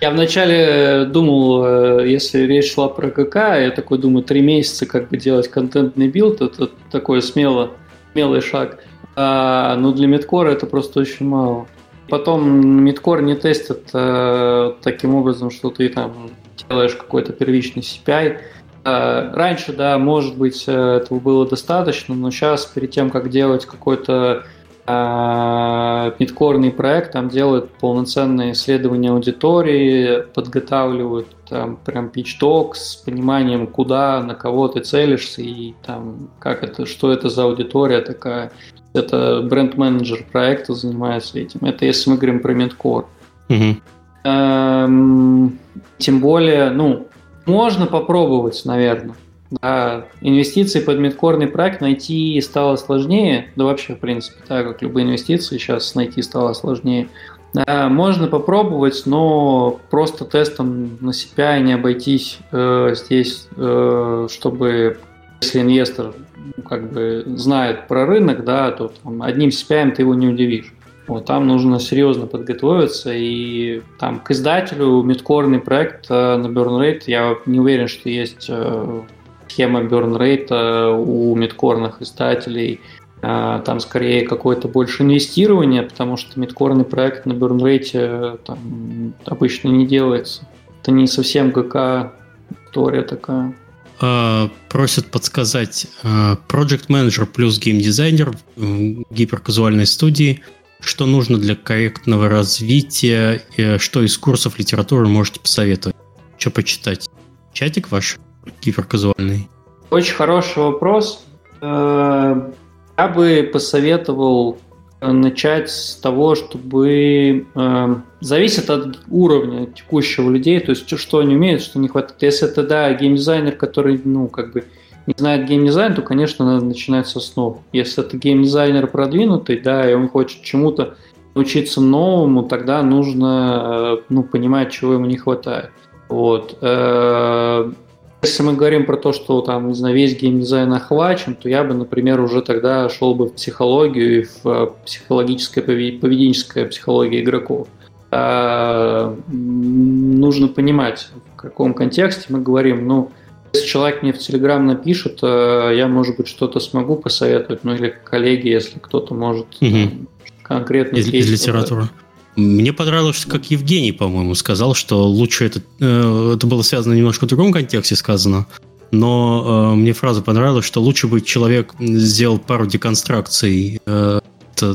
Я вначале думал, э, если речь шла про КК, я такой думаю, три месяца как бы делать контентный билд, это такой смело, смелый шаг. А, но для мидкора это просто очень мало. Потом мидкор не тестят э, таким образом, что ты там делаешь какой-то первичный CPI, раньше, да, может быть, э, этого было достаточно, но сейчас, перед тем, как делать какой-то э, мидкорный проект, там делают полноценные исследования аудитории, подготавливают там прям talk с пониманием, куда, на кого ты целишься и там как это, что это за аудитория такая. Это бренд-менеджер проекта занимается этим. Это если мы говорим про мидкор. Угу. Эм, тем более, ну, можно попробовать, наверное. Да, инвестиции под мидкорный проект найти стало сложнее. Да вообще, в принципе, так как любые инвестиции сейчас найти стало сложнее. Да, можно попробовать, но просто тестом на CPI не обойтись э, здесь, э, чтобы если инвестор ну, как бы знает про рынок, да, то там, одним CPI ты его не удивишь. Вот, там нужно серьезно подготовиться, и там к издателю мидкорный проект э, на burn rate, я не уверен, что есть э, схема burn rate э, у мидкорных издателей, там скорее какое-то больше инвестирование, потому что мидкорный проект на burn rate там обычно не делается. Это не совсем ГК история такая. просят подсказать э, Project Manager плюс геймдизайнер в гиперказуальной студии, что нужно для корректного развития, э, что из курсов литературы можете посоветовать, что почитать. Чатик ваш гиперказуальный? Очень хороший вопрос. Э, я бы посоветовал Э, начать с того, чтобы зависит от уровня текущего людей, то есть что они умеют, что не хватает. Если это, да, геймдизайнер, который, ну, как бы не знает геймдизайн, то, конечно, надо начинать с основ. Если это геймдизайнер продвинутый, да, и он хочет чему-то учиться новому, тогда нужно, э, ну, понимать, чего ему не хватает. Вот. Э, если мы говорим про то, что там, не знаю, весь геймдизайн охвачен, то я бы, например, уже тогда шел бы в психологию и в э, психологическое, поведенческое психология игроков. А, нужно понимать, в каком контексте мы говорим. Ну, если человек мне в Телеграм напишет, э, я, может быть, что-то смогу посоветовать, ну или коллеги, если кто-то может угу. конкретно... Из, из литературы. Мне понравилось, как Евгений, по-моему, сказал, что лучше это... Э, это было связано немножко в другом контексте сказано, но э, мне фраза понравилась, что лучше бы человек сделал пару деконстракций э,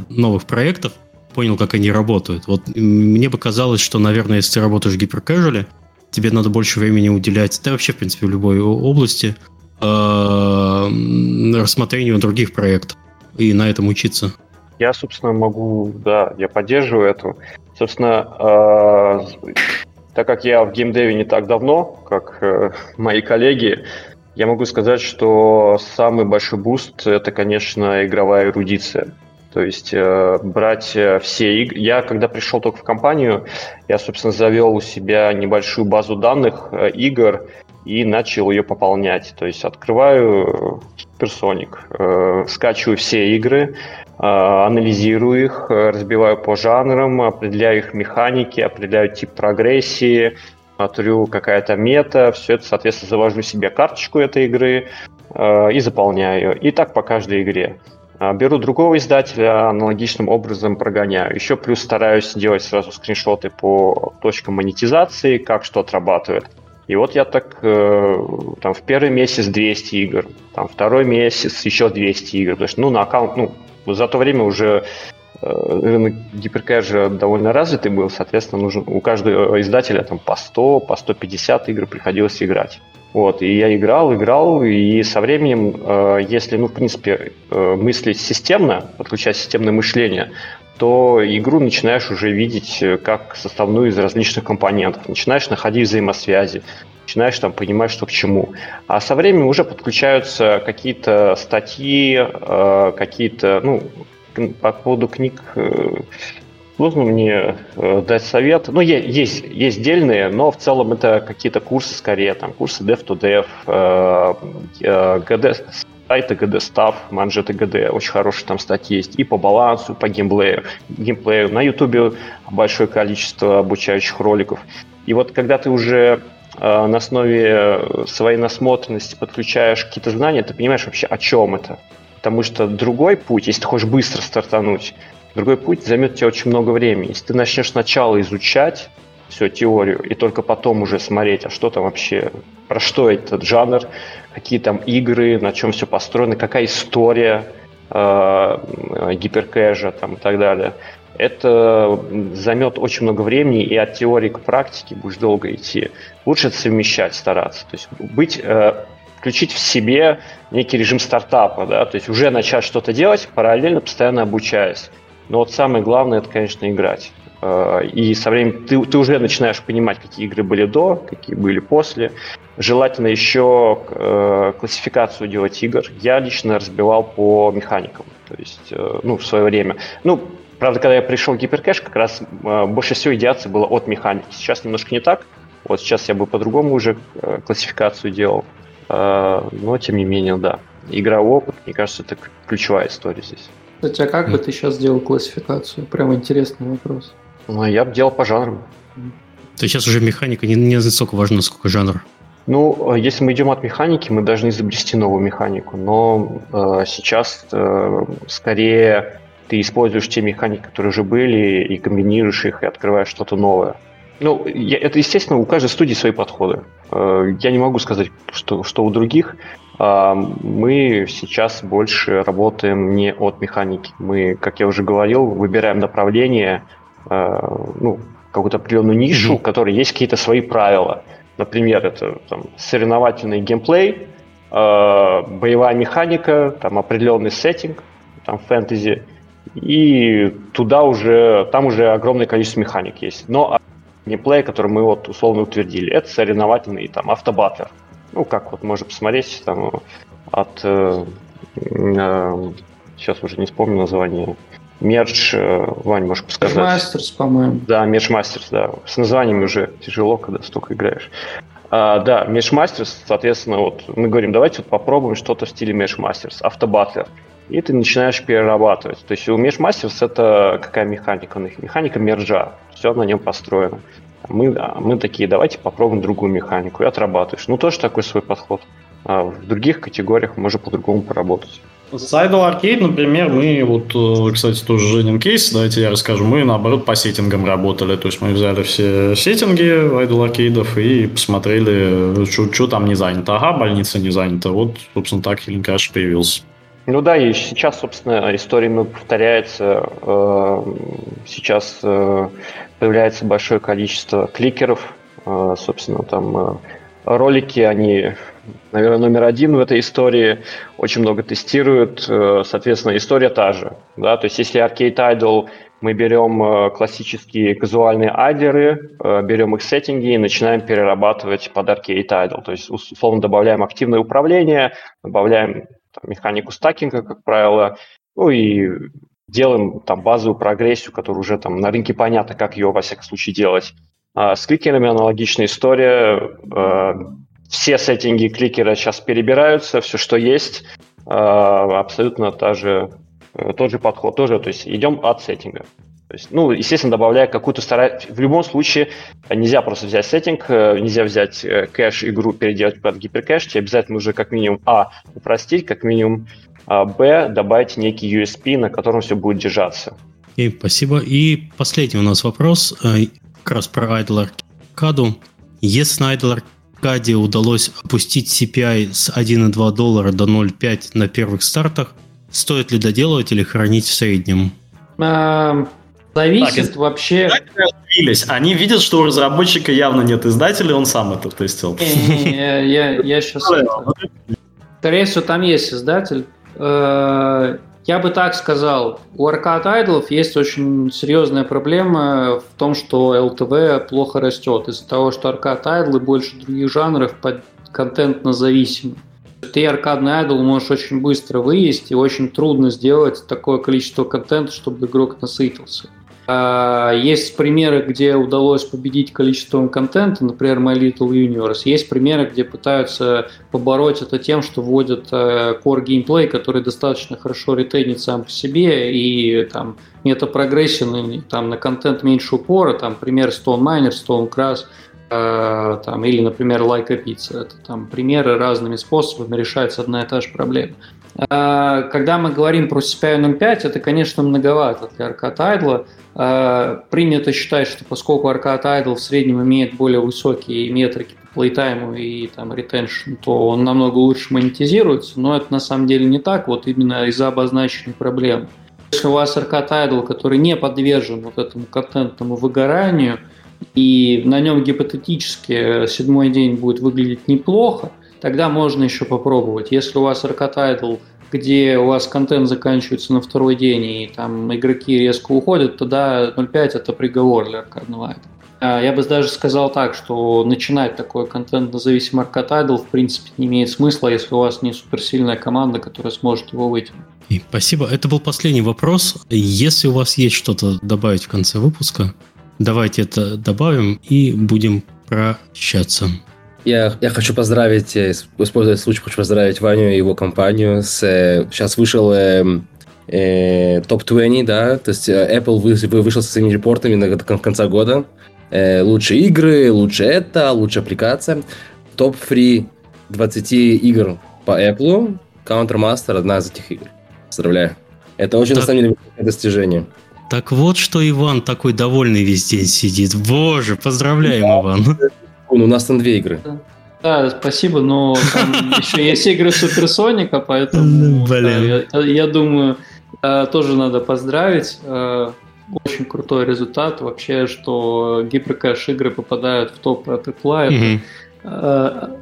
новых проектов, понял, как они работают. Вот мне бы казалось, что, наверное, если ты работаешь в гиперкэжуале, тебе надо больше времени уделять, да вообще, в принципе, в любой области, э, рассмотрению других проектов и на этом учиться. Я, собственно, могу, да, я поддерживаю эту. Собственно, э, так как я в геймдеве не так давно, как э, мои коллеги, я могу сказать, что самый большой буст это, конечно, игровая эрудиция. То есть э, брать э, все игры. Я, когда пришел только в компанию, я, собственно, завел у себя небольшую базу данных э, игр и начал ее пополнять. То есть открываю персоник, э, скачиваю все игры, а, анализирую их, э, разбиваю по жанрам, определяю их механики, определяю тип прогрессии, смотрю какая-то мета, все это, соответственно, завожу себе карточку этой игры э, и заполняю. И так по каждой игре. А, беру другого издателя, аналогичным образом прогоняю. Еще плюс стараюсь делать сразу скриншоты по точкам монетизации, как что отрабатывает. И вот я так, э, там, в первый месяц 200 игр, там, второй месяц еще 200 игр. То есть, ну, на аккаунт, ну, за то время уже э, рынок гиперкэжа довольно развитый был, соответственно, нужен, у каждого издателя там по 100, по 150 игр приходилось играть. Вот, и я играл, играл, и со временем, э, если, ну, в принципе, э, мыслить системно, подключать системное мышление, то игру начинаешь уже видеть как составную из различных компонентов. Начинаешь находить взаимосвязи, начинаешь там понимать, что к чему. А со временем уже подключаются какие-то статьи, э, какие-то, ну, по поводу книг э, сложно мне э, дать совет. Ну, есть, есть дельные, но в целом это какие-то курсы скорее, там, курсы Dev to Dev, GD, сайты манжеты GD, очень хорошие там статьи есть и по балансу, по геймплею. геймплею. На YouTube большое количество обучающих роликов. И вот когда ты уже Э, на основе своей насмотренности подключаешь какие-то знания, ты понимаешь вообще, о чем это. Потому что другой путь, если ты хочешь быстро стартануть, другой путь займет тебе очень много времени. Если ты начнешь сначала изучать всю теорию и только потом уже смотреть, а что там вообще, про что этот жанр, какие там игры, на чем все построено, какая история э, гиперкэжа там и так далее, это займет очень много времени, и от теории к практике будешь долго идти. Лучше это совмещать, стараться. То есть быть, э, включить в себе некий режим стартапа, да, то есть уже начать что-то делать, параллельно постоянно обучаясь. Но вот самое главное, это, конечно, играть. Э, и со временем ты, ты уже начинаешь понимать, какие игры были до, какие были после. Желательно еще э, классификацию делать игр. Я лично разбивал по механикам, то есть, э, ну, в свое время. Ну, Правда, когда я пришел в гиперкэш, как раз э, больше всего идеации было от механики. Сейчас немножко не так. Вот сейчас я бы по-другому уже э, классификацию делал. Э, но, тем не менее, да. Игра опыт, мне кажется, это ключевая история здесь. Кстати, а как бы ты сейчас делал классификацию? Прям интересный вопрос. Ну, я бы делал по жанрам. То есть сейчас уже механика не, не настолько важна, сколько жанр. Ну, если мы идем от механики, мы должны изобрести новую механику. Но э, сейчас э, скорее ты используешь те механики, которые уже были, и комбинируешь их, и открываешь что-то новое. Ну, я, это, естественно, у каждой студии свои подходы. Э, я не могу сказать, что, что у других. А, мы сейчас больше работаем не от механики. Мы, как я уже говорил, выбираем направление, ну, какую-то определенную нишу, в которой есть какие-то свои правила. Например, это там, соревновательный геймплей, боевая механика, там определенный сеттинг, там фэнтези, и туда уже, там уже огромное количество механик есть. Но геймплей, который мы вот условно утвердили, это соревновательный там автобатлер. Ну, как вот можно посмотреть там от... Э, э, сейчас уже не вспомню название. Мерч, э, Вань, можешь подсказать? Мастерс, по-моему. Да, Мерч Мастерс, да. С названием уже тяжело, когда столько играешь. А, да, Masters, соответственно, вот мы говорим, давайте вот попробуем что-то в стиле Masters, автобатлер и ты начинаешь перерабатывать. То есть у Mesh Masters это какая механика? Механика мержа. Все на нем построено. Мы, мы такие, давайте попробуем другую механику и отрабатываешь. Ну, тоже такой свой подход. А в других категориях можно по-другому поработать. С Idle Arcade, например, мы вот, э, кстати, тоже Женин кейс, давайте я расскажу, мы, наоборот, по сеттингам работали, то есть мы взяли все сеттинги Idle Arcade и посмотрели, что там не занято. Ага, больница не занята, вот, собственно, так Healing Crash появился. Ну да, и сейчас, собственно, история повторяется. Э, сейчас э, появляется большое количество кликеров. Э, собственно, там ролики, они, наверное, номер один в этой истории. Очень много тестируют. Соответственно, история та же. Да? То есть, если Arcade Idol мы берем классические казуальные айдеры, берем их сеттинги и начинаем перерабатывать под Arcade Idol. То есть, условно, добавляем активное управление, добавляем там, механику стакинга, как правило, ну и делаем там базовую прогрессию, которая уже там на рынке понятно, как ее во всяком случае делать. А с кликерами аналогичная история. А, все сеттинги кликера сейчас перебираются, все, что есть, а, абсолютно та же, э, тот же подход, тоже, то есть идем от сеттинга. То есть, ну, естественно, добавляя какую-то старать. В любом случае, нельзя просто взять сеттинг, э, нельзя взять э, кэш игру, переделать под гиперкэш. Тебе обязательно нужно как минимум А упростить, как минимум а, Б добавить некий USP, на котором все будет держаться. И спасибо. И последний у нас вопрос, э, как раз про Idle Arcade. Если на Idle Arcade удалось опустить CPI с 1,2 доллара до 0,5 на первых стартах, стоит ли доделывать или хранить в среднем? Зависит так, вообще... Они видят, что у разработчика явно нет издателя, он сам это тестил. Я, я, я сейчас... Скорее всего, там есть издатель. Э, я бы так сказал, у Arcade Idol есть очень серьезная проблема в том, что LTV плохо растет из-за того, что Arcade Idol и больше других жанров под контентно зависимы. Ты аркадный айдол можешь очень быстро вывести, и очень трудно сделать такое количество контента, чтобы игрок насытился. А, есть примеры, где удалось победить количеством контента, например, My Little Universe. Есть примеры, где пытаются побороть это тем, что вводят э, core геймплей, который достаточно хорошо ретейнит сам по себе, и там мета-прогрессия, там на контент меньше упора, там пример Stone Miner, Stone Crash, э, там, или, например, Like a Pizza. Это там примеры разными способами решается одна и та же проблема. А, когда мы говорим про CPI 0.5, это, конечно, многовато для Arcade Idle. А, принято считать, что поскольку Arcade Idle в среднем имеет более высокие метрики по плейтайму и там retention, то он намного лучше монетизируется, но это на самом деле не так, вот именно из-за обозначенной проблемы. Если у вас Arcade Idle, который не подвержен вот этому контентному выгоранию, и на нем гипотетически седьмой день будет выглядеть неплохо, тогда можно еще попробовать. Если у вас Idle, где у вас контент заканчивается на второй день, и там игроки резко уходят, тогда 0.5 это приговор для аркадного я бы даже сказал так, что начинать такой контент независимый Arcade Idle в принципе не имеет смысла, если у вас не суперсильная команда, которая сможет его вытянуть. И спасибо. Это был последний вопрос. Если у вас есть что-то добавить в конце выпуска, давайте это добавим и будем прощаться. Я, я хочу поздравить, э, используя случай, хочу поздравить Ваню и его компанию. С, э, сейчас вышел э, э, топ-20, да, то есть э, Apple вы, вы вышел со своими репортами на до конца года. Э, лучшие игры, лучше это, лучшая аппликация. Топ-фри 20 игр по Apple, Countermaster одна из этих игр. Поздравляю. Это очень, так, на самом деле, достижение. Так вот, что Иван такой довольный весь день сидит. Боже, поздравляем, да. Иван. Ну, у нас там две игры. Да, спасибо, но там еще есть игры Суперсоника, поэтому Блин. Да, я, я думаю, э, тоже надо поздравить. Э, очень крутой результат вообще, что гиперкэш игры попадают в топ от Apple. Это mm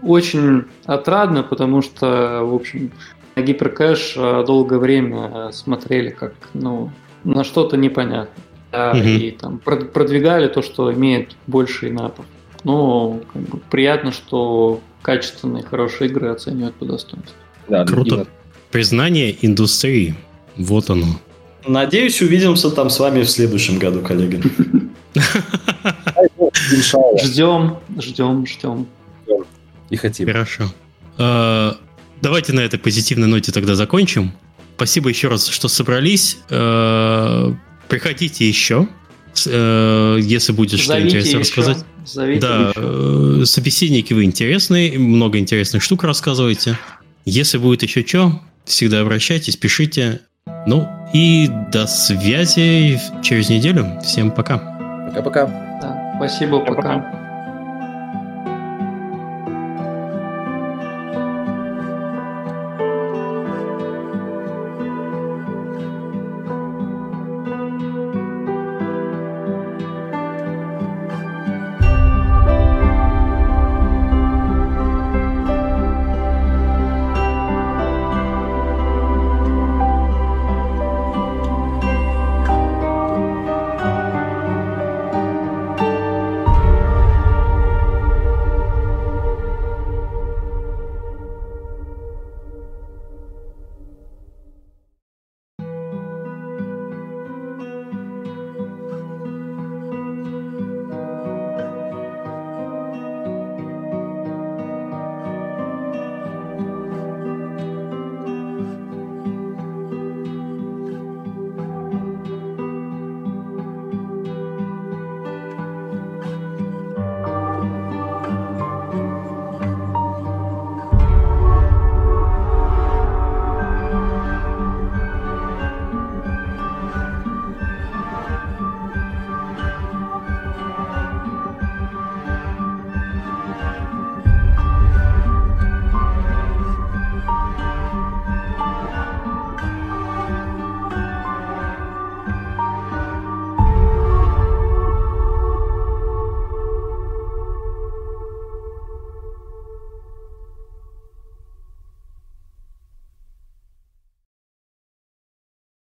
очень отрадно, потому что, в общем, на гиперкэш долгое время смотрели как ну, на что-то непонятное. Да, mm И там продвигали то, что имеет больше инапов. Но как бы, приятно, что качественные, хорошие игры оценивают по достоинству. Да, Круто. Признание индустрии. Вот оно. Надеюсь, увидимся там с вами в следующем году, коллеги. Ждем, ждем, ждем. И хотим. Хорошо. А, давайте на этой позитивной ноте тогда закончим. Спасибо еще раз, что собрались. А, приходите еще. Э, если будет что интересно рассказать. Зовите да, еще. Э, собеседники вы интересные, много интересных штук рассказываете. Если будет еще что, всегда обращайтесь, пишите. Ну и до связи через неделю. Всем пока. Пока-пока. Да, спасибо, пока. пока.